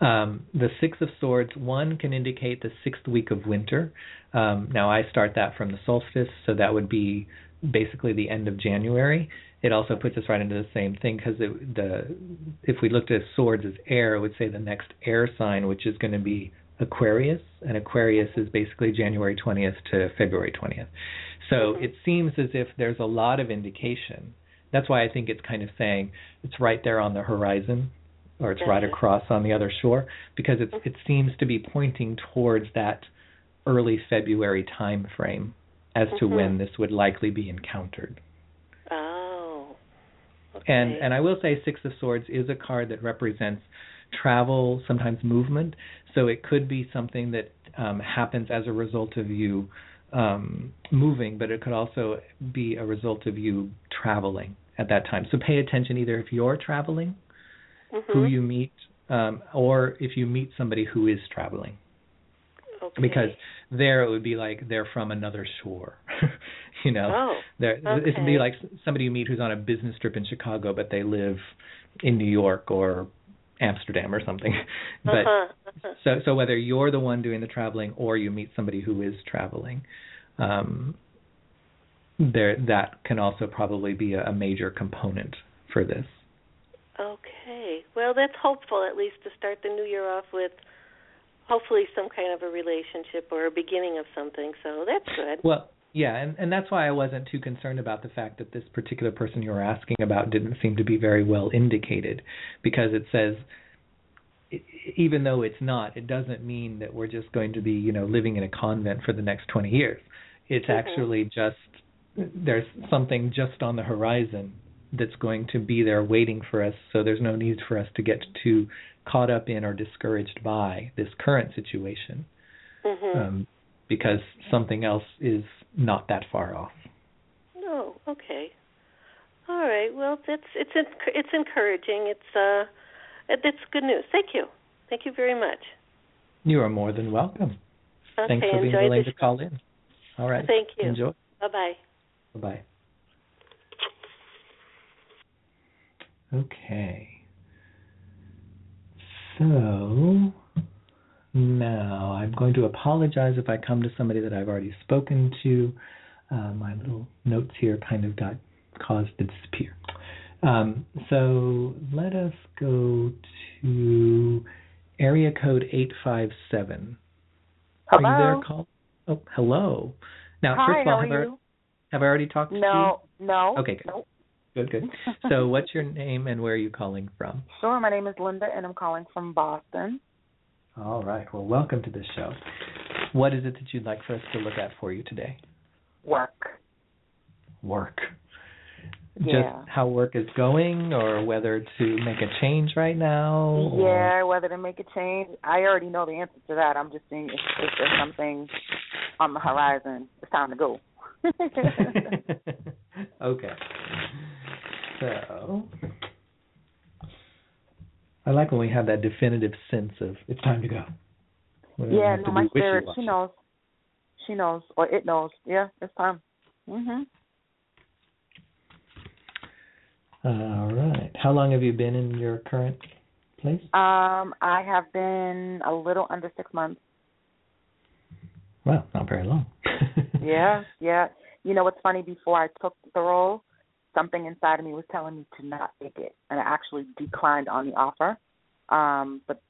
Um, the Six of Swords, one can indicate the sixth week of winter. Um, now, I start that from the solstice, so that would be basically the end of January. It also puts us right into the same thing because the if we looked at swords as air, it would say the next air sign, which is going to be Aquarius, and Aquarius is basically January 20th to February 20th. So mm-hmm. it seems as if there's a lot of indication. That's why I think it's kind of saying it's right there on the horizon or it's right across on the other shore because it it seems to be pointing towards that early February time frame as to mm-hmm. when this would likely be encountered. Oh. Okay. And and I will say Six of Swords is a card that represents travel, sometimes movement. So it could be something that um, happens as a result of you um, moving, but it could also be a result of you traveling at that time. So pay attention either if you're traveling mm-hmm. who you meet, um, or if you meet somebody who is traveling. Okay. Because there it would be like they're from another shore. you know, oh, there okay. it would be like somebody you meet who's on a business trip in Chicago, but they live in New York or Amsterdam or something. but uh-huh, uh-huh. so so whether you're the one doing the traveling or you meet somebody who is traveling, um, there that can also probably be a, a major component for this. Okay. Well, that's hopeful at least to start the new year off with hopefully some kind of a relationship or a beginning of something. So that's good. Well, yeah, and and that's why I wasn't too concerned about the fact that this particular person you were asking about didn't seem to be very well indicated because it says even though it's not, it doesn't mean that we're just going to be, you know, living in a convent for the next 20 years. It's mm-hmm. actually just there's something just on the horizon that's going to be there waiting for us. So there's no need for us to get too caught up in or discouraged by this current situation, mm-hmm. um, because something else is not that far off. Oh, okay. All right. Well, that's it's it's encouraging. It's uh, it's good news. Thank you. Thank you very much. You are more than welcome. Okay, Thanks for being willing to call in. All right. Thank you. Enjoy. Bye bye. Bye bye. Okay. So now I'm going to apologize if I come to somebody that I've already spoken to. Uh, my little notes here kind of got caused to disappear. Um, so let us go to area code 857. Hello. Are you there, call? Oh, hello. Now, Hi, first of all, have, I, have I already talked to no, you? No, no, Okay, good. Nope. Good, good. so, what's your name and where are you calling from? Sure, my name is Linda and I'm calling from Boston. All right. Well, welcome to the show. What is it that you'd like for us to look at for you today? Work. Work. Yeah. Just how work is going or whether to make a change right now? or- Yeah, whether to make a change. I already know the answer to that. I'm just seeing if, if there's something on the horizon. It's time to go. okay. So I like when we have that definitive sense of it's time to go. We yeah, no, my spirit, she knows. She knows, or it knows. Yeah, it's time. Mhm. All right. How long have you been in your current place? Um, I have been a little under six months. Well, not very long. yeah, yeah. You know what's funny? Before I took the role, something inside of me was telling me to not take it, and I actually declined on the offer. Um, but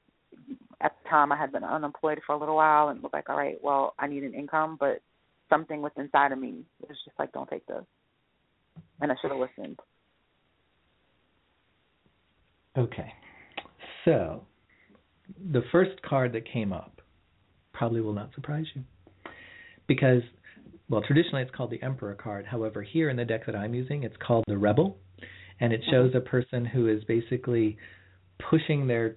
at the time, I had been unemployed for a little while, and was like, all right, well, I need an income, but something was inside of me was just like, don't take this, and I should have listened. Okay. So, the first card that came up probably will not surprise you. Because, well, traditionally it's called the Emperor card. However, here in the deck that I'm using, it's called the Rebel. And it shows a person who is basically pushing their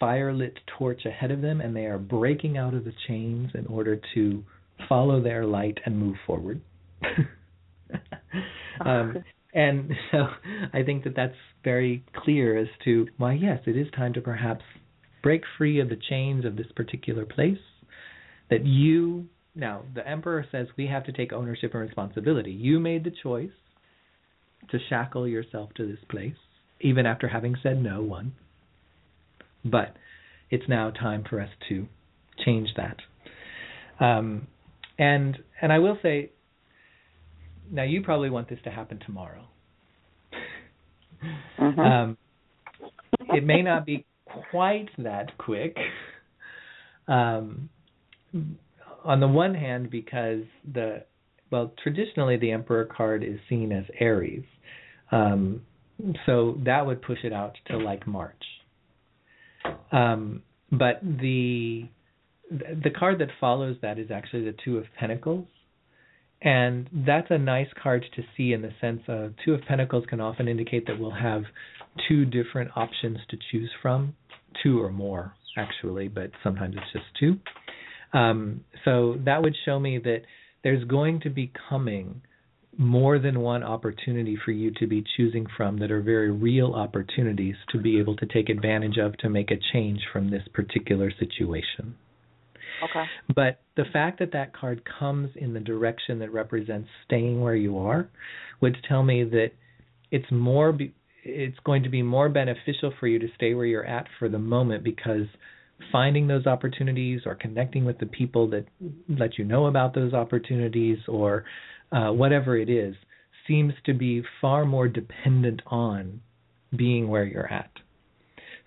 firelit torch ahead of them and they are breaking out of the chains in order to follow their light and move forward. um, and so I think that that's very clear as to why, yes, it is time to perhaps break free of the chains of this particular place, that you now the emperor says we have to take ownership and responsibility. You made the choice to shackle yourself to this place, even after having said no one. But it's now time for us to change that. Um, and and I will say, now you probably want this to happen tomorrow. Mm-hmm. Um, it may not be quite that quick. Um, on the one hand, because the well, traditionally the Emperor card is seen as Aries, um, so that would push it out to like March. Um, but the the card that follows that is actually the Two of Pentacles, and that's a nice card to see in the sense of Two of Pentacles can often indicate that we'll have two different options to choose from, two or more actually, but sometimes it's just two. Um, so that would show me that there's going to be coming more than one opportunity for you to be choosing from that are very real opportunities to be able to take advantage of to make a change from this particular situation. Okay. But the fact that that card comes in the direction that represents staying where you are would tell me that it's more be- it's going to be more beneficial for you to stay where you're at for the moment because finding those opportunities or connecting with the people that let you know about those opportunities or uh, whatever it is seems to be far more dependent on being where you're at.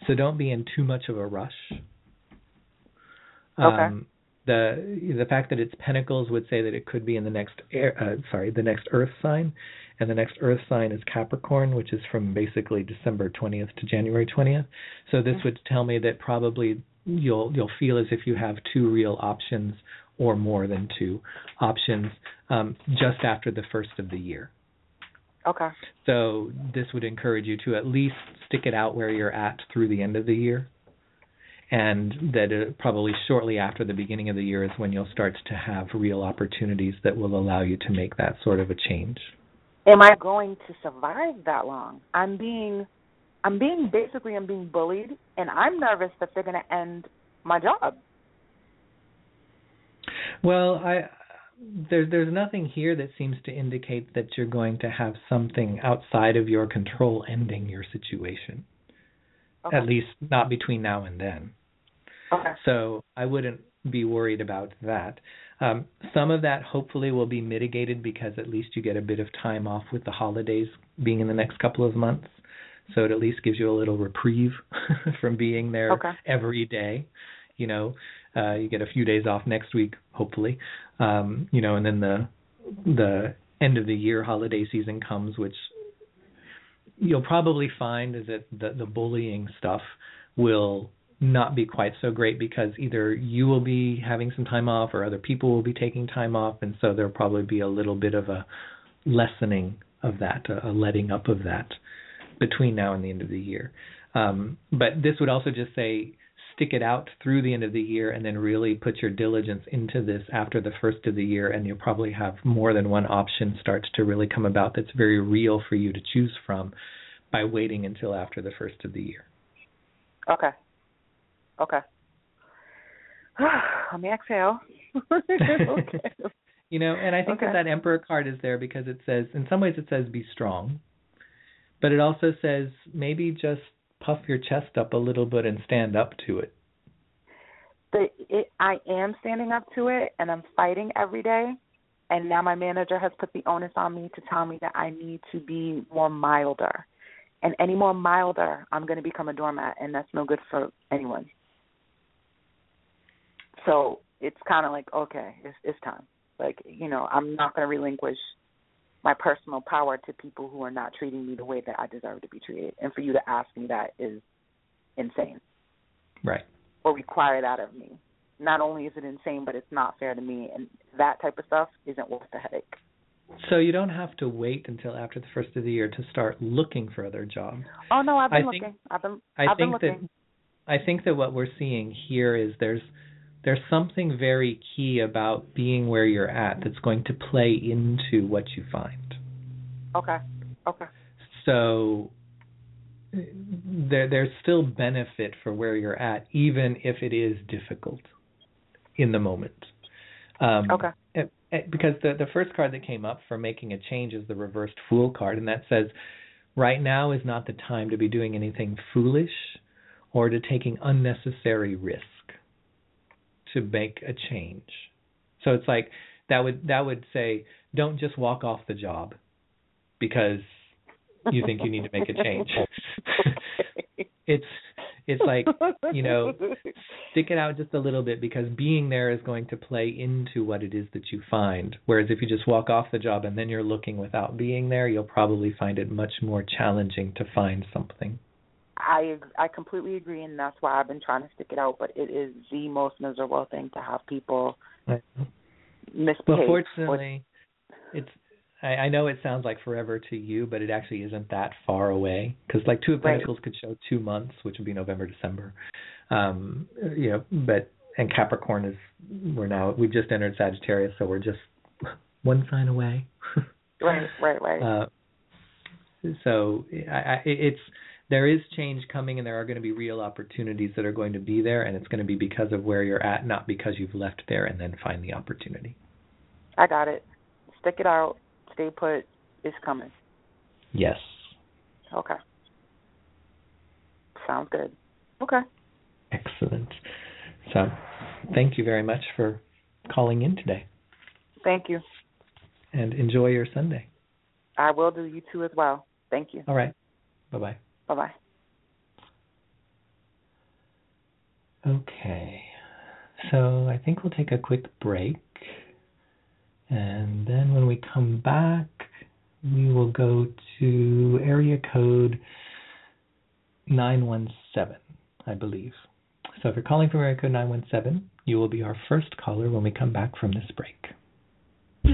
So don't be in too much of a rush. Okay. Um, the the fact that it's pentacles would say that it could be in the next air, uh, sorry the next Earth sign, and the next Earth sign is Capricorn, which is from basically December 20th to January 20th. So this would tell me that probably you'll you'll feel as if you have two real options or more than two options um, just after the first of the year. Okay. So this would encourage you to at least stick it out where you're at through the end of the year. And that uh, probably shortly after the beginning of the year is when you'll start to have real opportunities that will allow you to make that sort of a change. Am I going to survive that long? I'm being I'm being basically I'm being bullied and I'm nervous that they're going to end my job. Well, I there's there's nothing here that seems to indicate that you're going to have something outside of your control ending your situation. Okay. At least not between now and then. Okay. So I wouldn't be worried about that. Um, some of that hopefully will be mitigated because at least you get a bit of time off with the holidays being in the next couple of months. So it at least gives you a little reprieve from being there Okay. every day. You know, uh, you get a few days off next week, hopefully. Um, you know, and then the the end of the year holiday season comes, which you'll probably find is that the, the bullying stuff will not be quite so great because either you will be having some time off or other people will be taking time off, and so there'll probably be a little bit of a lessening of that, a, a letting up of that between now and the end of the year. Um, but this would also just say stick it out through the end of the year and then really put your diligence into this after the first of the year and you'll probably have more than one option starts to really come about that's very real for you to choose from by waiting until after the first of the year. Okay. Okay. Let me exhale. okay. You know, and I think Okay. that that emperor card is there because it says in some ways it says be strong, but it also says maybe just puff your chest up a little bit and stand up to it. The, it, I am standing up to it, and I'm fighting every day. And now my manager has put the onus on me to tell me that I need to be more milder. And any more milder, I'm going to become a doormat, and that's no good for anyone. So it's kind of like, okay, it's, it's time. Like, you know, I'm not going to relinquish my personal power to people who are not treating me the way that I deserve to be treated. And for you to ask me that is insane Right. or require that of me. Not only is it insane, but it's not fair to me. And that type of stuff isn't worth the headache. So you don't have to wait until after the first of the year to start looking for other jobs. Oh no, I've been I think- looking. I've been I have been think looking. that I think that what we're seeing here is there's there's something very key about being where you're at that's going to play into what you find. Okay. Okay. So there there's still benefit for where you're at even if it is difficult in the moment. Um, okay. It, it, because the the first card that came up for making a change is the reversed Fool card, and that says, "Right now is not the time to be doing anything foolish, or to taking unnecessary risk to make a change." So it's like that would that would say, "Don't just walk off the job because you think you need to make a change." it's it's like you know stick it out just a little bit because being there is going to play into what it is that you find whereas if you just walk off the job and then you're looking without being there you'll probably find it much more challenging to find something i i completely agree and that's why i've been trying to stick it out but it is the most miserable thing to have people misbehave well fortunately it's I, I know it sounds like forever to you, but it actually isn't that far away. Because like two of Pentacles right. could show two months, which would be November, December. Um, you know, but and Capricorn is we're now we've just entered Sagittarius, so we're just one sign away. right, right, right. Uh, so I, I, it's there is change coming, and there are going to be real opportunities that are going to be there, and it's going to be because of where you're at, not because you've left there and then find the opportunity. I got it. Stick it out stay put it's coming. Yes. Okay. Sounds good. Okay. Excellent. So, thank you very much for calling in today. Thank you. And enjoy your Sunday. I will do you too as well. Thank you. All right. Bye bye. Bye bye. Okay. So I think we'll take a quick break. And then when we come back, we will go to area code 917, I believe. So if you're calling from area code 917, you will be our first caller when we come back from this break. You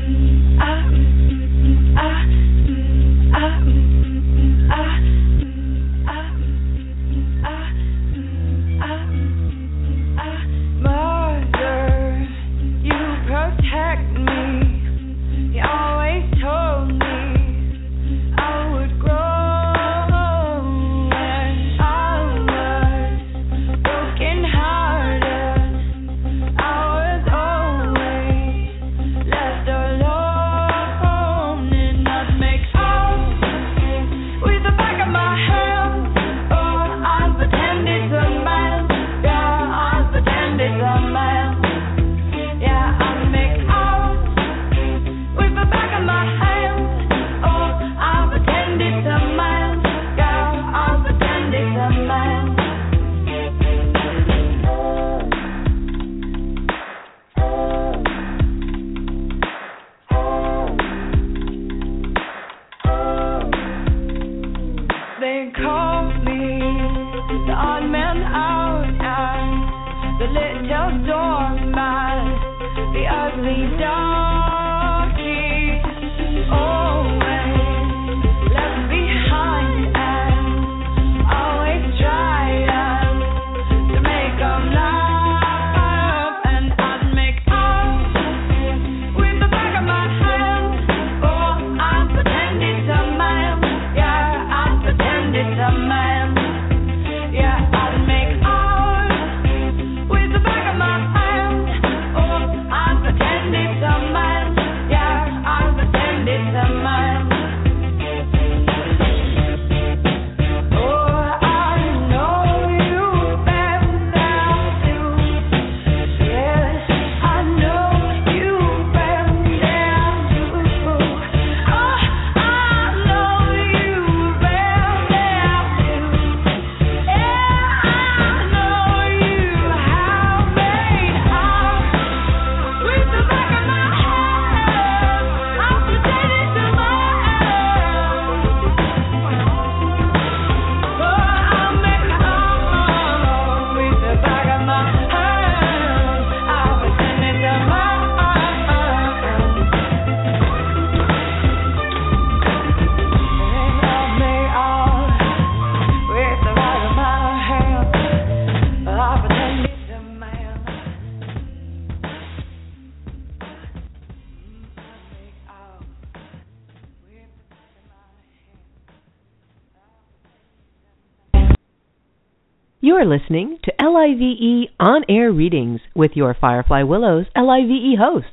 are listening to LIVE On Air Readings with your Firefly Willows LIVE hosts.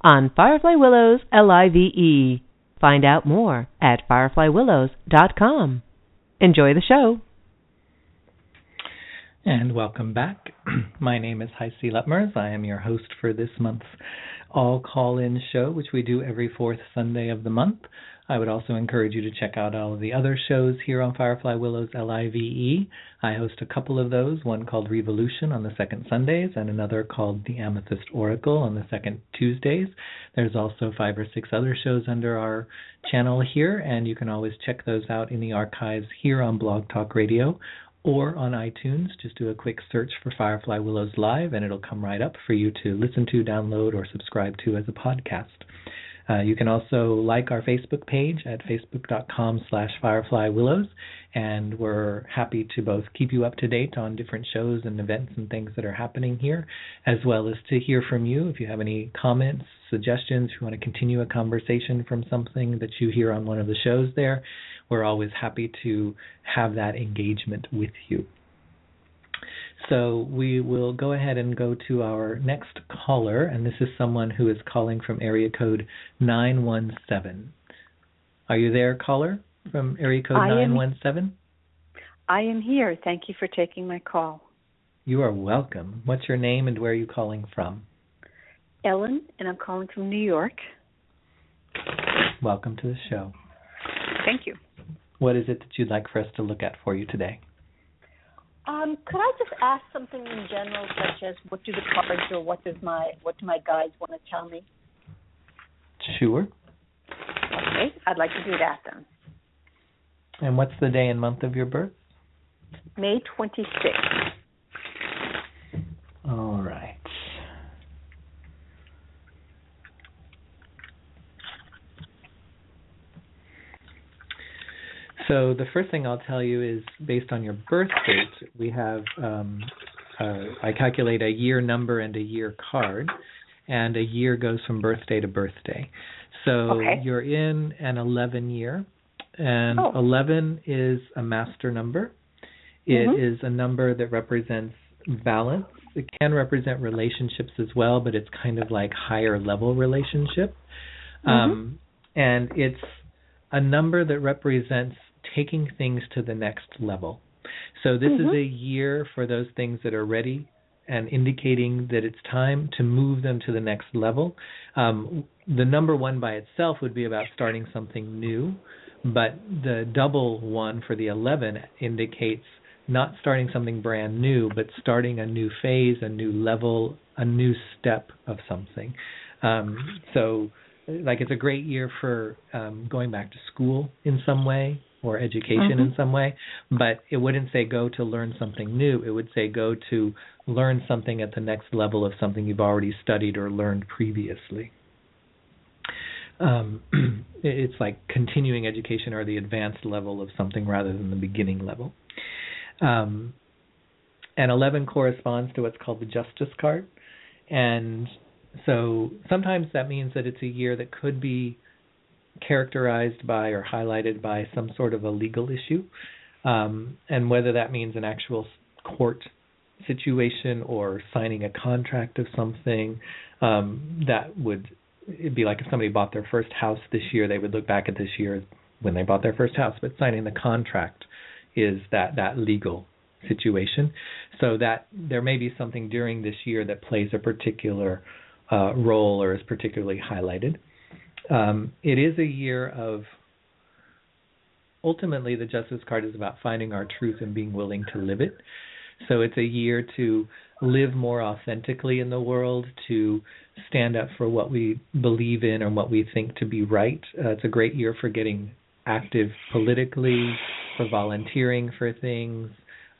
on Firefly Willows L-I-V-E. Find out more at fireflywillows.com. Enjoy the show. And welcome back. My name is Heisey Letmers. I am your host for this month's All Call In show, which we do every fourth Sunday of the month. I would also encourage you to check out all of the other shows here on Firefly Willows LIVE. I host a couple of those, one called Revolution on the second Sundays and another called The Amethyst Oracle on the second Tuesdays. There's also five or six other shows under our channel here, and you can always check those out in the archives here on Blog Talk Radio or on iTunes. Just do a quick search for Firefly Willows Live, and it'll come right up for you to listen to, download, or subscribe to as a podcast. Uh, you can also like our Facebook page at facebook.com slash fireflywillows, and we're happy to both keep you up to date on different shows and events and things that are happening here, as well as to hear from you if you have any comments, suggestions, if you want to continue a conversation from something that you hear on one of the shows there. We're always happy to have that engagement with you. So we will go ahead and go to our next caller, and this is someone who is calling from area code 917. Are you there, caller, from area code I 917? Am, I am here. Thank you for taking my call. You are welcome. What's your name and where are you calling from? Ellen, and I'm calling from New York. Welcome to the show. Thank you. What is it that you'd like for us to look at for you today? Um, could I just ask something in general, such as what do the cards or what does my what do my guides want to tell me? Sure. Okay, I'd like to do that then. And what's the day and month of your birth? May 26th. All right. So the first thing I'll tell you is based on your birth date, we have um, uh, I calculate a year number and a year card, and a year goes from birthday to birthday. So okay. you're in an 11 year, and oh. 11 is a master number. It mm-hmm. is a number that represents balance. It can represent relationships as well, but it's kind of like higher level relationship. Mm-hmm. Um, and it's a number that represents taking things to the next level. So this mm-hmm. is a year for those things that are ready and indicating that it's time to move them to the next level. Um, the number one by itself would be about starting something new, but the double one for the 11 indicates not starting something brand new, but starting a new phase, a new level, a new step of something. Um, so, like, it's a great year for um, going back to school in some way, or education mm-hmm. in some way, but it wouldn't say go to learn something new. It would say go to learn something at the next level of something you've already studied or learned previously. Um, it's like continuing education or the advanced level of something rather than the beginning level. Um, and 11 corresponds to what's called the justice card. And so sometimes that means that it's a year that could be characterized by or highlighted by some sort of a legal issue, um, and whether that means an actual court situation or signing a contract of something, um, that would it'd be like if somebody bought their first house this year, they would look back at this year when they bought their first house, but signing the contract is that that legal situation. So that there may be something during this year that plays a particular uh, role or is particularly highlighted. Um, it is a year of ultimately the justice card is about finding our truth and being willing to live it. So it's a year to live more authentically in the world, to stand up for what we believe in and what we think to be right. Uh, it's a great year for getting active politically, for volunteering for things,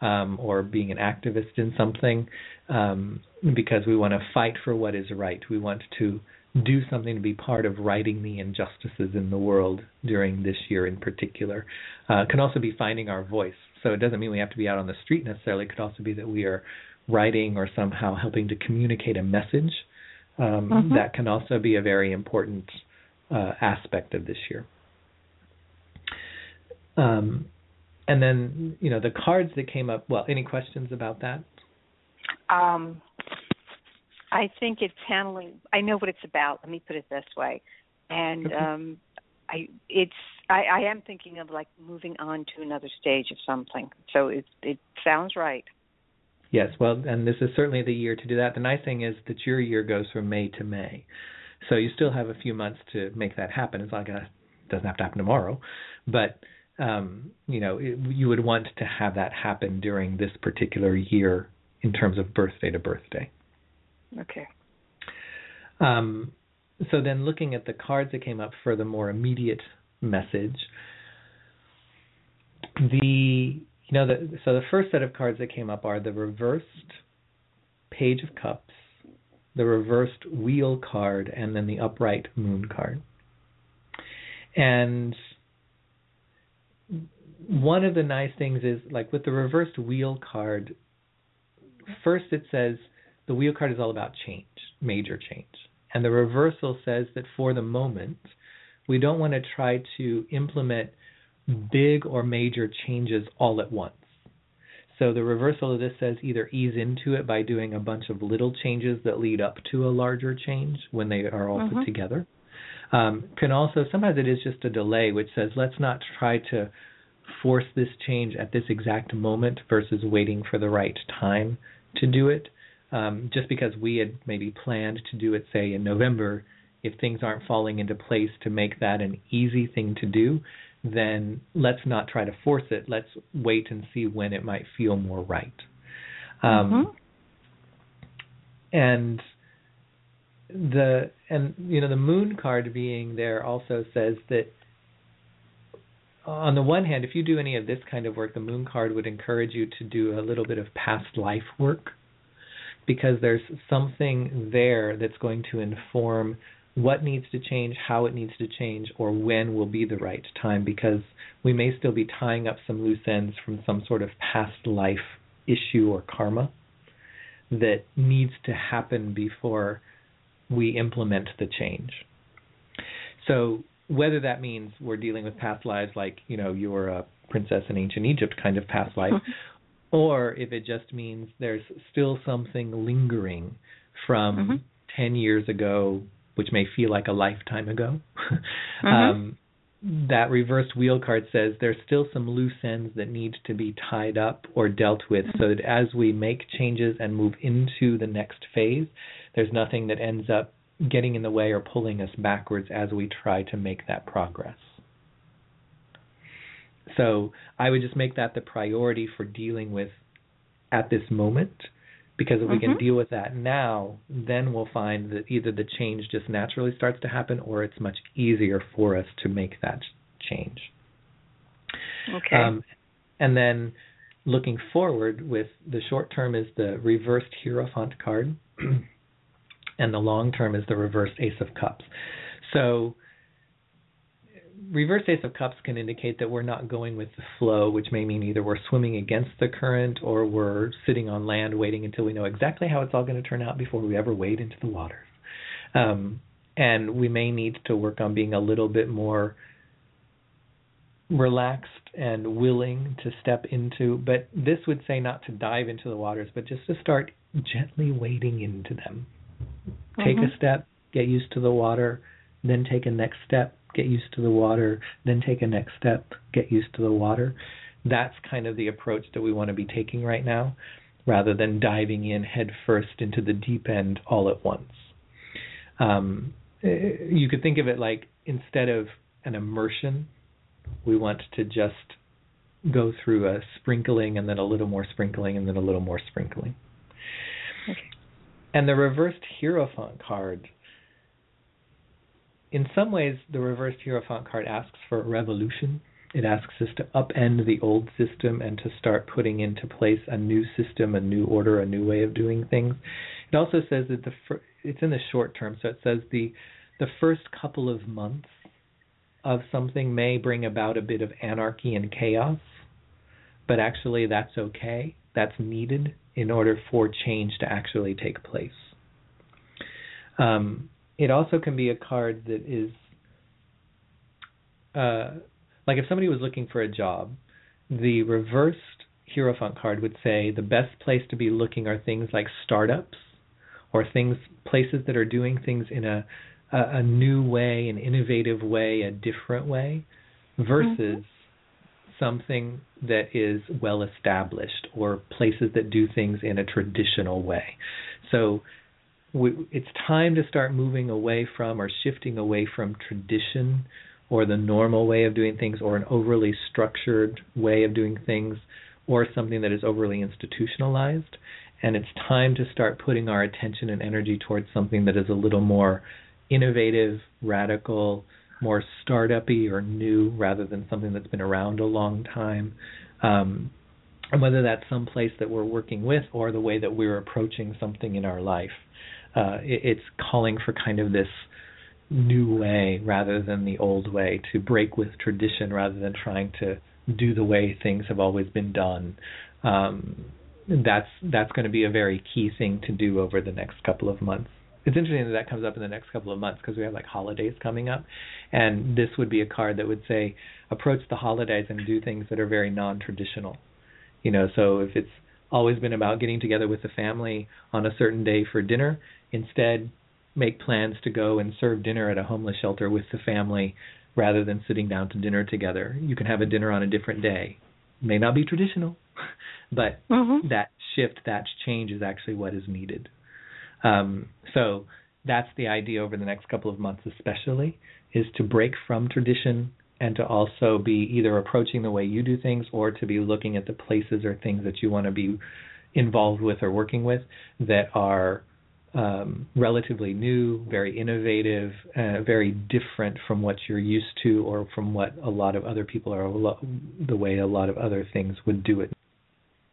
um, or being an activist in something, um, because we want to fight for what is right. We want to do something to be part of righting the injustices in the world during this year in particular. Uh, it can also be finding our voice. So it doesn't mean we have to be out on the street necessarily. It could also be that we are writing or somehow helping to communicate a message. Um, mm-hmm. That can also be a very important uh, aspect of this year. Um, and then, you know, the cards that came up. Well, any questions about that? Um, I think it's handling. I know what it's about. Let me put it this way, and Okay. um, I it's. I, I am thinking of like moving on to another stage of something. So it it sounds right. Yes, well, and this is certainly the year to do that. The nice thing is that your year goes from May to May, so you still have a few months to make that happen. It's not gonna doesn't have to happen tomorrow, but um, you know it, you would want to have that happen during this particular year in terms of birthday to birthday. Okay. Um, so then, looking at the cards that came up for the more immediate message, the you know the so the first set of cards that came up are the reversed Page of Cups, the reversed Wheel card, and then the upright Moon card. And one of the nice things is like with the reversed Wheel card, first it says the Wheel card is all about change, major change. And the reversal says that for the moment, we don't want to try to implement big or major changes all at once. So the reversal of this says either ease into it by doing a bunch of little changes that lead up to a larger change when they are all put together. Um, can also sometimes it is just a delay, which says let's not try to force this change at this exact moment versus waiting for the right time to do it. Um, just because we had maybe planned to do it, say in November, if things aren't falling into place to make that an easy thing to do, then let's not try to force it. Let's wait and see when it might feel more right. Um, And the and you know the moon card being there also says that on the one hand, if you do any of this kind of work, the moon card would encourage you to do a little bit of past life work because there's something there that's going to inform what needs to change, how it needs to change, or when will be the right time because we may still be tying up some loose ends from some sort of past life issue or karma that needs to happen before we implement the change. So whether that means we're dealing with past lives like, you know, you're a princess in ancient Egypt kind of past life, mm-hmm. Or if it just means there's still something lingering from mm-hmm. 10 years ago, which may feel like a lifetime ago. Mm-hmm. um, that reversed wheel card says there's still some loose ends that need to be tied up or dealt with so that mm-hmm. as we make changes and move into the next phase, there's nothing that ends up getting in the way or pulling us backwards as we try to make that progress. So I would just make that the priority for dealing with at this moment because if we can Mhm. deal with that now, then we'll find that either the change just naturally starts to happen or it's much easier for us to make that change. Okay. Um, and then looking forward with the short term is the reversed Hierophant card, and the long term is the reversed Ace of Cups. So, reverse Ace of Cups can indicate that we're not going with the flow, which may mean either we're swimming against the current or we're sitting on land waiting until we know exactly how it's all going to turn out before we ever wade into the waters. Um, and we may need to work on being a little bit more relaxed and willing to step into but this would say not to dive into the waters but just to start gently wading into them take Mhm. a step get used to the water then take a next step get used to the water then take a next step get used to the water. That's kind of the approach that we want to be taking right now rather than diving in head first into the deep end all at once. Um, you could think of it like instead of an immersion we want to just go through a sprinkling and then a little more sprinkling and then a little more sprinkling. And the reversed Hierophant card, in some ways, the reversed Hierophant card asks for a revolution. It asks us to upend the old system and to start putting into place a new system, a new order, a new way of doing things. It also says that the fir- it's in the short term, so it says the the first couple of months of something may bring about a bit of anarchy and chaos, but actually that's okay. That's needed in order for change to actually take place. Um, it also can be a card that is uh, like if somebody was looking for a job, the reversed Hierophant card would say the best place to be looking are things like startups or things places that are doing things in a a, a new way, an innovative way, a different way, versus mm-hmm. something that is well established or places that do things in a traditional way. So we, it's time to start moving away from or shifting away from tradition or the normal way of doing things or an overly structured way of doing things or something that is overly institutionalized and it's time to start putting our attention and energy towards something that is a little more innovative, radical, more startup-y or new rather than something that's been around a long time. Um, and whether that's some place that we're working with or the way that we're approaching something in our life, uh, it, it's calling for kind of this new way rather than the old way to break with tradition rather than trying to do the way things have always been done. Um, that's that's going to be a very key thing to do over the next couple of months. It's interesting that that comes up in the next couple of months because we have like holidays coming up, and this would be a card that would say approach the holidays and do things that are very non-traditional. You know, so if it's always been about getting together with the family on a certain day for dinner, instead make plans to go and serve dinner at a homeless shelter with the family rather than sitting down to dinner together. You can have a dinner on a different day. May not be traditional, but mm-hmm. that shift, that change is actually what is needed. Um, so that's the idea over the next couple of months, especially, is to break from tradition and to also be either approaching the way you do things or to be looking at the places or things that you want to be involved with or working with that are um, relatively new, very innovative, uh, very different from what you're used to or from what a lot of other people are, the way a lot of other things would do it.